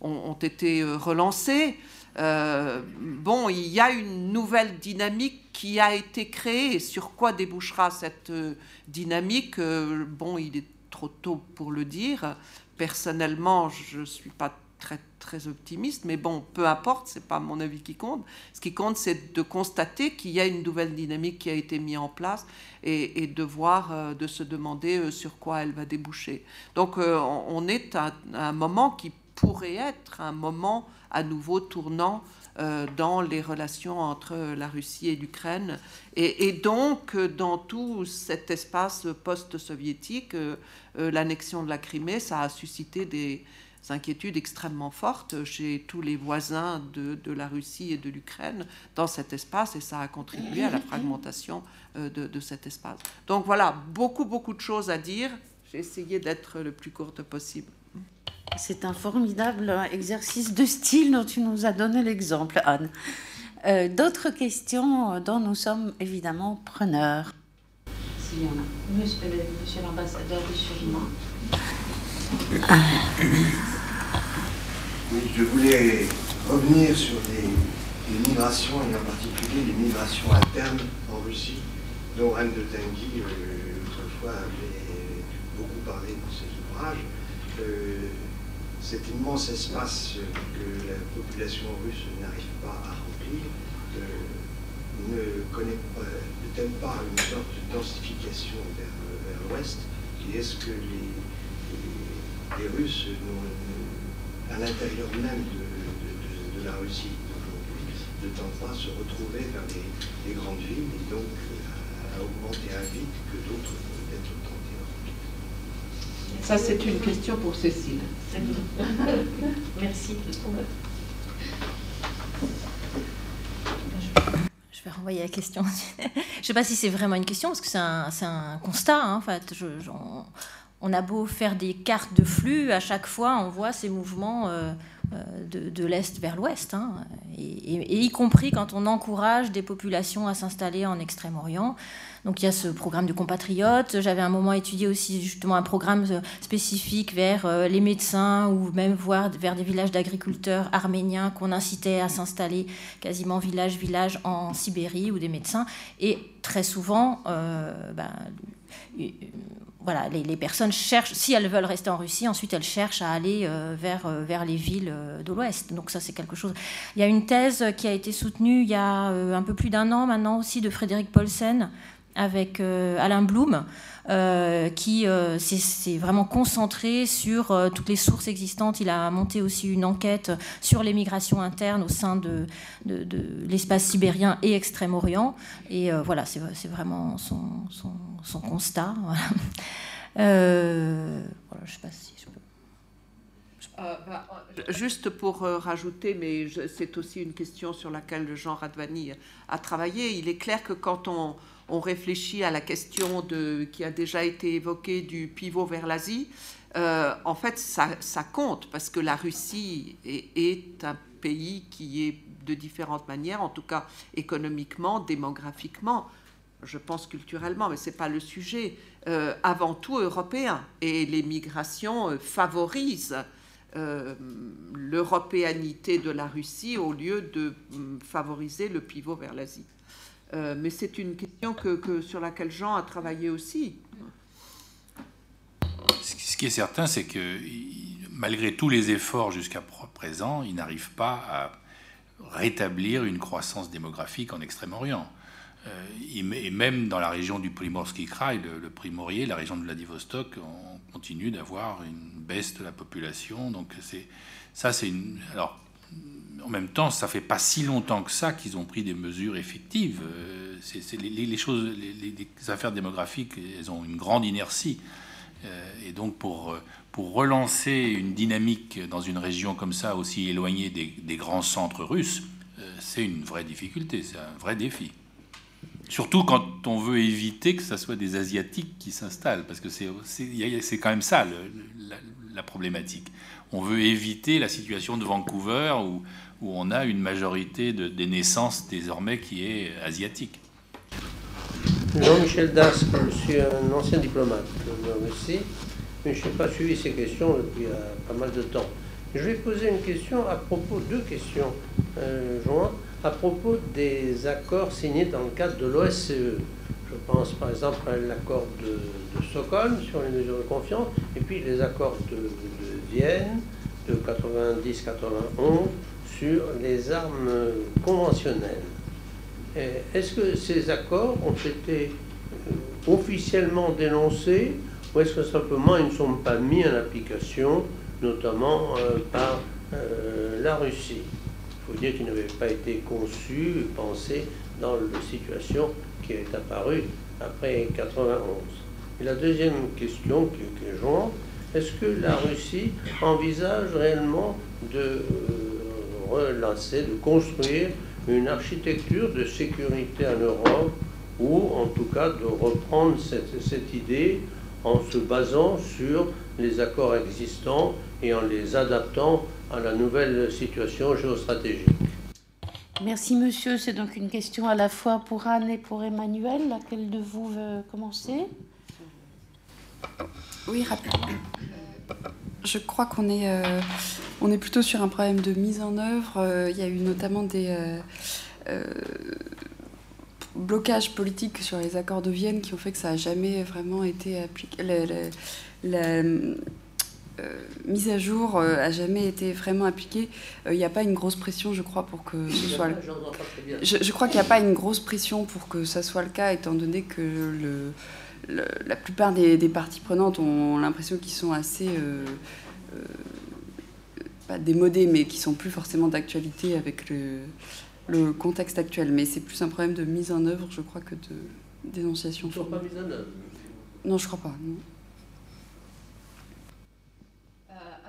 ont, été relancées. Euh, bon, il y a une nouvelle dynamique qui a été créée. Sur quoi débouchera cette euh, dynamique euh, Bon, il est trop tôt pour le dire. Personnellement, je ne suis pas très, très optimiste, mais bon, peu importe, c'est pas mon avis qui compte. Ce qui compte, c'est de constater qu'il y a une nouvelle dynamique qui a été mise en place et, de voir, de se demander sur quoi elle va déboucher. Donc, on est à un moment qui pourrait être un moment à nouveau tournant euh, dans les relations entre la Russie et l'Ukraine. Et, donc, dans tout cet espace post-soviétique, euh, euh, l'annexion de la Crimée, ça a suscité des inquiétudes extrêmement fortes chez tous les voisins de, la Russie et de l'Ukraine dans cet espace, et ça a contribué à la fragmentation de, de cet espace. Donc voilà, beaucoup, beaucoup de choses à dire. J'ai essayé d'être le plus courte possible. C'est un formidable exercice de style dont tu nous as donné l'exemple, Anne. Euh, d'autres questions dont nous sommes évidemment preneurs? S'il y en a. Monsieur, euh, monsieur l'ambassadeur Oui, je voulais revenir sur les, migrations, et en particulier les migrations internes en Russie, dont Anne de euh, autrefois, avait beaucoup parlé dans ses ouvrages. Euh, cet immense espace que la population russe n'arrive pas à remplir euh, ne connaît peut-être pas une sorte de densification vers, l'ouest Et est-ce que les, les, Russes, à l'intérieur même de, la Russie d'aujourd'hui, ne tentent pas à se retrouver vers les, grandes villes et donc à, augmenter à vite que d'autres peuvent être tentés Ça, c'est une question pour Cécile. Merci. Je vais renvoyer la question. je ne sais pas si c'est vraiment une question, parce que c'est un, constat. Hein, en fait. on, a beau faire des cartes de flux, à chaque fois, on voit ces mouvements euh, euh, de, l'Est vers l'Ouest, hein, et, y compris quand on encourage des populations à s'installer en Extrême-Orient. Donc il y a ce programme de compatriotes. J'avais un moment étudié aussi justement un programme euh, spécifique vers les médecins ou même voir vers des villages d'agriculteurs arméniens qu'on incitait à s'installer quasiment village village en Sibérie ou des médecins. Et très souvent, ben, voilà, les, personnes cherchent, si elles veulent rester en Russie, ensuite elles cherchent à aller euh, vers, euh, vers les villes euh, de l'Ouest. Donc ça, c'est quelque chose. Il y a une thèse qui a été soutenue il y a un peu plus d'un an maintenant aussi de Frédéric Paulsen avec Alain Blum, qui s'est vraiment concentré sur toutes les sources existantes. Il a monté aussi une enquête sur les migrations internes au sein de, l'espace sibérien et Extrême-Orient. Et voilà, c'est vraiment son, son, constat. Euh, je sais pas si. Euh, bah, juste pour euh, rajouter, mais c'est aussi une question sur laquelle Jean Radvani a travaillé, il est clair que quand on, réfléchit à la question qui a déjà été évoquée du pivot vers l'Asie, en fait, ça, compte parce que la Russie est, un pays qui est de différentes manières, en tout cas économiquement, démographiquement, je pense culturellement, mais ce n'est pas le sujet, euh, avant tout européen. Et les migrations euh, favorisent euh, l'européanité de la Russie au lieu de mm, favoriser le pivot vers l'Asie. Mais c'est une question que, sur laquelle Jean a travaillé aussi. Ce qui est certain, c'est que malgré tous les efforts jusqu'à présent, il n'arrive pas à rétablir une croissance démographique en Extrême-Orient. Euh, et même dans la région du Primorsky Krai, le, le Primorier, la région de Vladivostok, on continue d'avoir une baisse de la population. Donc ça, c'est une. Alors, en même temps, ça fait pas si longtemps que ça qu'ils ont pris des mesures effectives. Euh, les, choses, les, affaires démographiques, elles ont une grande inertie. Euh, et donc, pour, pour relancer une dynamique dans une région comme ça, aussi éloignée des, grands centres russes, c'est une vraie difficulté, c'est un vrai défi. Surtout quand on veut éviter que ce soit des Asiatiques qui s'installent, parce que c'est quand même ça la, problématique. On veut éviter la situation de Vancouver où, où on a une majorité de, des naissances désormais qui est asiatique. Jean-Michel Das, je suis un ancien diplomate de Russie, mais je n'ai pas suivi ces questions depuis euh, pas mal de temps. Je vais poser une question à propos, deux questions euh, jointes à propos des accords signés dans le cadre de l'OSCE. Je pense par exemple à l'accord de, Stockholm sur les mesures de confiance, et puis les accords de, Vienne de 90-91 sur les armes conventionnelles. Est-ce que ces accords ont été euh, officiellement dénoncés ou est-ce que simplement ils ne sont pas mis en application, notamment euh, par euh, la Russie? Il faut dire qu'il n'avait pas été conçu, pensé dans la situation qui est apparue après 91. Et la deuxième question qui, est jointe, est-ce que la Russie envisage réellement de relancer, de construire une architecture de sécurité en Europe ou en tout cas de reprendre cette, cette idée en se basant sur les accords existants et en les adaptant à la nouvelle situation géostratégique. Merci monsieur. C'est donc une question à la fois pour Anne et pour Emmanuel. Laquelle de vous veut commencer? Oui, rapidement. Je crois qu'on est, on est plutôt sur un problème de mise en œuvre. Il y a eu notamment des blocages politiques sur les accords de Vienne qui ont fait que ça n'a jamais vraiment été appliqué. La, mise à jour a jamais été vraiment appliquée. Il n'y a pas une grosse pression, je crois, pour que ce soit. Le... Je, je crois qu'il n'y a pas une grosse pression pour que ça soit le cas, étant donné que le, la plupart des, parties prenantes ont l'impression qu'ils sont assez, euh, euh, pas démodés, mais qui sont plus forcément d'actualité avec le, le, contexte actuel. Mais c'est plus un problème de mise en œuvre, je crois, que de dénonciation. Sont pas mis en œuvre Non, je crois pas. Non.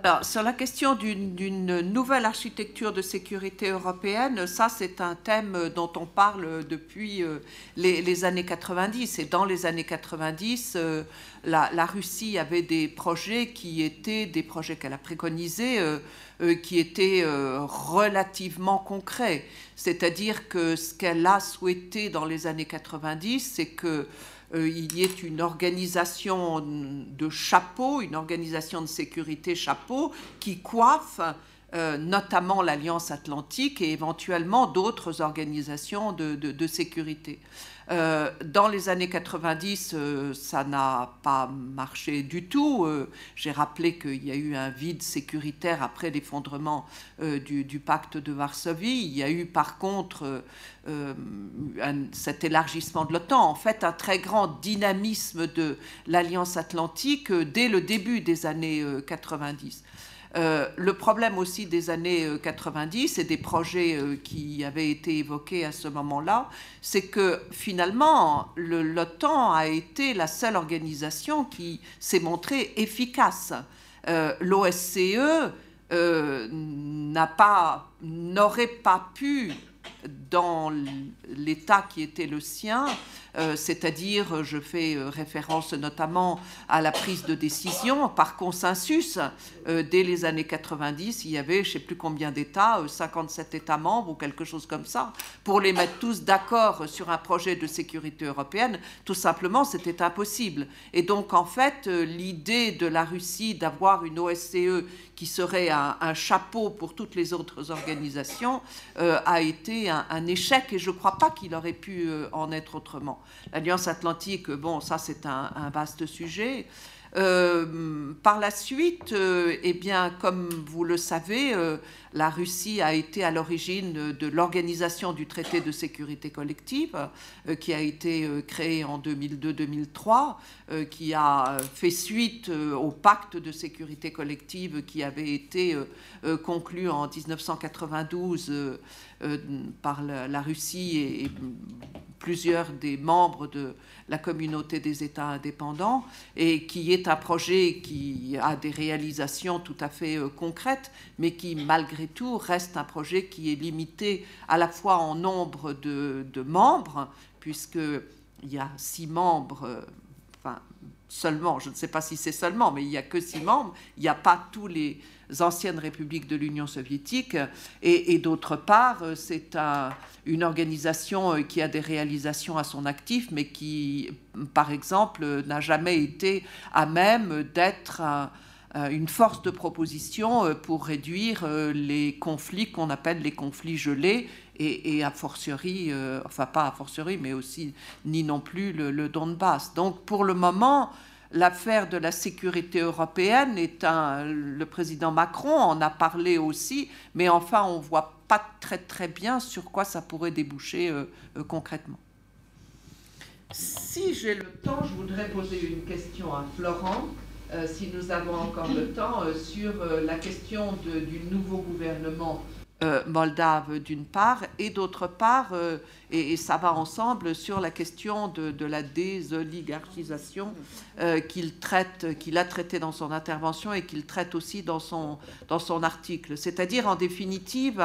Alors, sur la question d'une nouvelle architecture de sécurité européenne, ça c'est un thème dont on parle depuis euh, les, années 90. Et dans les années 90, euh, la, Russie avait des projets qui étaient des projets qu'elle a préconisés, euh, qui étaient relativement concrets. C'est-à-dire que ce qu'elle a souhaité dans les années 90, c'est que il y ait une organisation de chapeau, une organisation de sécurité chapeau qui coiffe euh, notamment l'Alliance Atlantique et éventuellement d'autres organisations de sécurité. Euh, dans les années 90, euh, ça n'a pas marché du tout. Euh, j'ai rappelé qu'il y a eu un vide sécuritaire après l'effondrement du, pacte de Varsovie. Il y a eu par contre cet élargissement de l'OTAN, en fait un très grand dynamisme de l'Alliance Atlantique dès le début des années 90. Euh, le problème aussi des années 90 euh, et des projets euh, qui avaient été évoqués à ce moment-là, c'est que finalement, l'OTAN a été la seule organisation qui s'est montrée efficace. L'OSCE n'aurait pas pu, dans l'état qui était le sien, c'est-à-dire, je fais euh, référence notamment à la prise de décision par consensus. Euh, dès les années 90, il y avait, je ne sais plus combien d'États, 57 États membres ou quelque chose comme ça, pour les mettre tous d'accord sur un projet de sécurité européenne, tout simplement, c'était impossible. Et donc, en fait, l'idée de la Russie d'avoir une OSCE qui serait un, chapeau pour toutes les autres organisations a été un, échec et je ne crois pas qu'il aurait pu en être autrement. L'Alliance Atlantique, bon, ça c'est un, vaste sujet. Euh, par la suite, euh, eh bien, comme vous le savez, euh, la Russie a été à l'origine de l'organisation du traité de sécurité collective qui a été créé en 2002-2003, qui a fait suite au pacte de sécurité collective qui avait été conclu en 1992 par la, Russie et plusieurs des membres de la communauté des États indépendants et qui est un projet qui a des réalisations tout à fait euh, concrètes, mais qui malgré tout reste un projet qui est limité à la fois en nombre de, membres, puisqu'il y a six membres, euh, enfin seulement, je ne sais pas si c'est seulement, mais il n'y a que six membres, il n'y a pas tous les anciennes républiques de l'Union soviétique, et, d'autre part, euh, c'est une organisation euh, qui a des réalisations à son actif, mais qui, par exemple, n'a jamais été à même d'être une force de proposition euh, pour réduire les conflits qu'on appelle les conflits gelés, et, a fortiori, enfin pas a fortiori, mais aussi ni non plus le Donbass. Donc pour le moment, L'affaire de la sécurité européenne est un. Le président Macron en a parlé aussi, mais enfin, on ne voit pas très très bien sur quoi ça pourrait déboucher euh, euh, concrètement. Si j'ai le temps, je voudrais poser une question à Florent, euh, si nous avons encore le temps, sur la question du nouveau gouvernement euh, moldave d'une part, et d'autre part, euh, et, ça va ensemble, sur la question de, la désoligarchisation euh, qu'il traite, a traité dans son intervention et qu'il traite aussi dans son, dans son article. C'est-à-dire, en définitive,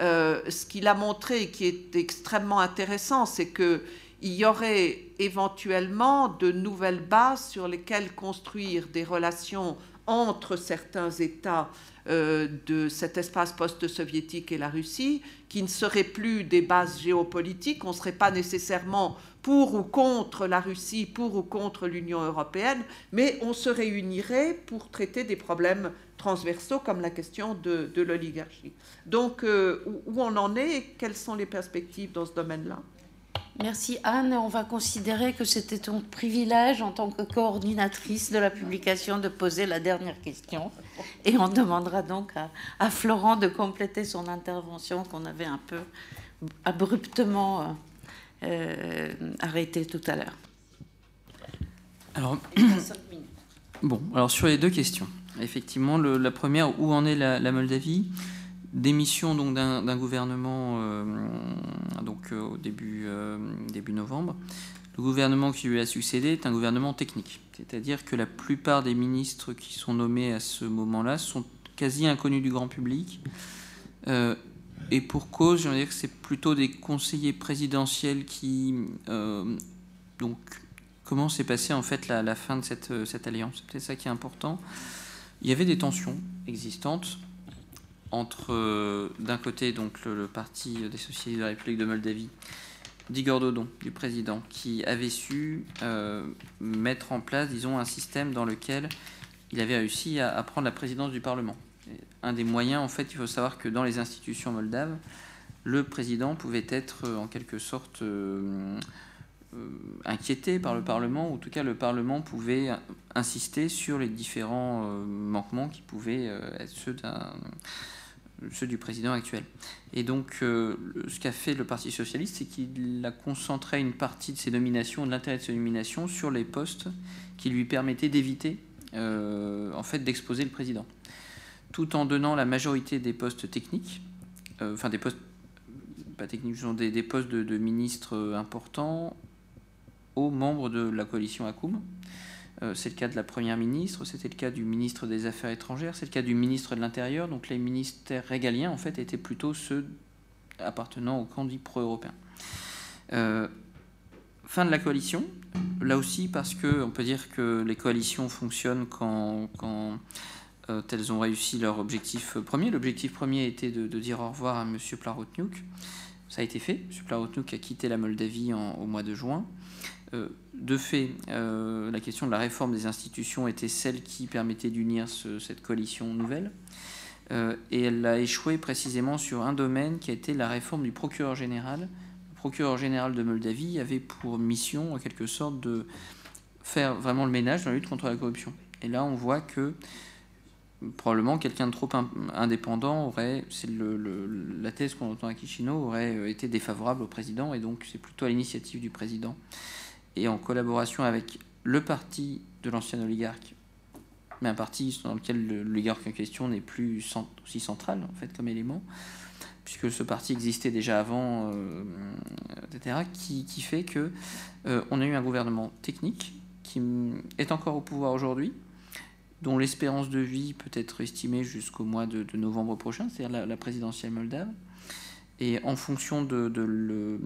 ce qu'il a montré et qui est extrêmement intéressant, c'est que il y aurait éventuellement de nouvelles bases sur lesquelles construire des relations entre certains États euh, de cet espace post-soviétique et la Russie, qui ne seraient plus des bases géopolitiques, on ne serait pas nécessairement pour ou contre la Russie, pour ou contre l'Union européenne, mais on se réunirait pour traiter des problèmes transversaux comme la question de, l'oligarchie. Donc, euh, où on en est et quelles sont les perspectives dans ce domaine-là? Merci Anne. On va considérer que c'était ton privilège en tant que coordinatrice de la publication de poser la dernière question. Et on demandera donc à, Florent de compléter son intervention qu'on avait un peu abruptement euh, euh, arrêtée tout à l'heure. Alors, bon, alors sur les deux questions, effectivement, la première, où en est la Moldavie? Démission donc d'un gouvernement euh, donc euh, au début, euh, début novembre. Le gouvernement qui lui a succédé est un gouvernement technique, c'est-à-dire que la plupart des ministres qui sont nommés à ce moment-là sont quasi inconnus du grand public. et pour cause, veux dire que c'est plutôt des conseillers présidentiels qui donc comment s'est passée en fait la, fin de cette, cette alliance? C'est ça qui est important. Il y avait des tensions existantes entre, euh, d'un côté, donc le, Parti des Socialistes de la République de Moldavie, d'Igor Dodon, du président, qui avait su euh, mettre en place, disons, un système dans lequel il avait réussi à, prendre la présidence du Parlement. un des moyens, en fait, il faut savoir que dans les institutions moldaves, le président pouvait être euh, en quelque sorte inquiété par le Parlement, ou en tout cas le Parlement pouvait insister sur les différents manquements qui pouvaient être ceux d'un ceux du président actuel. Et donc, euh, ce qu'a fait le Parti socialiste, c'est qu'il a concentré une partie de ses nominations, de l'intérêt de ses nominations, sur les postes qui lui permettaient d'éviter, euh, en fait, d'exposer le président, tout en donnant la majorité des postes techniques, euh, enfin des postes pas techniques, des, des postes de, de ministres importants aux membres de la coalition ACUM. Euh, c'est le cas de la Première ministre, c'était le cas du ministre des Affaires étrangères, c'est le cas du ministre de l'Intérieur. Donc les ministères régaliens, en fait, étaient plutôt ceux appartenant au camp dit pro-européen. Euh, fin de la coalition, là aussi parce que on peut dire que les coalitions fonctionnent quand, quand euh, elles ont réussi leur objectif premier. L'objectif premier était de, dire au revoir à M. Plarotniuk. Ça a été fait. M. Plarotniuk a quitté la Moldavie au mois de juin. De fait, euh, la question de la réforme des institutions était celle qui permettait d'unir cette coalition nouvelle. Euh, et elle a échoué précisément sur un domaine qui a été la réforme du procureur général. Le procureur général de Moldavie avait pour mission, en quelque sorte, de faire vraiment le ménage dans la lutte contre la corruption. Et là, on voit que probablement quelqu'un de trop indépendant aurait, c'est la thèse qu'on entend à Kishino, aurait été défavorable au président, et donc c'est plutôt à l'initiative du président et en collaboration avec le parti de l'ancien oligarque, mais un parti dans lequel l'oligarque en question n'est plus aussi central en fait comme élément, puisque ce parti existait déjà avant, euh, etc., qui, fait que euh, on a eu un gouvernement technique qui est encore au pouvoir aujourd'hui, dont l'espérance de vie peut être estimée jusqu'au mois de, novembre prochain, c'est-à-dire la présidentielle moldave, et en fonction de, le, euh,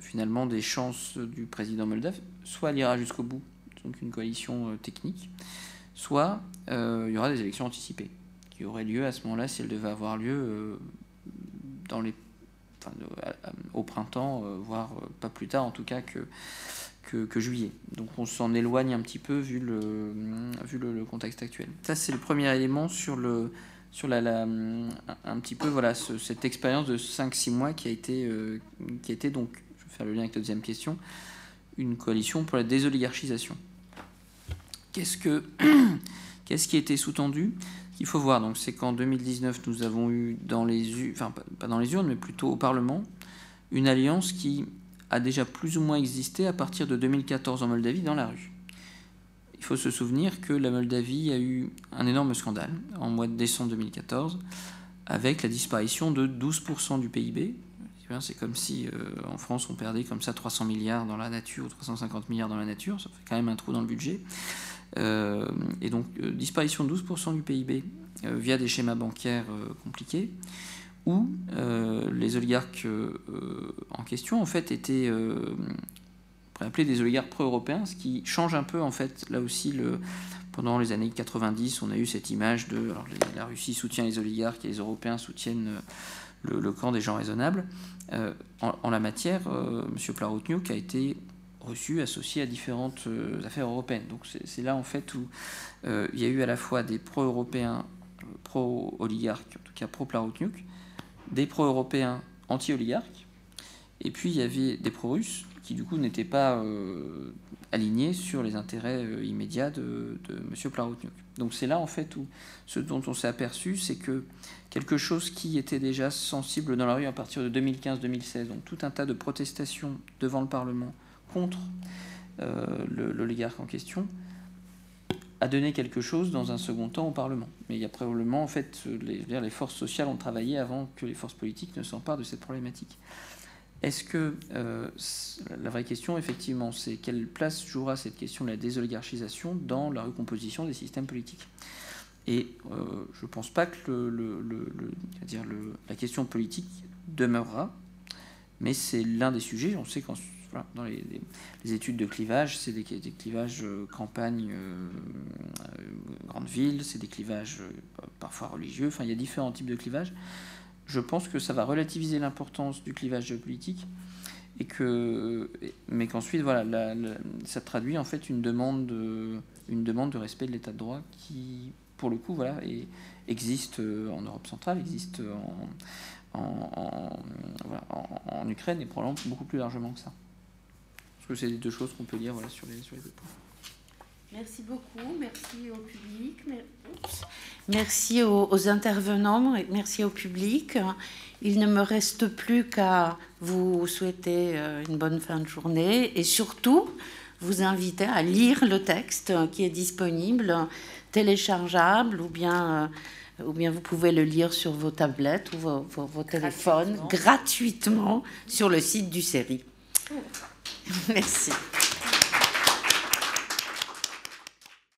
finalement des chances du président moldave, soit elle ira jusqu'au bout, donc une coalition euh, technique, soit euh, il y aura des élections anticipées qui auraient lieu à ce moment-là si elles devaient avoir lieu au printemps, voire pas plus tard en tout cas que, juillet. Donc on s'en éloigne un petit peu vu le contexte actuel. Ça c'est le premier élément sur le sur la, un petit peu voilà, cette expérience de 5-6 mois qui a, été, euh, qui a été donc, je vais faire le lien avec la deuxième question, une coalition pour la désoligarchisation. Qu'est-ce, que, qu'est-ce qui été sous-tendu? Il faut voir, donc, c'est qu'en 2019, nous avons eu dans les enfin pas dans les urnes, mais plutôt au Parlement, une alliance qui a déjà plus ou moins existé à partir de 2014 en Moldavie dans la rue. Il faut se souvenir que la Moldavie a eu un énorme scandale en mois de décembre 2014 avec la disparition de 12% du PIB. C'est comme si euh, en France on perdait comme ça 300 milliards dans la nature ou 350 milliards dans la nature, ça fait quand même un trou dans le budget. Euh, et donc euh, disparition de 12% du PIB via des schémas bancaires compliqués, où les oligarques en question en fait étaient pourrait appeler des oligarques pro-européens, ce qui change un peu, en fait, là aussi, le, pendant les années 90, on a eu cette image de la Russie soutient les oligarques et les Européens soutiennent le, camp des gens raisonnables. En, la matière, M. Plahotniuc a été reçu, associé à différentes affaires européennes. Donc c'est là en fait où il y a eu à la fois des pro-européens, pro-oligarques, en tout cas pro-Plahotniuc, des pro-européens anti-oligarques, et puis il y avait des pro-russes qui du coup n'étaient pas euh, alignés sur les intérêts euh, immédiats de, M. Plahotniuc. Donc c'est là en fait où ce dont on s'est aperçu, c'est que quelque chose qui était déjà sensible dans la rue à partir de 2015-2016, donc tout un tas de protestations devant le Parlement contre euh, l'oligarque en question, a donné quelque chose dans un second temps au Parlement. Mais il y a probablement, en fait, les forces sociales ont travaillé avant que les forces politiques ne s'emparent de cette problématique. Est-ce que euh, la vraie question, effectivement, c'est quelle place jouera cette question de la désoligarchisation dans la recomposition des systèmes politiques? Et euh, je ne pense pas que la question politique demeurera, mais c'est l'un des sujets. On sait qu'en dans les, études de clivage, c'est des, clivages euh, campagne, euh, grande ville, c'est des clivages parfois religieux, enfin il y a différents types de clivages. Je pense que ça va relativiser l'importance du clivage géopolitique et que, mais qu'ensuite voilà, ça traduit en fait une demande, de, une demande de respect de l'état de droit qui, pour le coup, voilà, existe en Europe centrale, existe en, en, Ukraine et probablement beaucoup plus largement que ça que c'est les deux choses qu'on peut dire voilà, sur les deux points. Merci beaucoup, merci au public, merci aux, intervenants, merci au public. Il ne me reste plus qu'à vous souhaiter euh, une bonne fin de journée et surtout vous inviter à lire le texte qui est disponible, téléchargeable ou bien, euh, ou bien vous pouvez le lire sur vos tablettes ou vos, vos téléphones gratuitement sur le site du série. Merci.